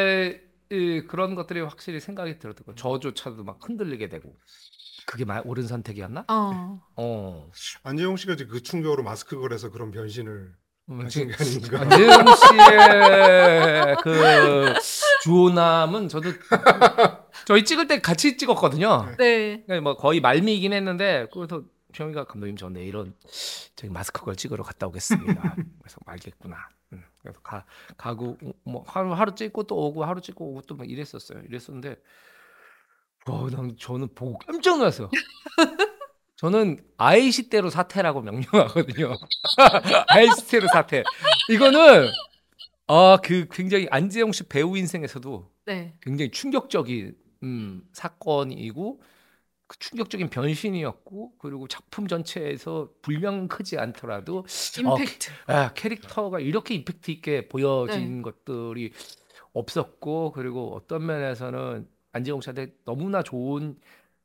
[SPEAKER 1] 이, 그런 것들이 확실히 생각이 들었고 저조차도 막 흔들리게 되고 그게 말 옳은 선택이었나?
[SPEAKER 3] 어.
[SPEAKER 1] 어.
[SPEAKER 2] 안재용 씨가 그 충격으로 마스크 걸어서 그런 변신을
[SPEAKER 1] 음,
[SPEAKER 2] 하신
[SPEAKER 1] 지금
[SPEAKER 2] 게 아닌가.
[SPEAKER 1] 안재영 씨의 그 주호남은 저도 저희 찍을 때 같이 찍었거든요.
[SPEAKER 3] 네.
[SPEAKER 1] 그러니까 뭐 거의 말미이긴 했는데 그래서 정희가 감독님 저 내일은 저기 마스크 걸 찍으러 갔다 오겠습니다. <laughs> 그래서 알겠구나. 음, 그래서 가 가고 뭐 하루 하루 찍고 또 오고 하루 찍고 오고 또 막 이랬었어요. 이랬었는데 와, 난 저는 보고 깜짝 놀랐어요. <laughs> 저는 아이시대로 사태라고 명명하거든요. <laughs> 아이시대로 사태. 이거는 아 그 굉장히 안재영 씨 배우 인생에서도
[SPEAKER 3] 네.
[SPEAKER 1] 굉장히 충격적인 음, 사건이고 그 충격적인 변신이었고 그리고 작품 전체에서 불명 크지 않더라도
[SPEAKER 3] 임팩트.
[SPEAKER 1] 아, 캐릭터가 이렇게 임팩트 있게 보여진
[SPEAKER 3] 네.
[SPEAKER 1] 것들이 없었고 그리고 어떤 면에서는 안재홍 씨한테 너무나 좋은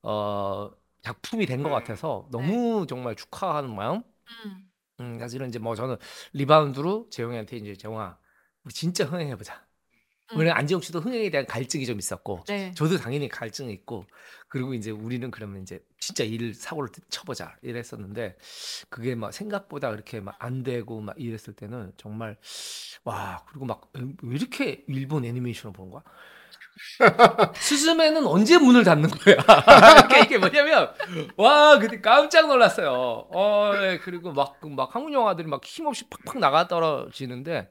[SPEAKER 1] 어, 작품이 된 것 같아서 너무 정말 축하하는 마음.
[SPEAKER 3] 음.
[SPEAKER 1] 음, 사실은 이제 뭐 저는 리바운드로 재용이한테 이제 재용아 우리 진짜 흥행해보자.
[SPEAKER 3] 음.
[SPEAKER 1] 왜냐면 안재홍 씨도 흥행에 대한 갈증이 좀 있었고
[SPEAKER 3] 네.
[SPEAKER 1] 저도 당연히 갈증이 있고 그리고 이제 우리는 그러면 이제 진짜 일 사고를 쳐보자 이랬었는데 그게 막 생각보다 그렇게 막 안 되고 막 이랬을 때는 정말 와 그리고 막 왜 이렇게 일본 애니메이션을 보는 거야? <laughs> 스즈메는 언제 문을 닫는 거야? <laughs> 그러니까 이게 뭐냐면 와 그때 깜짝 놀랐어요. 어 예, 그리고 막막 한국 영화들이 막 힘없이 팍팍 나가 떨어지는데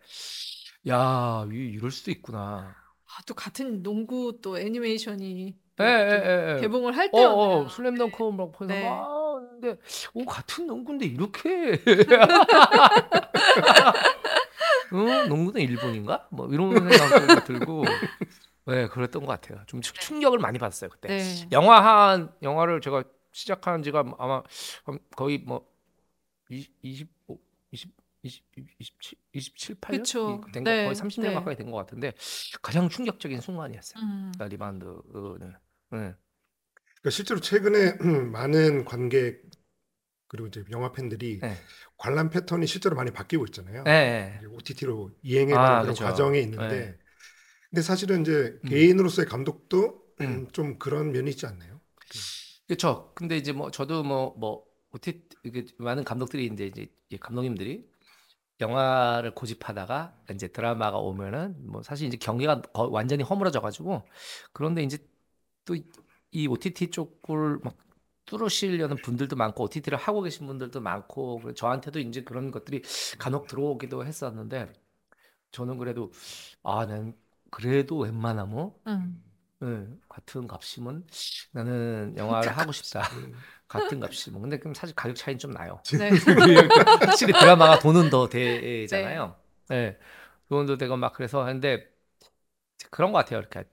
[SPEAKER 1] 야 이- 이럴 수도 있구나.
[SPEAKER 3] 아, 또 같은 농구 또 애니메이션이
[SPEAKER 1] 예, 예, 예, 예.
[SPEAKER 3] 개봉을 할
[SPEAKER 1] 어,
[SPEAKER 3] 때였네요.
[SPEAKER 1] 어, 슬램덩크 막 보면서
[SPEAKER 3] 네.
[SPEAKER 1] 막 근데 오 같은 농구인데 이렇게 <laughs> 어, 농구는 일본인가? 뭐 이런 <laughs> 생각도 들고 네, 그랬던 것 같아요. 좀 충- 충격을 많이 받았어요 그때.
[SPEAKER 3] 네.
[SPEAKER 1] 영화 한 영화를 제가 시작한 지가 아마 한 거의 뭐 20, 25, 20, 20, 27, 27, 8년
[SPEAKER 3] 그쵸.
[SPEAKER 1] 된 거,
[SPEAKER 3] 네,
[SPEAKER 1] 거의 30년
[SPEAKER 3] 네.
[SPEAKER 1] 가까이 된 것 같은데 가장 충격적인 순간이었어요.
[SPEAKER 3] 음.
[SPEAKER 1] 그러니까 리바운드는. 네.
[SPEAKER 2] 그러니까 실제로 최근에 <clears throat> 많은 관객 그리고 이제 영화 팬들이
[SPEAKER 1] 네.
[SPEAKER 2] 관람 패턴이 실제로 많이 바뀌고 있잖아요.
[SPEAKER 1] 네.
[SPEAKER 2] OTT로 이행해가는
[SPEAKER 1] 아,
[SPEAKER 2] 그런
[SPEAKER 1] 그렇죠.
[SPEAKER 2] 과정에 있는데,
[SPEAKER 1] 네.
[SPEAKER 2] 근데 사실은 이제
[SPEAKER 1] 음.
[SPEAKER 2] 개인으로서의 감독도
[SPEAKER 1] 음.
[SPEAKER 2] 음, 좀 그런 면이 있지 않나요?
[SPEAKER 1] 그렇죠. 근데 이제 뭐 저도 뭐 뭐 OTT 이게 많은 감독들이 이제 이제 이 감독님들이 영화를 고집하다가 이제 드라마가 오면은 뭐 사실 이제 경계가 거- 완전히 허물어져 가지고 그런데 이제 또 이 OTT 쪽을 막 뚫으시려는 분들도 많고 OTT를 하고 계신 분들도 많고 저한테도 이제 그런 것들이 간혹 들어오기도 했었는데 저는 그래도 아, 난 그래도 웬만하면
[SPEAKER 3] 음.
[SPEAKER 1] 네, 같은 값이면 나는 영화를 하고 싶다. 같은 값이면 근데 그럼 사실 가격 차이는 좀 나요.
[SPEAKER 3] 네. <laughs>
[SPEAKER 1] 확실히 드라마가 돈은 더 되잖아요. 네. 돈도 되고 막 그래서 하는데 그런 것 같아요. 이렇게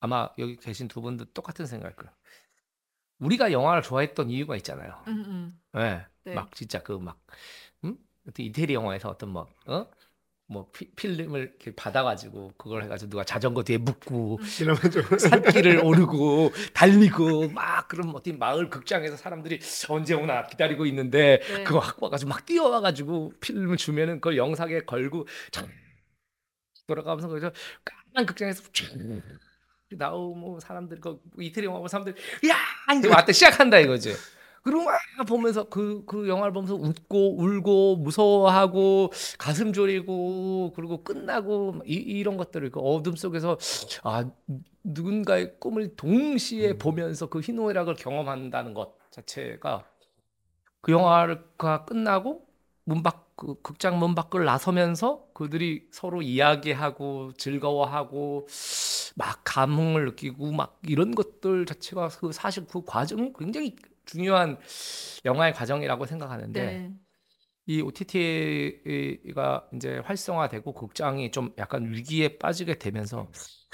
[SPEAKER 1] 아마 여기 계신 두 분도 똑같은 생각일 거예요. 우리가 영화를 좋아했던 이유가 있잖아요.
[SPEAKER 3] 음, 음.
[SPEAKER 1] 네.
[SPEAKER 3] 네.
[SPEAKER 1] 막 진짜 그막 음? 이태리 영화에서 어떤 뭐 어? 뭐 피- 필름을 이렇게 받아가지고 그걸 해가지고 누가 자전거 뒤에 묶고
[SPEAKER 2] 이러면 좀
[SPEAKER 1] 산길을 오르고 달리고 막 그런 어떤 마을 극장에서 사람들이 언제 오나 기다리고 있는데
[SPEAKER 3] 네.
[SPEAKER 1] 그거 갖고 와가지고 막 뛰어와가지고 필름을 주면은 그걸 영상에 걸고 참 돌아가면서 그래서 까만 극장에서 쫙 나오고 사람들 그 이태리 영화 보는 사람들 야 이제 왔다 시작한다 이거지. 그리고 막 보면서 그 그 영화를 보면서 웃고 울고 무서워하고 가슴 졸이고 그리고 끝나고 이, 이런 것들을 그 어둠 속에서 아 누군가의 꿈을 동시에 보면서 그 희노애락을 경험한다는 것 자체가 그 영화가 끝나고 문 밖 그 극장 문 밖을 나서면서 그들이 서로 이야기하고 즐거워하고 막 감흥을 느끼고 막 이런 것들 자체가 그 사실 그 과정이 굉장히 중요한 영화의 과정이라고 생각하는데
[SPEAKER 3] 네.
[SPEAKER 1] 이 OTT가 이제 활성화되고 극장이 좀 약간 위기에 빠지게 되면서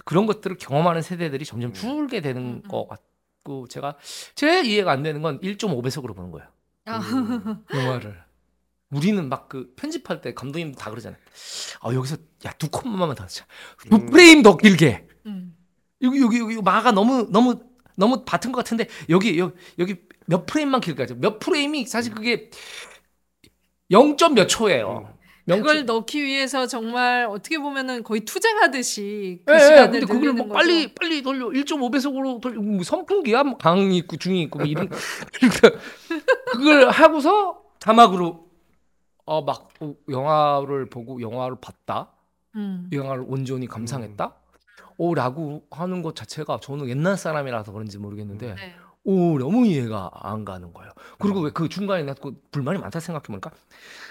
[SPEAKER 1] 그런 것들을 경험하는 세대들이 점점 줄게 되는
[SPEAKER 3] 음, 음.
[SPEAKER 1] 것 같고 제가 제일 이해가 안 되는 건 1.5배속으로 보는 거예요.
[SPEAKER 3] 아,
[SPEAKER 2] 음.
[SPEAKER 1] 영화를. 우리는 막 그 편집할 때 감독님도 다 그러잖아요. 아 여기서 야두 콤마만 더 하자. 두
[SPEAKER 2] 음.
[SPEAKER 1] 프레임 더 길게.
[SPEAKER 3] 음.
[SPEAKER 1] 여기 여기 여기 마가 너무 너무 너무 같은 것 같은데 여기 여기 여기 몇 프레임만 길게 하죠. 몇 프레임이 사실 그게 0. 몇 초예요. 명
[SPEAKER 3] 그걸 넣기 위해서 정말 어떻게 보면은 거의 투쟁하듯이 그
[SPEAKER 1] 예, 예,
[SPEAKER 3] 시간을
[SPEAKER 1] 근데 그걸
[SPEAKER 3] 늘리는
[SPEAKER 1] 뭐. 빨리 빨리 돌려 1.5배속으로 돌려 뭐 선풍기야 뭐 강이 있고 중이 있고 뭐 이런 <laughs> 그걸 하고서 자막으로 어 막 영화를 보고 영화를 봤다
[SPEAKER 3] 음.
[SPEAKER 1] 이 영화를 온전히 감상했다 오라고 하는 것 자체가 저는 옛날 사람이라서 그런지 모르겠는데
[SPEAKER 3] 네.
[SPEAKER 1] 오 너무 이해가 안 가는 거예요. 그리고 왜 그 중간에 나그 불만이 많다 생각해 보니까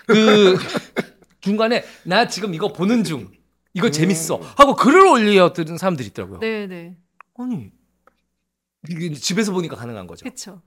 [SPEAKER 1] 그 <laughs> 중간에 나 지금 이거 보는 중 이거
[SPEAKER 2] 음.
[SPEAKER 1] 재밌어 하고 글을 올려드는 사람들이 있더라고요.
[SPEAKER 3] 네, 네.
[SPEAKER 1] 아니 이게 집에서 보니까 가능한 거죠.
[SPEAKER 3] 그렇죠.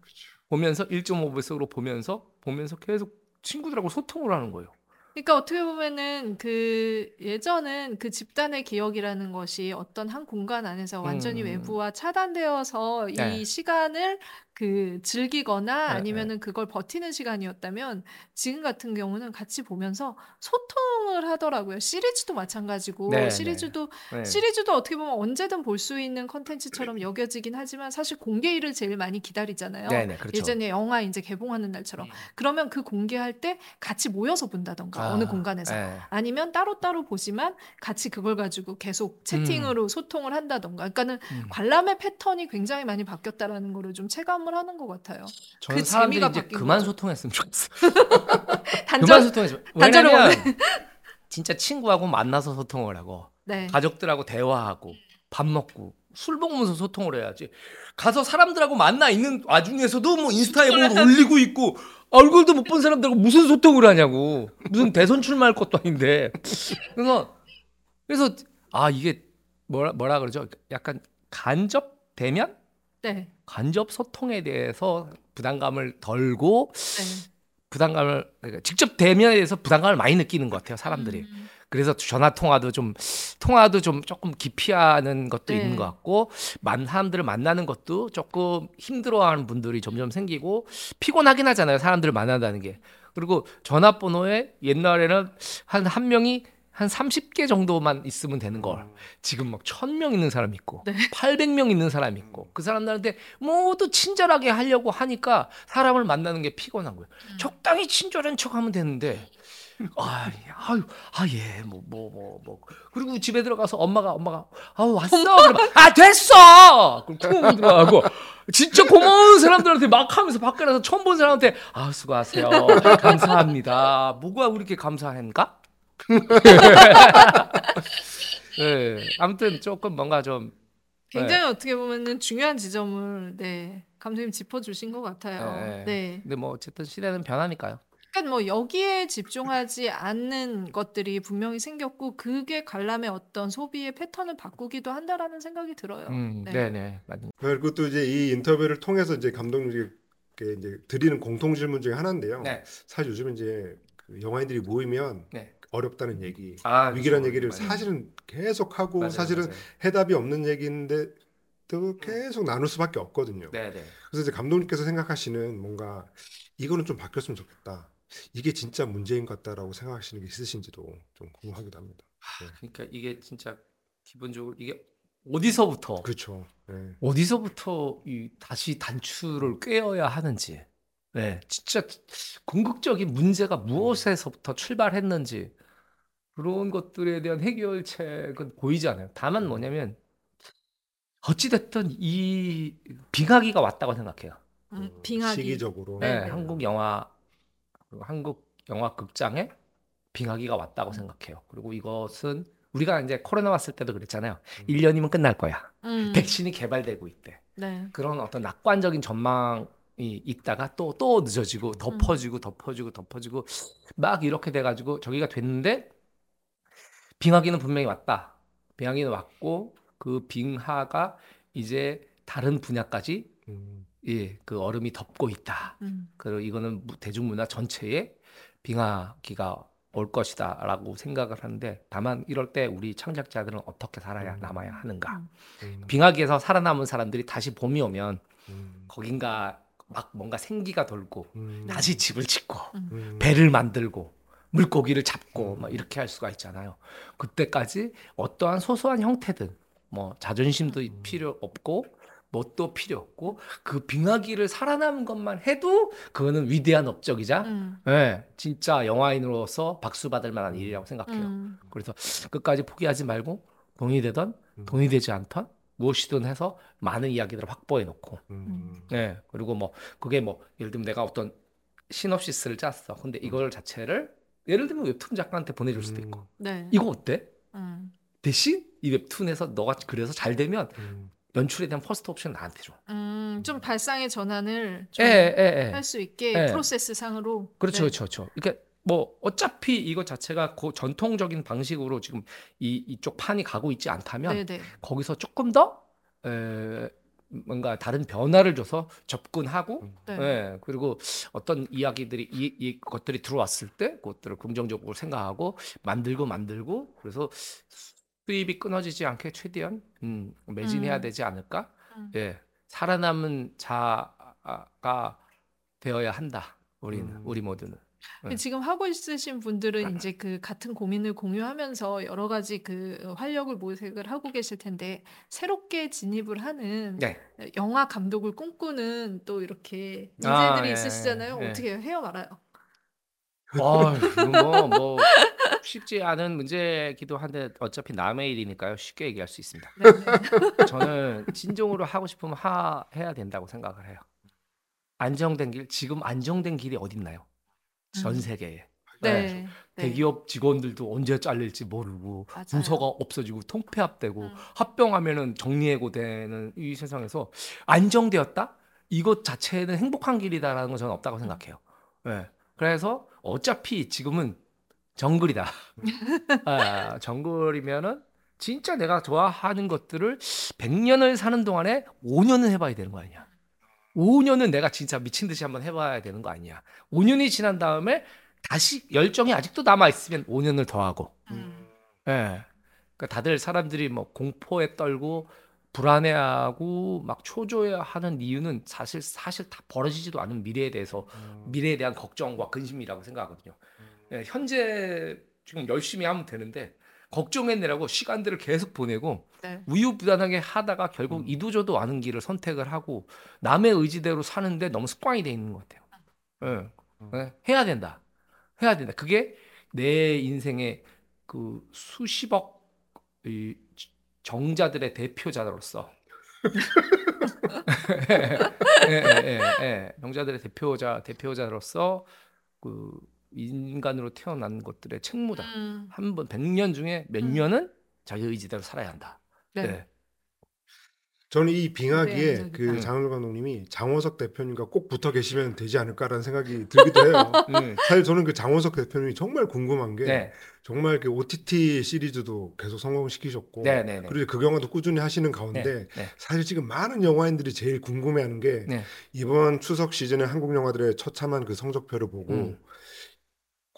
[SPEAKER 1] 보면서 1.5배속으로 보면서 보면서 계속 친구들하고 소통을 하는 거예요.
[SPEAKER 3] 그러니까 어떻게 보면은 그 예전은 그 집단의 기억이라는 것이 어떤 한 공간 안에서 완전히
[SPEAKER 1] 음.
[SPEAKER 3] 외부와 차단되어서
[SPEAKER 1] 네.
[SPEAKER 3] 이 시간을 그 즐기거나
[SPEAKER 1] 네,
[SPEAKER 3] 아니면은 그걸 버티는 시간이었다면 지금 같은 경우는 같이 보면서 소통을 하더라고요. 시리즈도 마찬가지고
[SPEAKER 1] 네, 네.
[SPEAKER 3] 시리즈도
[SPEAKER 1] 네.
[SPEAKER 3] 시리즈도 어떻게 보면 언제든 볼 수 있는 컨텐츠처럼 여겨지긴 하지만 사실 공개일을 제일 많이 기다리잖아요.
[SPEAKER 1] 네네 그렇죠.
[SPEAKER 3] 예전에 영화 이제 개봉하는 날처럼 그러면 그 공개할 때 같이 모여서 본다던가 어느
[SPEAKER 1] 아,
[SPEAKER 3] 공간에서
[SPEAKER 1] 네.
[SPEAKER 3] 아니면 따로따로 보지만 같이 그걸 가지고 계속 채팅으로 소통을 한다던가 그러니까는
[SPEAKER 1] 음.
[SPEAKER 3] 관람의 패턴이 굉장히 많이 바뀌었다라는 거를 좀 체감 을 하는 것 같아요.
[SPEAKER 1] 저는
[SPEAKER 3] 그
[SPEAKER 1] 사람들이 이제 그만
[SPEAKER 3] 거죠.
[SPEAKER 1] 소통했으면 좋겠어. <laughs> 그만
[SPEAKER 3] 단절
[SPEAKER 1] 소통했으면.
[SPEAKER 3] 단절을
[SPEAKER 1] 왜냐면 <laughs> 진짜 친구하고 만나서 소통을 하고
[SPEAKER 3] 네.
[SPEAKER 1] 가족들하고 대화하고 밥 먹고 술 먹으면서 소통을 해야지. 가서 사람들하고 만나 있는 와중에서도 뭐 인스타에 뭐 올리고 있고 얼굴도 못 본 사람들하고 무슨 소통을 하냐고. 무슨 대선 출마할 것도 아닌데. 그래서 그래서 아 이게 뭐라 뭐라 그러죠? 약간 간접 대면,
[SPEAKER 3] 네.
[SPEAKER 1] 간접 소통에 대해서 부담감을 덜고
[SPEAKER 3] 네.
[SPEAKER 1] 부담감을 그러니까 직접 대면에 대해서 부담감을 많이 느끼는 것 같아요 사람들이.
[SPEAKER 3] 음.
[SPEAKER 1] 그래서 전화 통화도 좀 통화도 좀 조금 기피하는 것도
[SPEAKER 3] 네.
[SPEAKER 1] 있는 것 같고 만 사람들을 만나는 것도 조금 힘들어하는 분들이 점점 생기고 피곤하긴 하잖아요 사람들을 만난다는 게 그리고 전화번호에 옛날에는 한 한 명이 한 30개 정도만 있으면 되는 걸 지금 막 1000명 있는 사람 있고
[SPEAKER 3] 네. <laughs>
[SPEAKER 1] 800명 있는 사람 있고 그 사람들한테 모두 친절하게 하려고 하니까 사람을 만나는 게 피곤한 거예요.
[SPEAKER 3] 음.
[SPEAKER 1] 적당히 친절한 척 하면 되는데 아, 아유, 아, 예, 뭐, 뭐, 뭐, 뭐. 그리고 집에 들어가서 엄마가, 엄마가, 아, 왔어. 그러면, 아, 됐어! 그럼 쿵 들어가고, 진짜 고마운 사람들한테 막 하면서 밖에 나서 처음 본 사람한테, 아, 수고하세요. 감사합니다. 뭐가 그렇게 감사한가? 네, 아무튼 조금 뭔가 좀,
[SPEAKER 3] 굉장히 어떻게 보면은 중요한 지점을 네 감독님 짚어주신 것 같아요.
[SPEAKER 1] 네.
[SPEAKER 3] 네.
[SPEAKER 1] 근데 뭐, 어쨌든 시대는 변하니까요.
[SPEAKER 3] 그러니까 뭐 여기에 집중하지 않는 것들이 분명히 생겼고 그게 관람의 어떤 소비의 패턴을 바꾸기도 한다라는 생각이 들어요.
[SPEAKER 1] 음,
[SPEAKER 3] 네.
[SPEAKER 1] 네, 네, 맞습니다.
[SPEAKER 2] 그리고 또 이제 이 인터뷰를 통해서 이제 감독님께 이제 드리는 공통 질문 중에 하나인데요.
[SPEAKER 1] 네,
[SPEAKER 2] 사실 요즘 이제 그 영화인들이 모이면
[SPEAKER 1] 네.
[SPEAKER 2] 어렵다는 얘기,
[SPEAKER 1] 아,
[SPEAKER 2] 위기란
[SPEAKER 1] 그렇죠.
[SPEAKER 2] 얘기를
[SPEAKER 1] 맞아요.
[SPEAKER 2] 사실은 계속 하고
[SPEAKER 1] 맞아요,
[SPEAKER 2] 사실은
[SPEAKER 1] 맞아요.
[SPEAKER 2] 해답이 없는 얘기인데 또 계속 나눌 수밖에 없거든요.
[SPEAKER 1] 네, 네.
[SPEAKER 2] 그래서 이제 감독님께서 생각하시는 뭔가 이거는 좀 바뀌었으면 좋겠다. 이게 진짜 문제인 것 같다라고 생각하시는 게 있으신지도 좀 궁금하기도 합니다. 네.
[SPEAKER 1] 그러니까 이게 진짜 기본적으로 이게 어디서부터
[SPEAKER 2] 그렇죠. 네.
[SPEAKER 1] 어디서부터 이 다시 단추를 꿰어야 하는지, 네, 진짜 궁극적인 문제가 무엇에서부터 출발했는지 그런 것들에 대한 해결책은 보이지 않아요. 다만 뭐냐면 어찌됐든 이 빙하기가 왔다고 생각해요.
[SPEAKER 3] 음,
[SPEAKER 2] 어,
[SPEAKER 3] 빙하기.
[SPEAKER 2] 시기적으로.
[SPEAKER 1] 네,
[SPEAKER 3] 네.
[SPEAKER 1] 한국 영화 그리고 한국 영화 극장에 빙하기가 왔다고 생각해요. 그리고 이것은 우리가 이제 코로나 왔을 때도 그랬잖아요. 1년이면 끝날 거야.
[SPEAKER 3] 음, <laughs>
[SPEAKER 1] 백신이 개발되고 있대.
[SPEAKER 3] 네.
[SPEAKER 1] 그런 어떤 낙관적인 전망이 있다가 또또 늦어지고 덮어지고 덮어지고 덮어지고 막 이렇게 돼 가지고 저기가 됐는데 빙하기는 분명히 왔다. 빙하기는 왔고 그 빙하가 이제 다른 분야까지
[SPEAKER 2] 음,
[SPEAKER 1] 예, 그 얼음이 덮고 있다.
[SPEAKER 3] 음,
[SPEAKER 1] 그리고 이거는 무- 대중문화 전체에 빙하기가 올 것이다라고 생각을 하는데 다만 이럴 때 우리 창작자들은 어떻게 살아야
[SPEAKER 2] 음.
[SPEAKER 1] 남아야 하는가?
[SPEAKER 3] 음.
[SPEAKER 2] 음,
[SPEAKER 1] 빙하기에서 살아남은 사람들이 다시 봄이 오면
[SPEAKER 2] 음,
[SPEAKER 1] 거긴가 막 뭔가 생기가 돌고
[SPEAKER 2] 음,
[SPEAKER 1] 다시 집을 짓고
[SPEAKER 2] 음,
[SPEAKER 1] 배를 만들고 물고기를 잡고 막 이렇게 할 수가 있잖아요. 그때까지 어떠한 소소한 형태든 뭐 자존심도 필요 없고 뭣도 필요 없고 그 빙하기를 살아남은 것만 해도 그거는 위대한 업적이자
[SPEAKER 3] 음,
[SPEAKER 1] 예, 진짜 영화인으로서 박수 받을 만한 일이라고 생각해요.
[SPEAKER 3] 음,
[SPEAKER 1] 그래서 끝까지 포기하지 말고 돈이 되던
[SPEAKER 2] 음.
[SPEAKER 1] 돈이 되지 않던 무엇이든 해서 많은 이야기들을 확보해 놓고.
[SPEAKER 2] 음,
[SPEAKER 1] 네 그리고 뭐 그게 뭐 예를 들면 내가 어떤 시놉시스를 짰어. 근데 이걸 자체를 예를 들면 웹툰 작가한테 보내줄 수도 있고
[SPEAKER 3] 네.
[SPEAKER 1] 이거 어때
[SPEAKER 3] 음,
[SPEAKER 1] 대신 이 웹툰에서 너가 그래서 잘 되면
[SPEAKER 2] 음,
[SPEAKER 1] 연출에 대한 first option 나한테 줘.
[SPEAKER 3] 음, 좀 발상의 전환을 좀
[SPEAKER 1] 예, 예, 예.
[SPEAKER 3] 할수 있게
[SPEAKER 1] 예.
[SPEAKER 3] 프로세스 상으로.
[SPEAKER 1] 그렇죠,
[SPEAKER 3] 네.
[SPEAKER 1] 그렇죠, 그렇죠. 그러니까 뭐 어차피 이거 자체가 그 전통적인 방식으로 지금 이 이쪽 판이 가고 있지 않다면
[SPEAKER 3] 네, 네.
[SPEAKER 1] 거기서 조금 더 에, 뭔가 다른 변화를 줘서 접근하고
[SPEAKER 3] 네.
[SPEAKER 1] 예, 그리고 어떤 이야기들이 이, 이 것들이 들어왔을 때 그것들을 긍정적으로 생각하고 만들고 만들고 그래서 수입이 끊어지지 않게 최대한 음, 매진해야
[SPEAKER 3] 음.
[SPEAKER 1] 되지 않을까?
[SPEAKER 3] 음.
[SPEAKER 1] 예, 살아남은 자가 되어야 한다. 우리는
[SPEAKER 2] 음.
[SPEAKER 1] 우리 모두는.
[SPEAKER 3] 근데 지금 하고 있으신 분들은 이제 그 같은 고민을 공유하면서 여러 가지 그 활력을 모색을 하고 계실 텐데 새롭게 진입을 하는
[SPEAKER 1] 네.
[SPEAKER 3] 영화 감독을 꿈꾸는 또 이렇게
[SPEAKER 1] 아,
[SPEAKER 3] 인재들이
[SPEAKER 1] 예,
[SPEAKER 3] 있으시잖아요.
[SPEAKER 1] 예.
[SPEAKER 3] 어떻게 해요 말아요?
[SPEAKER 1] 아, 뭐, 뭐 쉽지 않은 문제기도 한데 어차피 남의 일이니까요. 쉽게 얘기할 수 있습니다.
[SPEAKER 3] 네, 네. <laughs>
[SPEAKER 1] 저는 진정으로 하고 싶으면 하, 해야 된다고 생각을 해요. 안정된 길, 지금 안정된 길이 어딨나요? 전
[SPEAKER 3] 음.
[SPEAKER 1] 세계에.
[SPEAKER 3] 네.
[SPEAKER 1] 네.
[SPEAKER 3] 네.
[SPEAKER 1] 대기업 직원들도 언제 잘릴지 모르고
[SPEAKER 3] 맞아요.
[SPEAKER 1] 부서가 없어지고 통폐합되고
[SPEAKER 3] 음.
[SPEAKER 1] 합병하면은 정리해고되는 이 세상에서 안정되었다? 이것 자체는 행복한 길이다라는 건 저는 없다고 생각해요. 네. 그래서 어차피 지금은 정글이다. <laughs> 아, 정글이면은 진짜 내가 좋아하는 것들을 100년을 사는 동안에 5년은 해봐야 되는 거 아니야. 5년은 내가 진짜 미친 듯이 한번 해봐야 되는 거 아니야. 5년이 지난 다음에 다시 열정이 아직도 남아 있으면 5년을 더 하고.
[SPEAKER 3] 음.
[SPEAKER 1] 예. 그러니까 다들 사람들이 뭐 공포에 떨고 불안해하고 막 초조해하는 이유는 사실 사실 다 벌어지지도 않은 미래에 대해서 미래에 대한 걱정과 근심이라고 생각하거든요. 예, 현재 지금 열심히 하면 되는데 걱정해내라고 시간들을 계속 보내고
[SPEAKER 3] 네.
[SPEAKER 1] 우유부단하게 하다가 결국 이도저도 않은 길을 선택을 하고 남의 의지대로 사는데 너무 습관이 돼 있는 것 같아요. 예. 예, 해야 된다. 해야 된다. 그게 내 인생의 그 수십억 이 정자들의 대표자로서 <laughs> 예, 예, 예, 예. 정자들의 대표자 대표자로서 그 인간으로 태어난 것들의 책무다.
[SPEAKER 3] 음.
[SPEAKER 1] 한번 100년 중에 몇
[SPEAKER 3] 음.
[SPEAKER 1] 년은 자기 의지대로 살아야 한다.
[SPEAKER 3] 네.
[SPEAKER 1] 네.
[SPEAKER 2] 저는 이 빙하기에
[SPEAKER 3] 인상적이다.
[SPEAKER 2] 그
[SPEAKER 1] 음.
[SPEAKER 2] 장은호 감독님이 장원석 대표님과 꼭 붙어 계시면 되지 않을까라는 생각이 들기도 해요.
[SPEAKER 1] 음. <laughs>
[SPEAKER 2] 사실 저는 그 장원석 대표님이 정말 궁금한 게
[SPEAKER 1] 네.
[SPEAKER 2] 정말 그 OTT 시리즈도 계속 성공시키셨고
[SPEAKER 1] 네, 네, 네.
[SPEAKER 2] 그리고 그 영화도 꾸준히 하시는 가운데
[SPEAKER 1] 네, 네.
[SPEAKER 2] 사실 지금 많은 영화인들이 제일 궁금해하는 게
[SPEAKER 1] 네.
[SPEAKER 2] 이번 추석 시즌에 한국 영화들의 처참한 그 성적표를 보고
[SPEAKER 1] 음.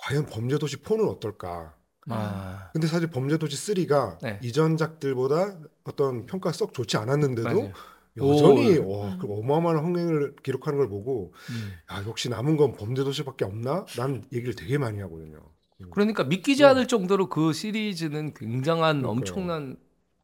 [SPEAKER 2] 과연 범죄도시 4는 어떨까?
[SPEAKER 1] 아.
[SPEAKER 2] 근데 사실 범죄도시 3가
[SPEAKER 1] 네.
[SPEAKER 2] 이전작들보다 어떤 평가 썩 좋지 않았는데도
[SPEAKER 1] 맞아요.
[SPEAKER 2] 여전히
[SPEAKER 1] 오.
[SPEAKER 2] 와,
[SPEAKER 3] 음.
[SPEAKER 2] 그 어마어마한 흥행을 기록하는 걸 보고
[SPEAKER 1] 음.
[SPEAKER 2] 야, 역시 남은 건 범죄도시밖에 없나? 라는 얘기를 되게 많이 하거든요. 음.
[SPEAKER 1] 그러니까 믿기지
[SPEAKER 2] 네.
[SPEAKER 1] 않을 정도로 그 시리즈는 굉장한
[SPEAKER 2] 그러니까요.
[SPEAKER 1] 엄청난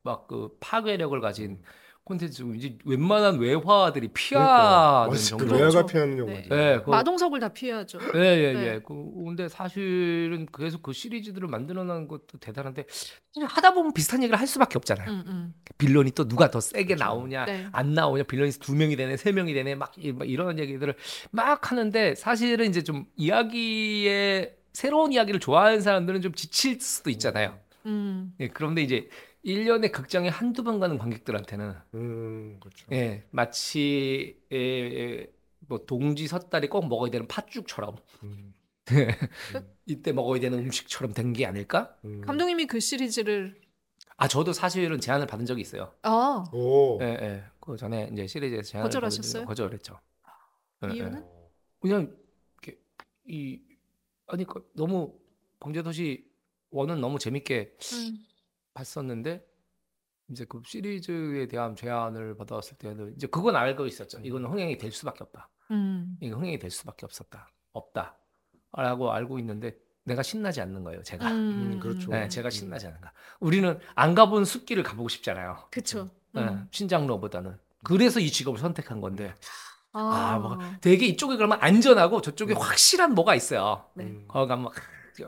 [SPEAKER 1] 막 그 파괴력을 가진 콘텐츠고 이제 웬만한 외화들이 피하는
[SPEAKER 2] 그러니까.
[SPEAKER 1] 정도.
[SPEAKER 2] 그 외화가
[SPEAKER 3] 그렇죠.
[SPEAKER 2] 피하는
[SPEAKER 3] 네.
[SPEAKER 2] 영화죠.
[SPEAKER 1] 네, 그거-
[SPEAKER 3] 마동석을 다 피해야죠.
[SPEAKER 1] 예, 예,
[SPEAKER 3] 네.
[SPEAKER 1] 예. 그, 근데 사실은 계속 그 시리즈들을 만들어내는 것도 대단한데 사실 하다 보면 비슷한 얘기를 할 수밖에 없잖아요.
[SPEAKER 3] 음, 음.
[SPEAKER 1] 빌런이 또 누가 더 세게 나오냐,
[SPEAKER 3] 네.
[SPEAKER 1] 안 나오냐, 빌런이 두 명이 되네, 세 명이 되네, 막, 이- 막 이런 얘기들을 막 하는데 사실은 이제 좀 이야기의 새로운 이야기를 좋아하는 사람들은 좀 지칠 수도 있잖아요.
[SPEAKER 3] 음.
[SPEAKER 1] 예, 그런데 이제 1년에 극장에 한두 번 가는 관객들한테는
[SPEAKER 2] 음, 그렇죠.
[SPEAKER 1] 예, 마치 예, 예, 뭐 동지 섣달이 꼭 먹어야 되는 팥죽처럼
[SPEAKER 2] 음, <laughs>
[SPEAKER 1] 이때 먹어야 되는 음식처럼 된 게 아닐까?
[SPEAKER 2] 음.
[SPEAKER 3] 감독님이 그 시리즈를
[SPEAKER 1] 아 저도 사실은 제안을 받은 적이 있어요.
[SPEAKER 3] 아
[SPEAKER 2] 오.
[SPEAKER 1] 예, 예. 그 전에 이제 시리즈에서 제안을
[SPEAKER 3] 거절하셨어요?
[SPEAKER 1] 받은 적이- 거절했죠. 예, 예.
[SPEAKER 3] 이유는?
[SPEAKER 1] 그냥 이렇게 이 아니 그 너무 범죄도시 원은 너무 재밌게
[SPEAKER 3] 음.
[SPEAKER 1] 봤었는데 이제 그 시리즈에 대한 제안을 받아왔을 때는 이제 그건 알고 있었죠. 이건 흥행이 될 수밖에 없다.
[SPEAKER 3] 음.
[SPEAKER 1] 이거 흥행이 될 수밖에 없었다. 없다라고 알고 있는데 내가 신나지 않는 거예요. 제가.
[SPEAKER 3] 음.
[SPEAKER 2] 음, 그렇죠.
[SPEAKER 1] 네, 제가 신나지 않은가. 우리는 안 가본 숲길을 가보고 싶잖아요.
[SPEAKER 3] 그쵸.
[SPEAKER 1] 네,
[SPEAKER 3] 음.
[SPEAKER 1] 신장로보다는. 그래서 이 직업을 선택한 건데,
[SPEAKER 3] 아,
[SPEAKER 1] 아, 뭐 되게 이쪽에 그러면 안전하고 저쪽에 확실한 뭐가 있어요.
[SPEAKER 3] 네.
[SPEAKER 2] 음.
[SPEAKER 1] 거기 가면 막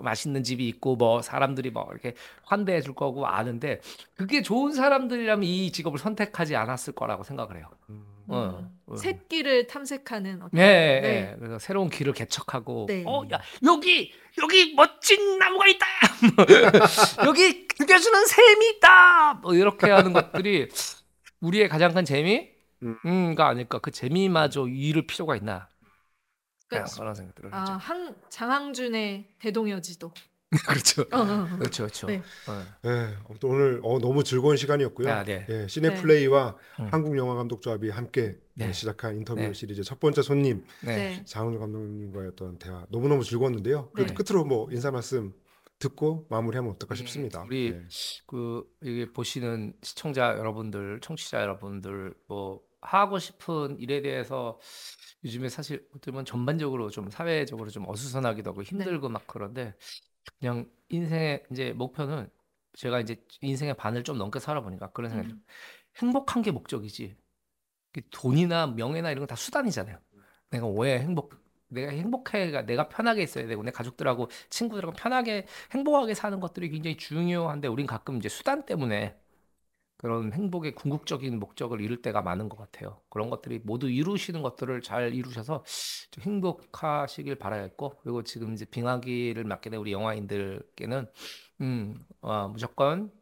[SPEAKER 1] 맛있는 집이 있고 뭐 사람들이 뭐 이렇게 환대해 줄 거고 아는데 그게 좋은 사람들이라면 이 직업을 선택하지 않았을 거라고 생각을 해요.
[SPEAKER 2] 음.
[SPEAKER 1] 어,
[SPEAKER 3] 음.
[SPEAKER 1] 어.
[SPEAKER 3] 새길을 탐색하는 어떤
[SPEAKER 1] 네,
[SPEAKER 3] 네.
[SPEAKER 1] 네. 그래서 새로운 길을 개척하고,
[SPEAKER 3] 네.
[SPEAKER 1] 어, 야, 여기, 여기 멋진 나무가 있다! <laughs> 여기 죽여주는 샘이 있다! 뭐 이렇게 하는 것들이 우리의 가장 큰 재미?
[SPEAKER 2] 음.
[SPEAKER 1] 음, 가 아닐까. 그 재미마저 잃을 필요가 있나.
[SPEAKER 3] 그러니까
[SPEAKER 1] 그런 생각들을
[SPEAKER 3] 아,
[SPEAKER 1] 하죠.
[SPEAKER 3] 항 장항준의 대동여지도. <laughs>
[SPEAKER 1] 그렇죠.
[SPEAKER 3] 어, 어, 어.
[SPEAKER 1] 그렇죠, 그렇죠.
[SPEAKER 3] 네.
[SPEAKER 1] 어.
[SPEAKER 2] 네, 아무튼 오늘 어, 너무 즐거운 시간이었고요.
[SPEAKER 1] 아, 네.
[SPEAKER 2] 예, 시네플레이와
[SPEAKER 1] 음.
[SPEAKER 2] 한국 영화 감독 조합이 함께
[SPEAKER 1] 네.
[SPEAKER 2] 예, 시작한 인터뷰
[SPEAKER 1] 네.
[SPEAKER 2] 시리즈 첫 번째 손님
[SPEAKER 1] 네.
[SPEAKER 3] 네.
[SPEAKER 2] 장훈 감독님과의 어떤 대화 너무너무 즐거웠는데요. 그래도
[SPEAKER 1] 네.
[SPEAKER 2] 끝으로 뭐 인사 말씀 듣고 마무리하면 어떨까
[SPEAKER 1] 음,
[SPEAKER 2] 싶습니다.
[SPEAKER 1] 우리
[SPEAKER 2] 네.
[SPEAKER 1] 그 이게 보시는 시청자 여러분들, 청취자 여러분들 뭐 하고 싶은 일에 대해서 요즘에 사실 보면 전반적으로 좀 사회적으로 좀 어수선하기도 하고 힘들고 막 그런데 그냥 인생의 이제 목표는 제가 이제 인생의 반을 좀 넘게 살아보니까 그런 생각이 좀
[SPEAKER 3] 음.
[SPEAKER 1] 행복한 게 목적이지 돈이나 명예나 이런 건 다 수단이잖아요. 내가 왜 행복 내가 행복해가 내가 편하게 있어야 되고 내 가족들하고 친구들하고 편하게 행복하게 사는 것들이 굉장히 중요한데 우린 가끔 이제 수단 때문에 그런 행복의 궁극적인 목적을 이룰 때가 많은 것 같아요. 그런 것들이 모두 이루시는 것들을 잘 이루셔서 좀 행복하시길 바라겠고 그리고 지금 이제 빙하기를 맡게 된 우리 영화인들께는 음, 어, 무조건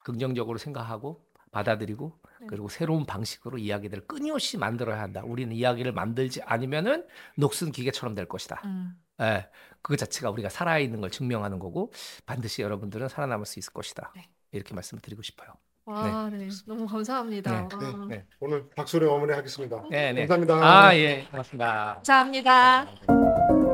[SPEAKER 1] 긍정적으로 생각하고 받아들이고
[SPEAKER 3] 네.
[SPEAKER 1] 그리고 새로운 방식으로 이야기들을 끊임없이 만들어야 한다. 우리는 이야기를 만들지 않으면은 녹슨 기계처럼 될 것이다.
[SPEAKER 3] 음.
[SPEAKER 1] 예, 그 자체가 우리가 살아있는 걸 증명하는 거고 반드시 여러분들은 살아남을 수 있을 것이다.
[SPEAKER 3] 네.
[SPEAKER 1] 이렇게 말씀을 드리고 싶어요.
[SPEAKER 3] 와, 네. 너무 감사합니다.
[SPEAKER 1] 네,
[SPEAKER 3] 와.
[SPEAKER 1] 네,
[SPEAKER 2] 오늘 박수를 어머니 하겠습니다.
[SPEAKER 1] 네, 네.
[SPEAKER 2] 감사합니다.
[SPEAKER 1] 아, 예, 고맙습니다.
[SPEAKER 3] 감사합니다.